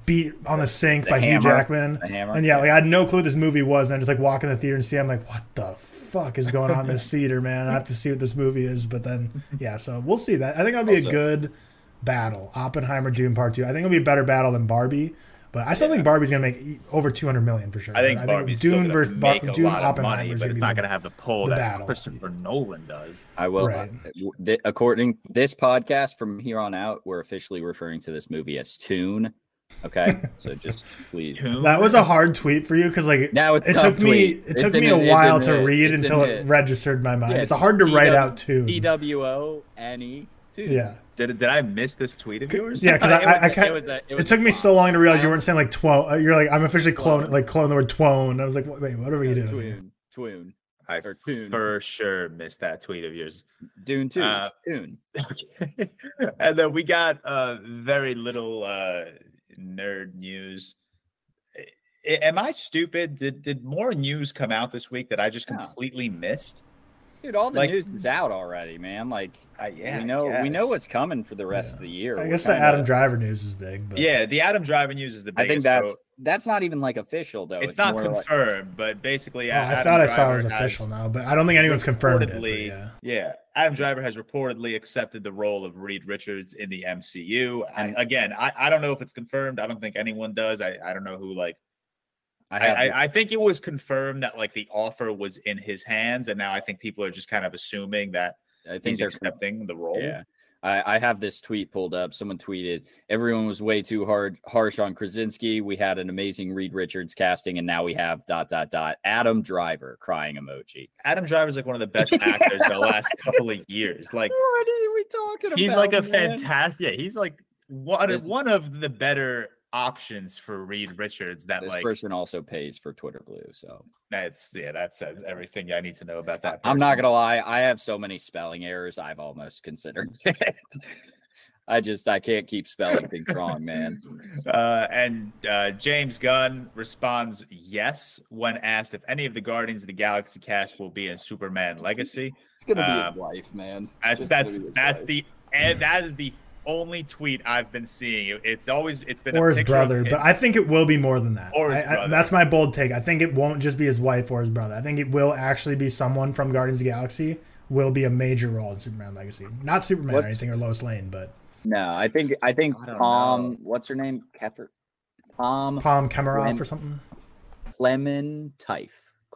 beat on the sink The by Hugh. Jackman. And yeah, like I had no clue what this movie was, and I just like walk in the theater and see. I'm like, what the fuck is going on in this theater, man? I have to see what this movie is. But then, yeah, so we'll see that. I think that'll be a good battle. Oppenheimer, Dune Part Two. I think it'll be a better battle than Barbie. But I still think Barbie's gonna make e- over 200 million for sure. I think But Barbie's Dune still gonna versus Bar- a Dune lot of Oppenheimer money, is but it's not going to have the pull the that battle. Christopher Nolan does. I will. Right. uh, according this podcast from here on out, we're officially referring to this movie as Tune. Okay, so just please. That was a hard tweet for you because like Now it's it tough took me tweet. it took me a it while to hit. read It until it hit. registered my mind. Yeah, it's hard to T- write out too. T W O N E. Tune. Yeah. Did, did I miss this tweet of yours? Yeah, because I was I, I, a- I it ca- was a- it it, took me so long to realize you weren't saying like twone. You're like I'm officially clone, like cloning the word twone. I was like, wait, what are we doing? Tune. Tune. I or Tune. for sure missed that tweet of yours. Dune Two. Uh, Tune. Okay. and then we got uh, very little uh, nerd news. I- am I stupid? Did did more news come out this week that I just No. completely missed? Dude, all the like- news is out already, man. Like Uh, yeah, we I know we know what's coming for the rest Yeah. of the year. I guess the kinda- Adam Driver news is big, but Yeah, the Adam Driver news is the I think that's so that's not even like official though. it's not more like- confirmed, but basically, Oh, I Adam thought I saw it was official now, but I don't think anyone's confirmed it. yeah. Yeah, Adam Driver has reportedly accepted the role of Reed Richards in the MCU. And And- again, I, I don't know if it's confirmed. I don't think anyone does. I, I don't know who like. I I, I, think it was confirmed that like the offer was in his hands, and now I think people are just kind of assuming that I think he's they're accepting the role. Yeah. I, I have this tweet pulled up. Someone tweeted, everyone was way too hard harsh on Krasinski. We had an amazing Reed Richards casting, and now we have dot dot dot Adam Driver crying emoji. Adam Driver is like one of the best actors the last couple of years. Like What are we talking about? he's like a man? fantastic. Yeah, he's like one of one of the better options for Reed Richards. That This like person also pays for Twitter Blue, so that's yeah, that says everything I need to know about that. I'm not gonna lie. I have so many spelling errors. I've almost considered. it. I just I can't keep spelling things wrong, man. Uh, and uh, James Gunn responds yes when asked if any of the Guardians of the Galaxy cast will be in Superman Legacy. It's gonna be Um, his wife, man. It's That's that's that's the and that is the only tweet I've been seeing. It's always it's been a or his picture of brother, but I think it will be more than that. Or his I- I- brother. that's my bold take. I think it won't just be his wife or his brother. I think it will actually be someone from Guardians of the Galaxy will be a major role in Superman Legacy. Not Superman What's- or anything or Lois Lane, but No, I think I think I Pom. know. What's her name? Kefir. Pom Pom Kamarov Clem- or something. Clementine.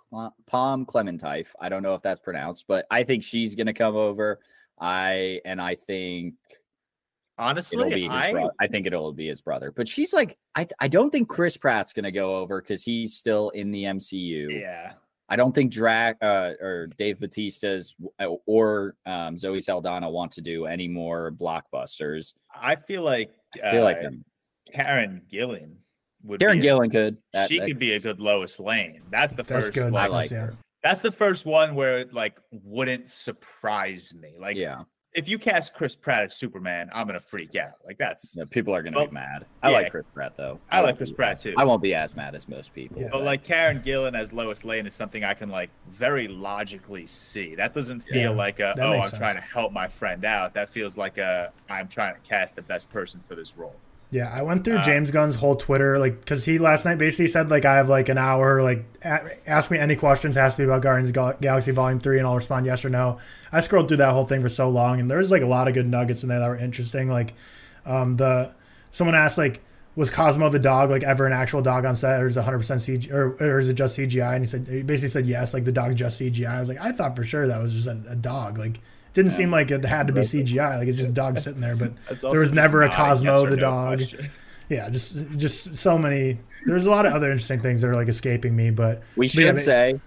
Cle- Pom Clementine. I don't know if that's pronounced, but I think she's gonna come over. I and I think it'll honestly, be I bro- I think it'll be his brother. But she's like, I th- I don't think Chris Pratt's gonna go over because he's still in the MCU. yeah. I don't think Drac uh, or Dave Batista's or um, Zoe Saldana want to do any more blockbusters. I feel like I feel like uh, um, Karen Gillan would Karen be a- Gillan could. That, she that- could be a good Lois Lane. That's the That's first. good. I Like, like yeah. her. that's the first one where it like wouldn't surprise me. Like, yeah, if you cast Chris Pratt as Superman, I'm gonna freak out. Like, that's. no, people are gonna Well, be mad. I yeah. like Chris Pratt though. I like Chris Pratt, as- too. I won't be as mad as most people. Yeah. But like Karen Gillan as Lois Lane is something I can like very logically see. That doesn't feel Yeah, like a oh I'm makes trying to help my friend out. That feels like a I'm trying to cast the best person for this role. Yeah, I went through Uh, James Gunn's whole Twitter, like, because he last night basically said, like, I have like an hour, like, a- ask me any questions, ask me about Guardians of Gal- Galaxy Volume 3, and I'll respond yes or no. I scrolled through that whole thing for so long, and there's like a lot of good nuggets in there that were interesting. Like, um, the someone asked like, was Cosmo the dog like ever an actual dog on set, or is it 100 percent CG, or, or is it just CGI? And he said he basically said yes, like the dog's just CGI. I was like, I thought for sure that was just a, a dog. Like, didn't Yeah. seem like it had to be CGI. Like it's just a dog sitting there, but there was never a Cosmo the no dog. question. yeah, just just so many. There's a lot of other interesting things that are like escaping me, but We But yeah, should but- say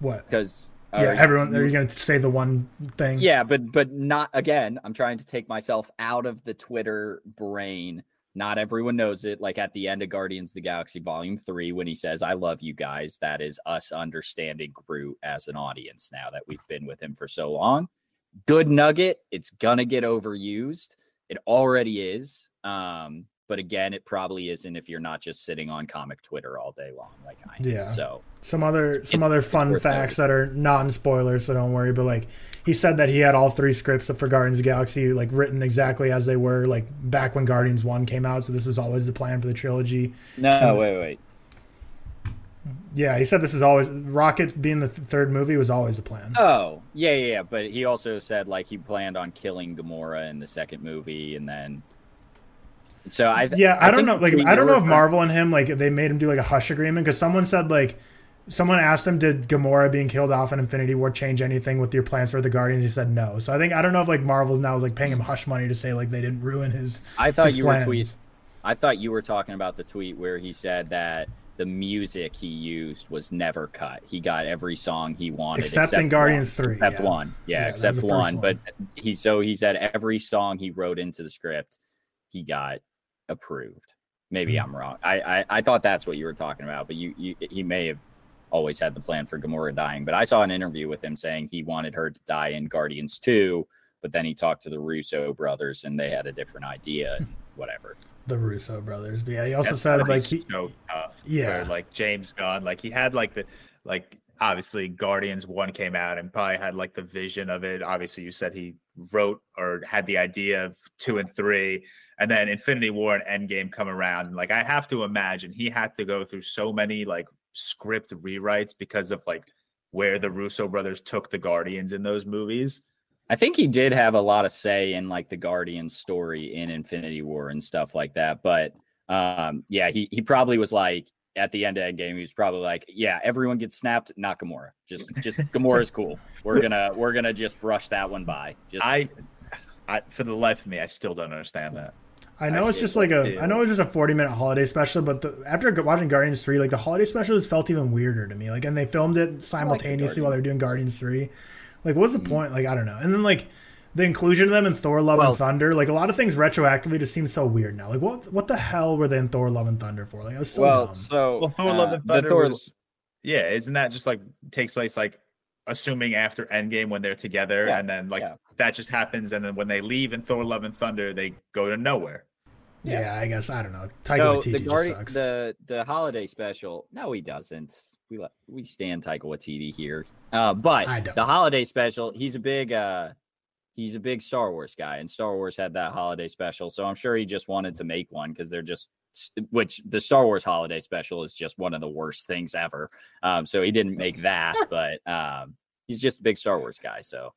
what? because uh, Yeah, everyone. Are you gonna say the one thing? Yeah, but but not again. I'm trying to take myself out of the Twitter brain. Not everyone knows it. Like at the end of Guardians of the Galaxy Volume Three, when he says, "I love you guys," that is us understanding Groot as an audience now that we've been with him for so long. Good nugget. It's gonna get overused. It already is. Um, but again, it probably isn't if you're not just sitting on comic Twitter all day long, like I do. Yeah. So some other some other fun facts that are non spoilers, so don't worry. But like he said that he had all three scripts for Guardians of the Galaxy like written exactly as they were like back when Guardians One came out. So this was always the plan for the trilogy. no, And- wait, wait. Yeah, he said this is always Rocket being the th- third movie was always the plan. Oh, yeah, yeah, yeah. But he also said like he planned on killing Gamora in the second movie, and then. So I th- yeah, I, don't know. Like I don't know if Marvel and him like they made him do like a hush agreement because someone said like someone asked him did Gamora being killed off in Infinity War change anything with your plans for the Guardians? He said no. So I think I don't know if like Marvel now like paying him hush money to say like they didn't ruin his. I thought his you were plans. tweet. I thought you were talking about the tweet where he said that the music he used was never cut. He got every song he wanted, Except in Guardians one, 3, except yeah. one, yeah, Yeah, except one. one. But he so he said every song he wrote into the script, he got approved. Maybe Mhm. I'm wrong. I, I I thought that's what you were talking about, but you, you he may have always had the plan for Gamora dying. But I saw an interview with him saying he wanted her to die in Guardians 2, but then he talked to the Russo brothers and they had a different idea. and Whatever. The Russo brothers, but yeah, he also That's said like he, so tough. Yeah. for, like James Gunn, like he had like the like obviously Guardians one came out and probably had like the vision of it. Obviously, you said he wrote or had the idea of two and three, and then Infinity War and Endgame come around. And like I have to imagine he had to go through so many like script rewrites because of like where the Russo brothers took the Guardians in those movies. I think he did have a lot of say in like the Guardian story in Infinity War and stuff like that. But um, yeah, he he probably was like at the end of Endgame, he was probably like, yeah, everyone gets snapped, not Gamora. Just just Gamora's cool. We're gonna we're gonna just brush that one by. Just I, I for the life of me, I still don't understand that. I know I it's just like you a do. I know it's just a 40 minute holiday special, but the, after watching Guardians 3, like the holiday special just felt even weirder to me. Like and they filmed it simultaneously while they were doing Guardians 3. Like what's the Mhm. point? Like I don't know. And then like the inclusion of them in Thor Love Well- and Thunder, like a lot of things retroactively just seem so weird now. Like what what the hell were they in Thor Love and Thunder for? Like I was so well, dumb. so Well, Thor: Love uh, and Thunder Thor- was, yeah, isn't that just like takes place like assuming after Endgame when they're together, Yeah, and then like yeah. that just happens, and then when they leave in Thor: Love and Thunder, they go to Knowhere. Yeah. yeah. I guess I don't know. Taika Waititi the just Guardi- sucks. the the holiday special. No, he doesn't. We let we stand Taika Waititi here. Uh, but the holiday special, he's a big uh he's a big Star Wars guy, and Star Wars had that holiday special. So I'm sure he just wanted to make one because they're just which the Star Wars holiday special is just one of the worst things ever. Um, so he didn't make that, but um, he's just a big Star Wars guy. So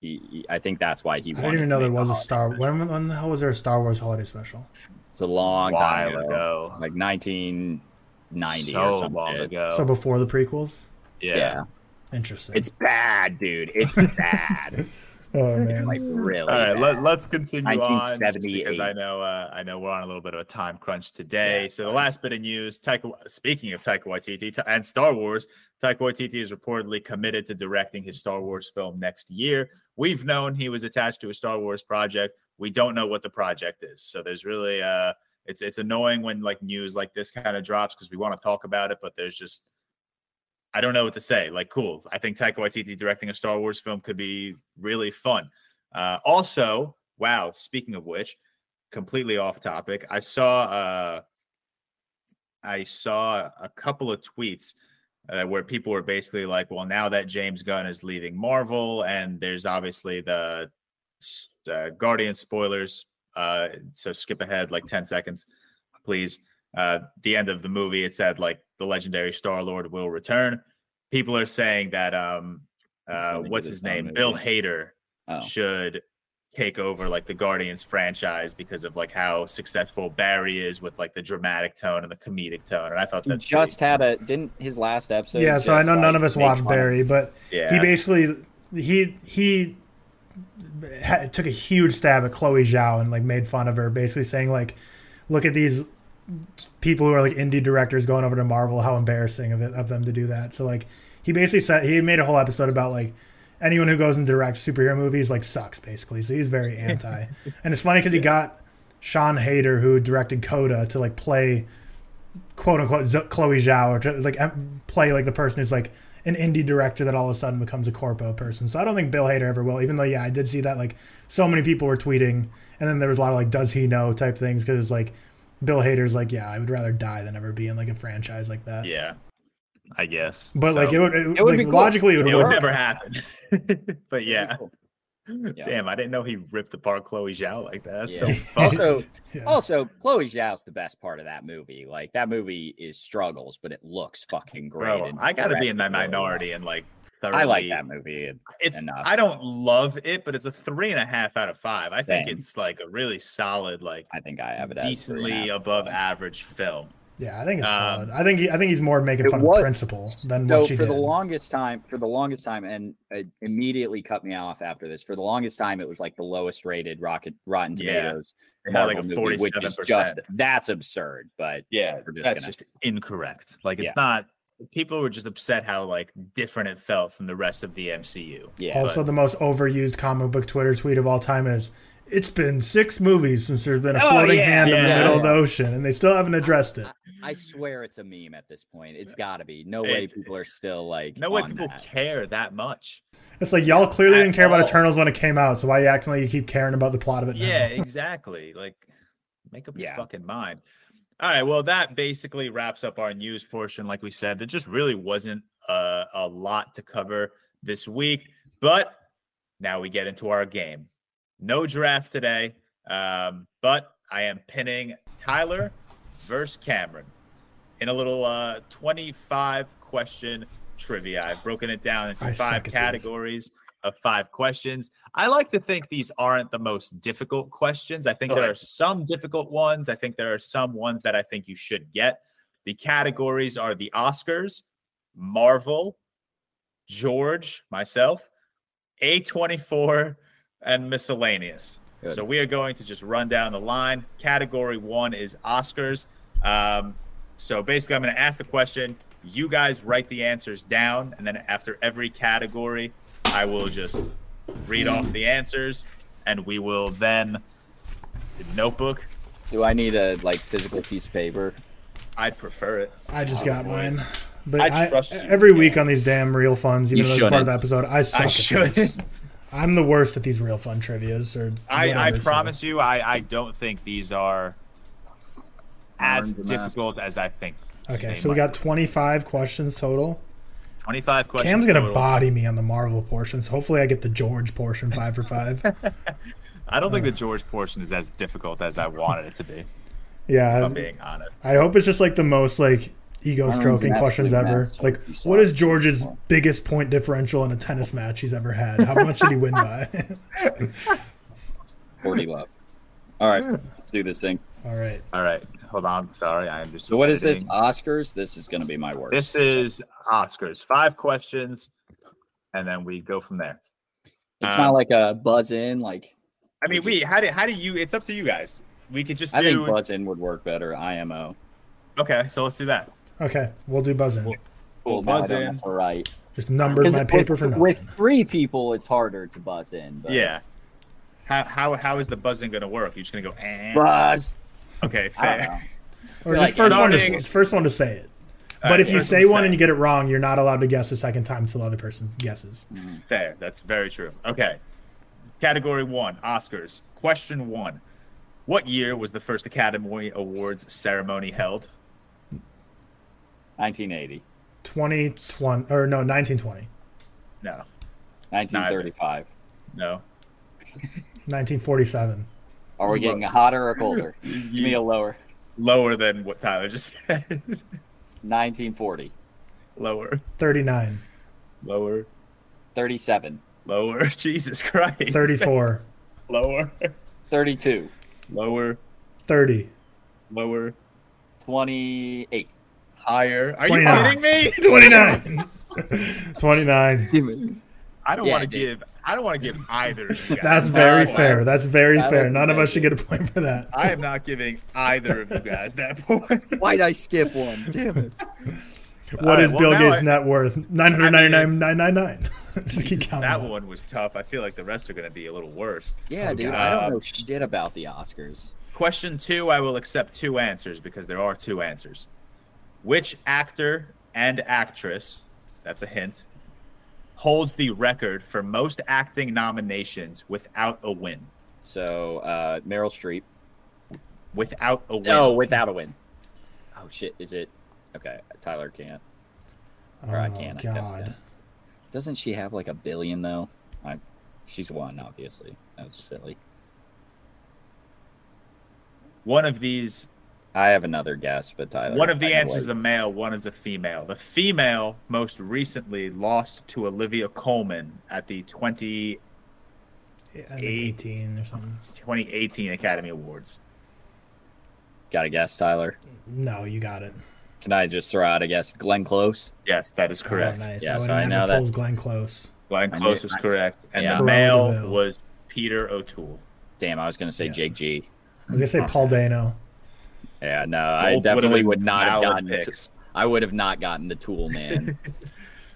he, he- I think that's why he. I didn't even know there was a Star. When, when the hell was there a Star Wars holiday special? It's a long time ago, ago. like 1990 or so something. long ago. So before the prequels. yeah. yeah. Interesting. It's bad, dude. It's bad. oh it's man. like really. All right, bad. let, let's continue on 1978. because I know uh, I know we're on a little bit of a time crunch today. Yeah, so the last bit of news, Taika, speaking of Taika Waititi Ta- and Star Wars, Taika Waititi is reportedly committed to directing his Star Wars film next year. We've known he was attached to a Star Wars project. We don't know what the project is, so there's really uh, it's it's annoying when like news like this kind of drops because we want to talk about it, but there's just I don't know what to say. Like, cool. I think Taika Waititi directing a Star Wars film could be really fun. Uh, also, wow. Speaking of which, completely off topic. I saw uh, I saw a couple of tweets uh, where people were basically like, "Well, now that James Gunn is leaving Marvel, and there's obviously the uh, Guardian spoilers. Uh, so skip ahead like ten seconds, please." Uh, the end of the movie, it said like the legendary Star Lord will return. People are saying that um, uh, what's his his name? movie. Bill Hader Oh. should take over like the Guardians franchise because of like how successful Barry is with like the dramatic tone and the comedic tone. And I thought He that's just pretty- had a didn't his last episode. yeah, so I just, know none of us watched fun of- Barry, but yeah. he basically he he ha- took a huge stab at Chloe Zhao and like made fun of her, basically saying like, "Look at these people who are like indie directors going over to Marvel. How embarrassing of it of them to do that." So like, he basically said he made a whole episode about like anyone who goes and directs superhero movies like sucks basically. So he's very anti, and it's funny because he got Sian Heder who directed Coda to like play quote unquote Z- Chloe Zhao or to, like em- play like the person who's like an indie director that all of a sudden becomes a corpo person. So I don't think Bill Hader ever will. Even though yeah, I did see that like so many people were tweeting, and then there was a lot of like does he know type things because it's like Bill Hader's like yeah, I would rather die than ever be in like a franchise like that. yeah, I guess. But like it would, it, It would like, be cool. logically it would it work. would never happen. but yeah. Yeah. Damn, I didn't know he ripped apart Chloe Zhao like that. That's Yeah. so. Also, Yeah. also, Chloe Zhao's the best part of that movie. Like that movie is struggles, but it looks fucking great. Bro, I gotta be in my directed really well. minority and like I like that movie. It's enough. I don't love it, but it's a three and a half out of five. I think it's like a really solid, like I think I have it as three and a decently half. above average film. Yeah, I think it's Um, solid. I think he, I think he's more making fun was- of principle than So what she for did. the longest time, for the longest time, and it immediately cut me off after this. For the longest time, it was like the lowest rated Rocket Rotten Tomatoes It had like Marvel a movie, which forty-seven is just that's absurd. But Yeah, we're just that's gonna- just incorrect. Like it's Yeah. not. People were just upset how like different it felt from the rest of the MCU. yeah, also, but- the most overused comic book Twitter tweet of all time is, "It's been six movies since there's been a Oh, floating yeah, hand in the yeah, middle of the ocean, and they still haven't addressed it." I swear it's a meme at this point. It's got to be. No way It- people are still like. No way people that. care that much. It's like y'all clearly At didn't care about. Eternals when it came out, so why you acting like you keep caring about the plot of it now? Yeah, exactly. Like, make up your Yeah. fucking mind. All right. Well, that basically wraps up our news portion. Like we said, there just really wasn't uh, a lot to cover this week. But now we get into our game. No draft today, um, but I am pinning Tyler versus Cameron in a little uh, 25 question trivia. I've broken it down into I five categories of five questions. I like to think these aren't the most difficult questions. I think there are some difficult ones. I think there are some ones that I think you should get. The categories are the Oscars, Marvel, George, myself, A24, and miscellaneous. Good. So we are going to just run down the line. Category one is Oscars. Um, so basically, I'm going to ask the question. You guys write the answers down, and then after every category, I will just read off the answers, and we will then notebook. Do I need a like physical piece of paper? I'd prefer it. I just got boy. mine. But I I trust you, every week yeah. on these damn real funds, even You though it's part of the episode, I suck I at should. these. I'm the worst at these real fun trivias. Or I, I whatever, so- promise you, I, I don't think these are as difficult as I think. Okay, so we got 25 questions total. 25 questions. Cam's gonna body me on the Marvel portion, so hopefully I get the George portion five for five. I don't think Uh. the George portion is as difficult as I wanted it to be. If Yeah, I'm being honest. I hope it's just like the most like ego stroking questions ever. Like, if you saw what is George's before. biggest point differential in a tennis match he's ever had? How much did he win by? Forty love. All right, let's do this thing. All right, All right, hold on. Sorry, I am just. So what is this? Oscars? This is going to be my worst. This is Oscars. Five questions, and then we go from there. It's um, not like a buzz in. Like I mean, we how do how do you? It's up to you guys. We could just I do. think buzz in would work better. IMO. okay, so let's do that. okay, we'll do buzz in. Cool. Well, Cool. now I Buzz don't in. have to write. Just numbered 'Cause my paper for with, nothing. with three people, it's harder to buzz in. But Yeah. How how how is the buzzing going to work? You're just going to go. Eh? buzz. Okay, fair. know. Or just like first one to first one to say it. All But right, if you say one say. and you get it wrong, you're not allowed to guess a second time until the other person guesses. Mm, fair. That's very true. Okay. Category one Oscars. Question one What year was the first Academy Awards ceremony held? 1980, 2020 or no, 1920. No. 1935. No. 1947. Are we getting hotter or colder? Give me a lower. Lower than what Tyler just said. 1940, Lower. 39. Lower. 37, Lower. Jesus Christ. 34. Lower. 32. Lower. 30. Lower. 28. Higher. Are you 29. kidding me? 29. 29. I don't Yeah, want to give. I don't want to give either. Of you guys. That's very No, fair. That's very That fair. None of us should get a point for that. I am not giving either of you guys that point. Why'd I skip one? Damn it. What All is right, Bill well, Gates' I- net worth? 999,999. Just keep counting. that up. one was tough. I feel like the rest are going to be a little worse. Yeah, Oh, dude. God. I don't Uh, know shit about the Oscars. Question two, I will accept two answers because there are two answers. Which actor and actress, that's a hint, holds the record for most acting nominations without a win? So, uh, Meryl Streep. Without a win. No, without a win. Oh, shit. Is it? Okay. Tyler can't. Or I Oh, can't. God. then. Doesn't she have like a billion, though? I, she's one, obviously. That was silly. One of these, I have another guess, but Tyler. one of the can answers wait. is a male, one is a female. The female most recently lost to Olivia Colman at the 20, Yeah, I think Eight. 18 or something. 2018 Academy Awards. Got a guess, Tyler. No, you got it. Can I just throw out a guess? Glenn Close. Yes, that is oh, correct. Oh, nice. Yeah, I so I know that- pulled Glenn Close. Glenn Close knew- is correct. And Yeah. the male was Peter O'Toole. Damn, I was gonna say Yeah. Jake G. I was going to say Paul Dano. Yeah, no, I Both would've definitely would not have gotten. The picks. t- I would have not gotten the tool, man.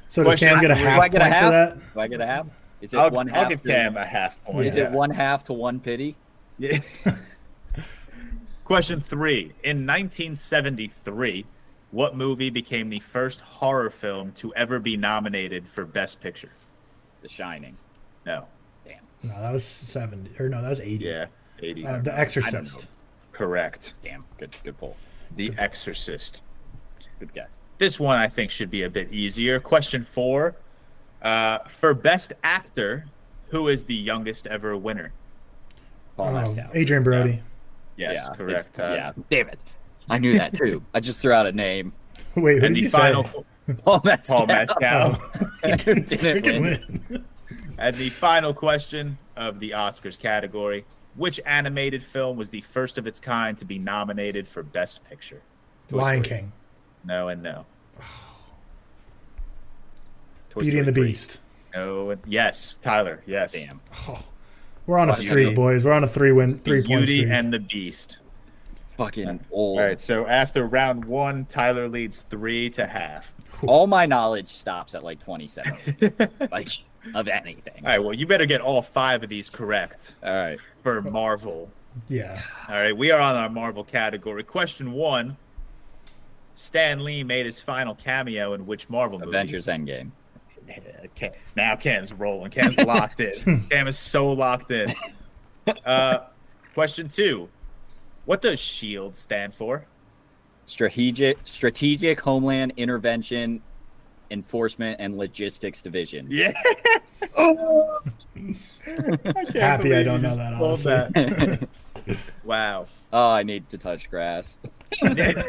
So does Question Cam get a half Do I get a point half? for that? Do I get a half? Is it I'll, one I'll half? give to- Cam a half point. Is Yeah. it one half to one pity? Yeah. Question three. In 1973, what movie became the first horror film to ever be nominated for Best Picture? The Shining. No. Damn. No, that was 70. Or no, that was 80. Yeah. 80. Uh, the Exorcist. Correct. Damn. Good. Good pull. The Exorcist. Good guess. This one I think should be a bit easier. Question four. Uh, for Best Actor, who is the youngest ever winner? Paul Oh, Mescal. Adrien Brody. Yes, yeah, correct. Uh, yeah. Damn it. I knew that too. I just threw out a name. Wait, who And did the you final, say? Paul Mescal. Paul Mescal. Oh, he didn't Didn't win. win. And the final question of the Oscars category: Which animated film was the first of its kind to be nominated for Best Picture? Toy Lion Story. King. No, and no. Toy Beauty and the three. Beast. No, and yes. Tyler, yes. Damn. Oh, we're on a Beauty. streak, boys. We're on a three win, three point Beauty streak. and the Beast. Fucking old. All right, so after round one, Tyler leads three to half. All my knowledge stops at like 27. like of anything. All right, well, you better get all five of these correct All right. for Marvel. yeah. All right, we are on our Marvel category. Question one Stan Lee made his final cameo in which Marvel movie? Avengers Endgame. Cam, now Cam's rolling. Cam's locked in. Cam is so locked in. Uh, question two What does SHIELD stand for? Strategic Strategic Homeland Intervention Enforcement and Logistics Division. Yeah. Happy I don't know that, honestly. Wow. oh, I need to touch grass.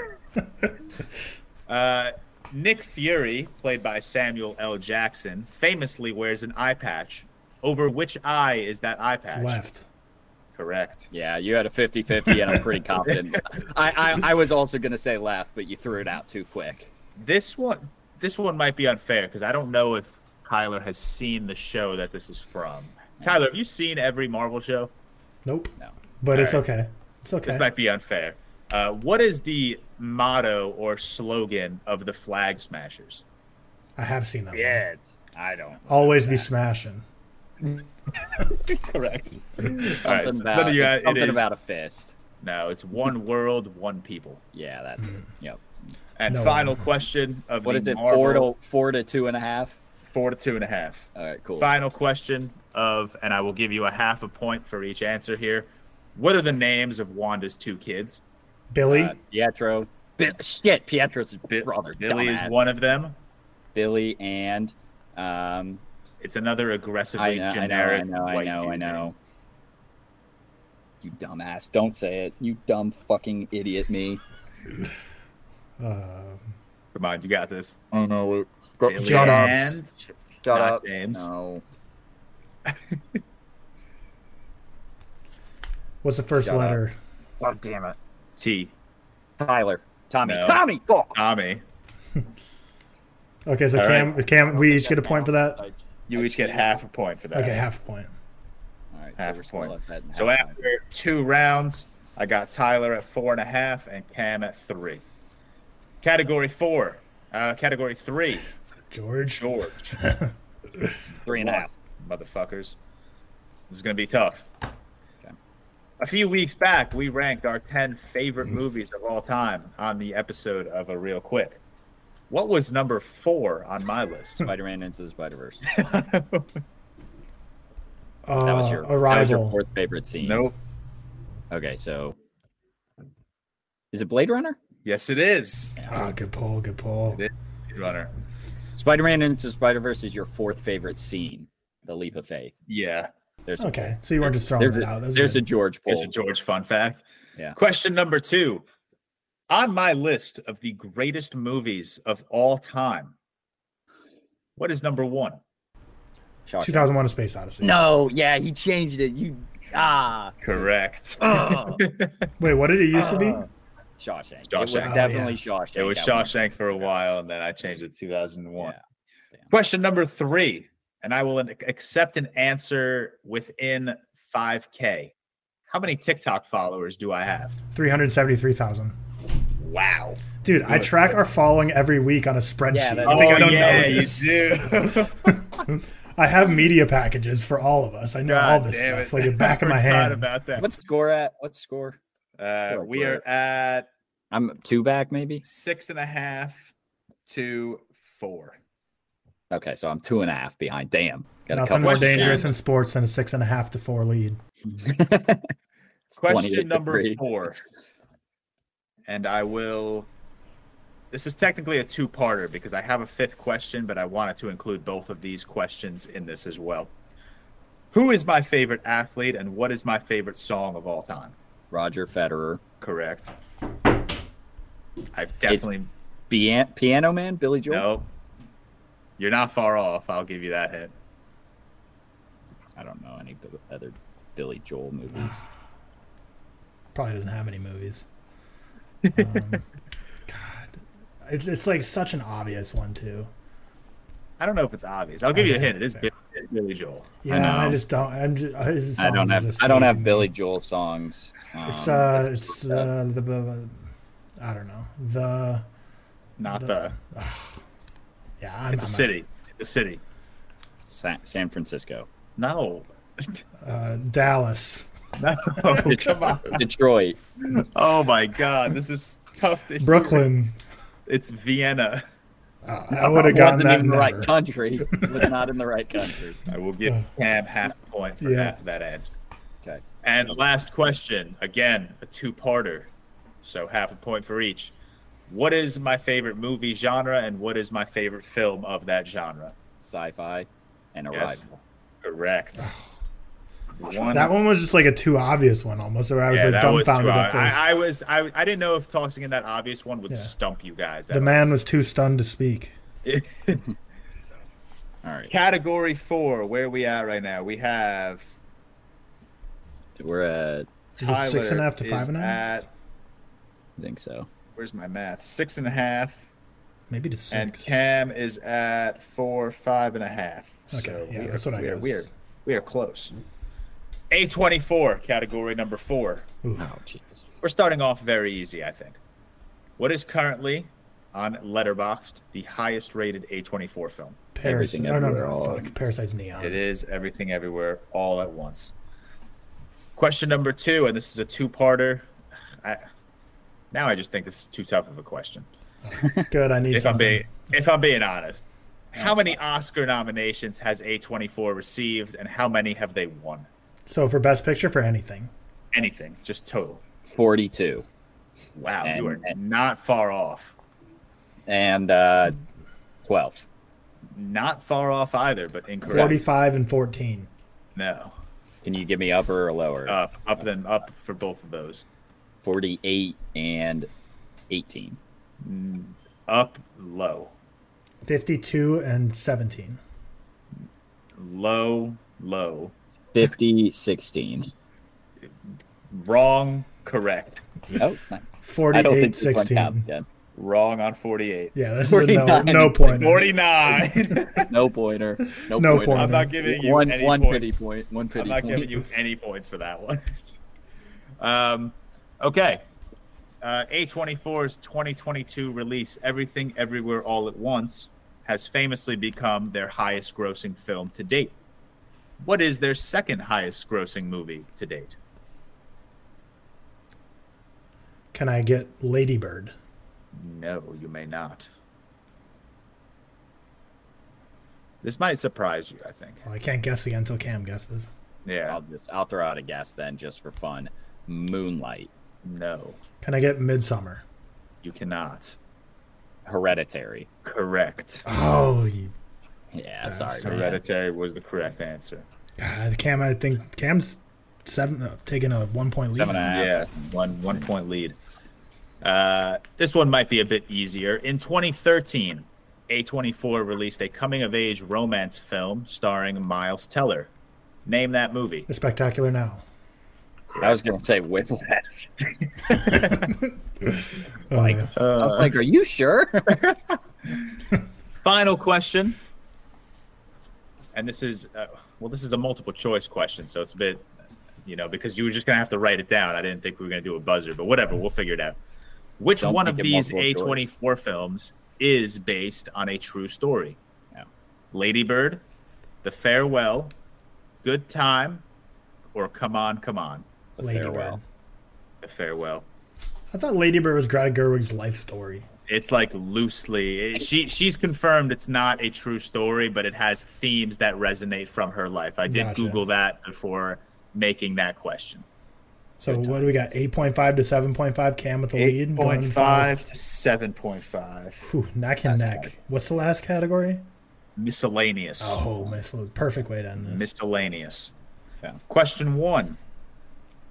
Uh, Nick Fury, played by Samuel L. Jackson, famously wears an eye patch. Over which eye is that eye patch? Left. Correct. Yeah, you had a 50-50 and I'm pretty confident. I, I I was also gonna say left, but you threw it out too quick. This one, this one might be unfair because I don't know if Tyler has seen the show that this is from. Tyler, have you seen every Marvel show? Nope. No. But it's Alright. okay. It's okay. This might be unfair. Uh, what is the motto or slogan of the Flag Smashers? I have seen that. Yeah, I don't. Always be smashing. Correct. Something All right, so about none of you guys- something is- about a fist. No, it's one world, one people. Yeah, that's it. Yep. And No. final question of What the is it? Marvel, Four to four to two and a half. four to two and a half. All right, cool. Final question of, and I will give you a half a point for each answer here. What are the names of Wanda's two kids? Billy. Uh, Pietro. Bi- shit, Pietro's Bi- brother. Billy is one of them. Billy and um. It's another aggressively know, I know, generic I know, I white know, I know. You dumbass! Don't say it. You dumb fucking idiot, me. Uh, Come on, you got this. I know it. Billy John and Shut up, James. No. What's the first Shut up. letter? God damn it. T. Tyler. Tommy. No. Tommy. Fuck. Tommy. Okay, so All Cam, Cam, we each get a point for that. I- You each get half a point for that. Okay, half a point. All right. Half so a point. at So halftime. after two rounds, I got Tyler at four and a half and Cam at three. Category four. Uh, category three. George. George. three and a half. Motherfuckers. This is gonna be tough. Okay. A few weeks back, we ranked our 10 favorite Mm. movies of all time on the episode of A Real Quick. What was number four on my list? Spider-Man into the Spider-Verse. Uh, That was your that was your fourth favorite scene. nope. Okay, so is it Blade Runner? Yes, it is. Ah, good pull. Good pull. It Runner. Spider-Man into Spider-Verse is your fourth favorite scene. The leap of faith. Yeah. There's Okay, so you weren't just throwing There's that a, out. That was there's a. George Here's poll. a George fun fact. Yeah. Question number two. On my list of the greatest movies of all time, what is number one? Shawshank. 2001: A Space Odyssey. No, yeah, he changed it. You ah. Correct. Oh. Wait, what did it used to be? Uh, Shawshank. It Shawshank. was Oh, definitely yeah. Shawshank. It was That one. Shawshank for a while, and then I changed it to 2001. Yeah. Question number three, and I will accept an answer within 5K. How many TikTok followers do I have? 373,000. Wow. Dude, I track our following every week on a spreadsheet. Yeah, that- I think I Oh, don't yeah, know you do. I have media packages for all of us. I know all God this stuff it. like the back of my I hand. about that. What's score at? What's score? Uh, we we're- at I'm two back, maybe. six and a half to four. Okay, so I'm two and a half behind. Damn. Got a Nothing couple. more Question. dangerous in sports than a six and a half to four lead. Question number three. four. And I will. This is technically a two parter because I have a fifth question, but I wanted to include both of these questions in this as well. Who is my favorite athlete and what is my favorite song of all time? Roger Federer. Correct. I've definitely. Pian- Piano Man, Billy Joel. No. You're not far off. I'll give you that hint. I don't know any other Billy Joel movies. Probably doesn't have any movies. Um, God, it's, it's like such an obvious one too. I don't know if it's obvious. I'll give you a hint. It is fair. Billy- it's Billy Joel. Yeah, and I just don't. I'm just, his I don't have just I don't have. Billy Joel songs. It's Um, uh, it's uh, the, the I don't know the Not The- the. yeah. I'm, It's a I'm city. It's a city. Sa- San Francisco, No. Uh, Dallas, No. Come on. Detroit. Oh my God. This is tough to hear. Brooklyn. It's Vienna. Uh, I would have gotten wasn't that. even the right country. Was not in the right country. I will give Cam half a point for Yeah. that, that answer. Okay. And last question, again, a two-parter, so half a point for each. What is my favorite movie genre, and what is my favorite film of that genre? Sci-fi and Arrival. Yes. Correct. One, That one was just like a too obvious one almost. Where I was yeah, like that was dumbfounded at first. I, I was, I, I didn't know if tossing in that obvious one would Yeah. stump you guys. the man was too stunned to speak. All right, Category four, where we at right now? We have we're at. Is it six and a Tyler half to five and a half? At, I think so. where's my math? Six and a half. Maybe to six. And Cam is at four, five and a half. Okay, So yeah, that's are, what I we are, guess. we are, we are close. A24, category number four. Ooh. Oh, jeez. We're starting off very easy, I think. What is currently on Letterboxd the highest rated A24 film? Paras- Everything oh, no, Everywhere no, All- fuck. Parasite's Neon. It is Everything Everywhere All at Once. Question number two, and this is a two-parter. I, now I just think this is too tough of a question. Good. I need If I'm something. being, if I'm being honest, how many Oscar nominations has A24 received, and how many have they won? So for best picture for anything. Anything, just total. Forty-two Wow, you are And- and- not far off. and uh, twelve. Not far off either, but incorrect. Forty-five and fourteen. No, Can you give me upper or lower? up, up, then up for both of those. Forty-eight and eighteen. Mm, Up, low, Fifty-two and seventeen. low, low. 50, 16. Wrong. Correct. Oh, nice. I 48 think this one counts 16. Wrong on 48. Yeah, this is no, 49. no point. 49. No pointer. No, No pointer. pointer. I'm not giving you one any one points. pity point. One pity I'm not point. giving you any points for that one. um, okay. Uh, A24's 2022 release, Everything Everywhere All at Once, has famously become their highest grossing film to date. What is their second highest grossing movie to date? Can I get Ladybird? No, you may not. This might surprise you, I think. Well, I can't guess again until Cam guesses. Yeah. I'll just I'll throw out a guess then, just for fun. Moonlight, No, Can I get Midsommar? you cannot. Hereditary. Correct. Oh, you, Yeah, That's sorry. man. Hereditary was the correct answer. God, Cam. I think Cam's seven, uh, taking a one point lead. Seven and a half. Yeah, one one point lead. Uh, this one might be a bit easier. In 2013, A24 released a coming of age romance film starring Miles Teller. Name that movie. The Spectacular Now. I was gonna say Whiplash. Like, yeah. I was like, are you sure? Final question. And this is, uh, well, this is a multiple choice question, so it's a bit, you know, because you were just gonna have to write it down. I didn't think we were gonna do a buzzer, but whatever, we'll figure it out. Which Don't one of these. A24 films is based on a true story? Yeah. Ladybird, The Farewell, Good Time, or Come On, Come On? The Ladybird. farewell. The Farewell. I thought Ladybird was Greta Gerwig's life story. It's like loosely. Eh, she she's confirmed it's not a true story, but it has themes that resonate from her life. I did Gotcha. Google that before making that question. So what do we got? Eight point five to seven point five. Cam with the Eight lead. point going five to seven point five. Whew, neck and neck. hard. What's the last category? Miscellaneous. Oh, miss perfect way to end this. Miscellaneous. Okay. Question one.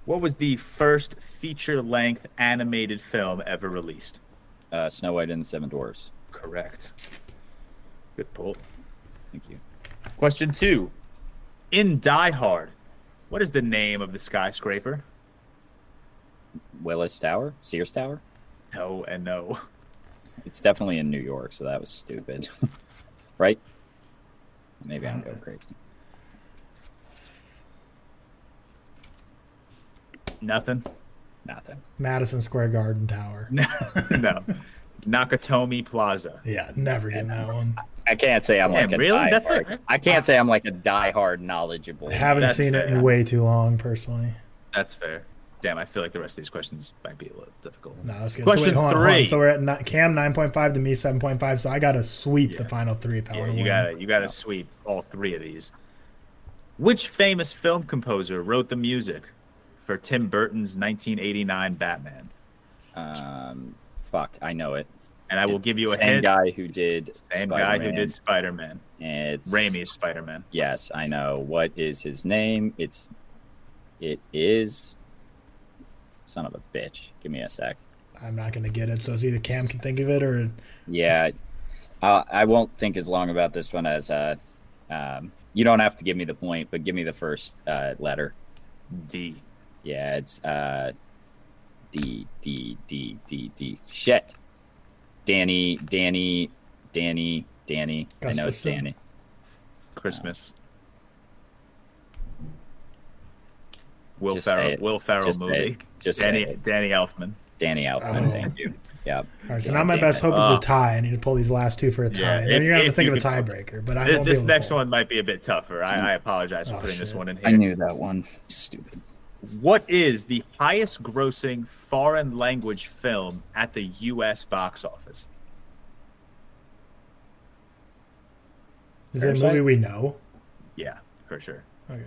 What was the first feature length animated film ever released? Uh, Snow White and the Seven Dwarfs. Correct. Good pull. Thank you. Question two. In Die Hard, what is the name of the skyscraper? Willis Tower, Sears Tower. No and no. It's definitely in New York, so that was stupid, right? Maybe I'm going crazy. Nothing. Nothing. Madison Square Garden Tower. No. no. Nakatomi Plaza. Yeah, never getting that one. I can't say I'm Damn, like a really? That's diehard. it? I can't say I'm like a diehard knowledgeable. I haven't That's seen it in way too long, personally. That's fair. Damn, I feel like the rest of these questions might be a little difficult. No, that's good. Question so wait, hold on, hold on. three. So we're at ni- Cam nine point five to me seven point five. So I got to sweep the final three if I Yeah, want to win. gotta you gotta sweep all three of these. Which famous film composer wrote the music for Tim Burton's 1989 Batman? Um, fuck, I know it. And I will give you a same hint. guy who did Same guy who Spider-Man. did Spider-Man. It's Raimi's Spider-Man. Yes, I know. What is his name? It's it is son of a bitch. Give me a sec. I'm not gonna get it. So it's either Cam can think of it or Yeah, I, I won't think as long about this one as uh, um, you don't have to give me the point, but give me the first uh, letter. D. Yeah, it's uh, D D D D D. Shit. Danny, Danny, Danny, Danny. I know it's Danny. Christmas. Will Ferrell. Will Ferrell Just movie. it. Just Danny. Danny Elfman. Danny Elfman. Oh. Thank you. Yeah. all right. So Yeah, now my best it. hope is Uh, a tie. I need to pull these last two for a tie. Yeah, then if- you're gonna have to think of a tiebreaker. But I This, this next one might be a bit tougher. I, I apologize for Oh, putting this one in here. I knew that one. Stupid. What is the highest grossing foreign language film at the US box office? Is it a movie we know? Yeah, for sure. Okay.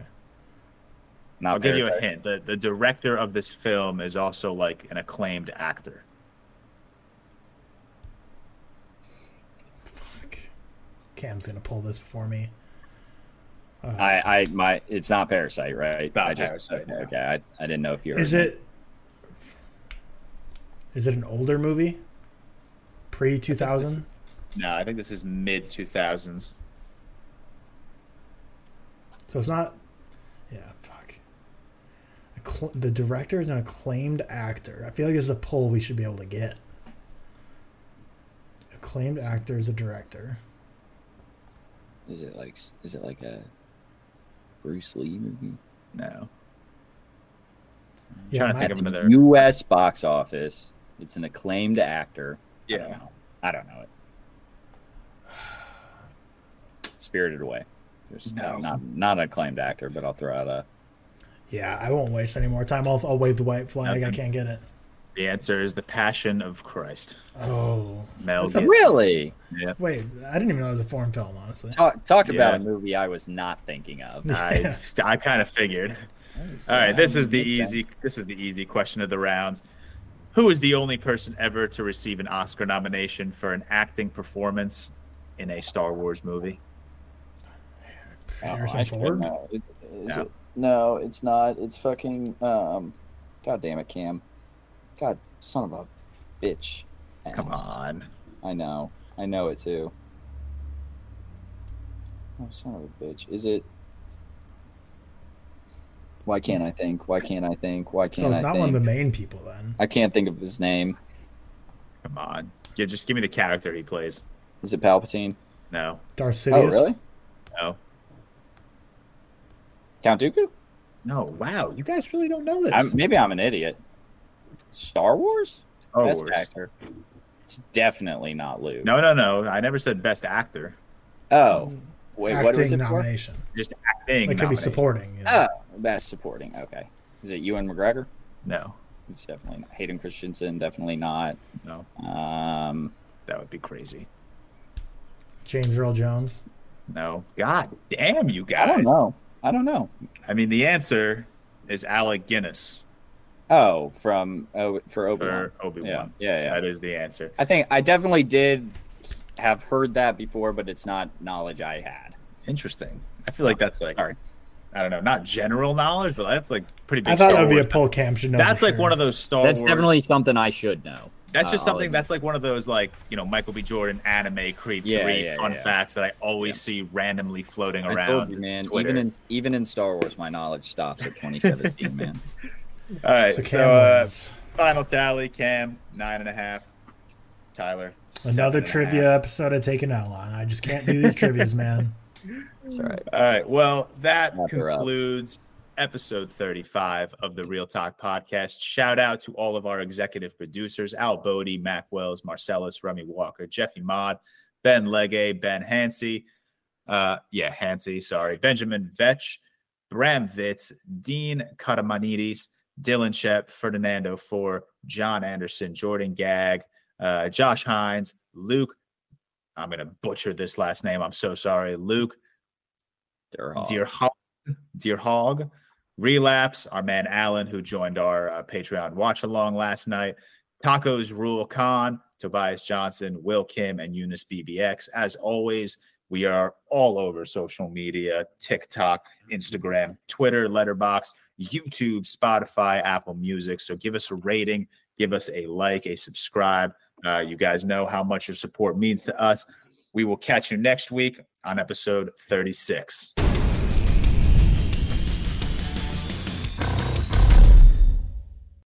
Not I'll give you a Parasite. hint. The the director of this film is also like an acclaimed actor. Fuck. Cam's gonna pull this before me. Uh, I, I, my, it's not Parasite, right? Not I just, Parasite, no. Okay, I, I didn't know if you. is it? Is it an older movie? Pre two thousand? No, I think this is mid two thousands. So it's not. Yeah. Fuck. Accl- the director is an acclaimed actor. I feel like this is a poll we should be able to get. Acclaimed actor is a director. Is it like is it like a Bruce Lee movie? No. Yeah, trying to think of another. U.S. box office. It's an acclaimed actor. I don't Yeah. know. I don't know it. Spirited Away. There's No. not not an acclaimed actor, but I'll throw out a. Yeah, I won't waste any more time. I'll, I'll wave the white flag. I can't get it. The answer is The Passion of Christ. Oh, Mel a- Gibson. Really? wait. I didn't even know it was a foreign film, honestly. Talk talk about Yeah. a movie I was not thinking of. I I kind of figured. All right, this is the easy this is the easy question of the round. Who is the only person ever to receive an Oscar nomination for an acting performance in a Star Wars movie? Oh, Harrison I should Ford. know. It- is No. it- no, it's not. It's fucking. Um, God damn it, Cam. God, son of a bitch. Come on. I know. I know it too. Oh, son of a bitch. Is it? Why can't I think? Why can't I think? Why can't I so it's I not think? one of the main people then. I can't think of his name. Come on. Yeah, just give me the character he plays. Is it Palpatine? No. Darth Sidious. Oh, really? No. Count Dooku? No. Wow. You guys really don't know this. I'm, maybe I'm an idiot. Star Wars? Star Best Wars. actor. It's definitely not Luke. No, no, no. I never said best actor. Oh, wait, what was Acting it for? nomination. Just acting. It could be supporting. you know. Oh, best supporting. Okay. Is it Ewan McGregor? No. It's definitely not. Hayden Christensen, definitely not. No. Um, That would be crazy. James Earl Jones. No. God damn you I guys. don't know. I don't know. I mean, the answer is Alec Guinness Oh, from oh for Obi Wan. Obi Yeah, Wan. yeah, yeah. That is the answer. I think I definitely did have heard that before, but it's not knowledge I had. Interesting. I feel like that's like Sorry. I don't know, not general knowledge, but that's like pretty big. I thought Star that would be a Wars. poll cam should know. That's like sure. one of those Star That's Wars. definitely something I should know. That's just Uh, something that's like one of those like you know Michael B. Jordan anime creep Yeah, three yeah, fun yeah. facts that I always see randomly floating I around. told you, man. Twitter. Even in even in Star Wars, my knowledge stops at 2017, man. All right, So so, Cam uh, final tally: Cam nine and a half, Tyler Another and a trivia half. episode of Taking Outline. I just can't do these trivias, man. It's all right. All right. Well, that Wrap concludes episode 35 of the ReelTok podcast. Shout out to all of our executive producers Al Bodie, Mac Wells, Marcellus, Remy Walker, Jeffy Mod, Ben Legge, Ben Hansey. Uh, yeah, Hansey, sorry. Benjamin Vetch, Bram Vitz, Dean Katamanidis, Dylan Shep, Ferdinando For, John Anderson, Jordan Gag, uh, Josh Hines, Luke. I'm going to butcher this last name. I'm so sorry. Luke all- Dear Hog, Dear Hog, Relapse, our man Alan, who joined our uh, Patreon watch along last night, Tacos Rule Khan, Tobias Johnson, Will Kim, and Eunice BBX. As always, we are all over social media TikTok, Instagram, Twitter, Letterboxd, YouTube, Spotify, Apple Music. So give us a rating, give us a like, a subscribe. Uh, you guys know how much your support means to us. We will catch you next week on episode 36.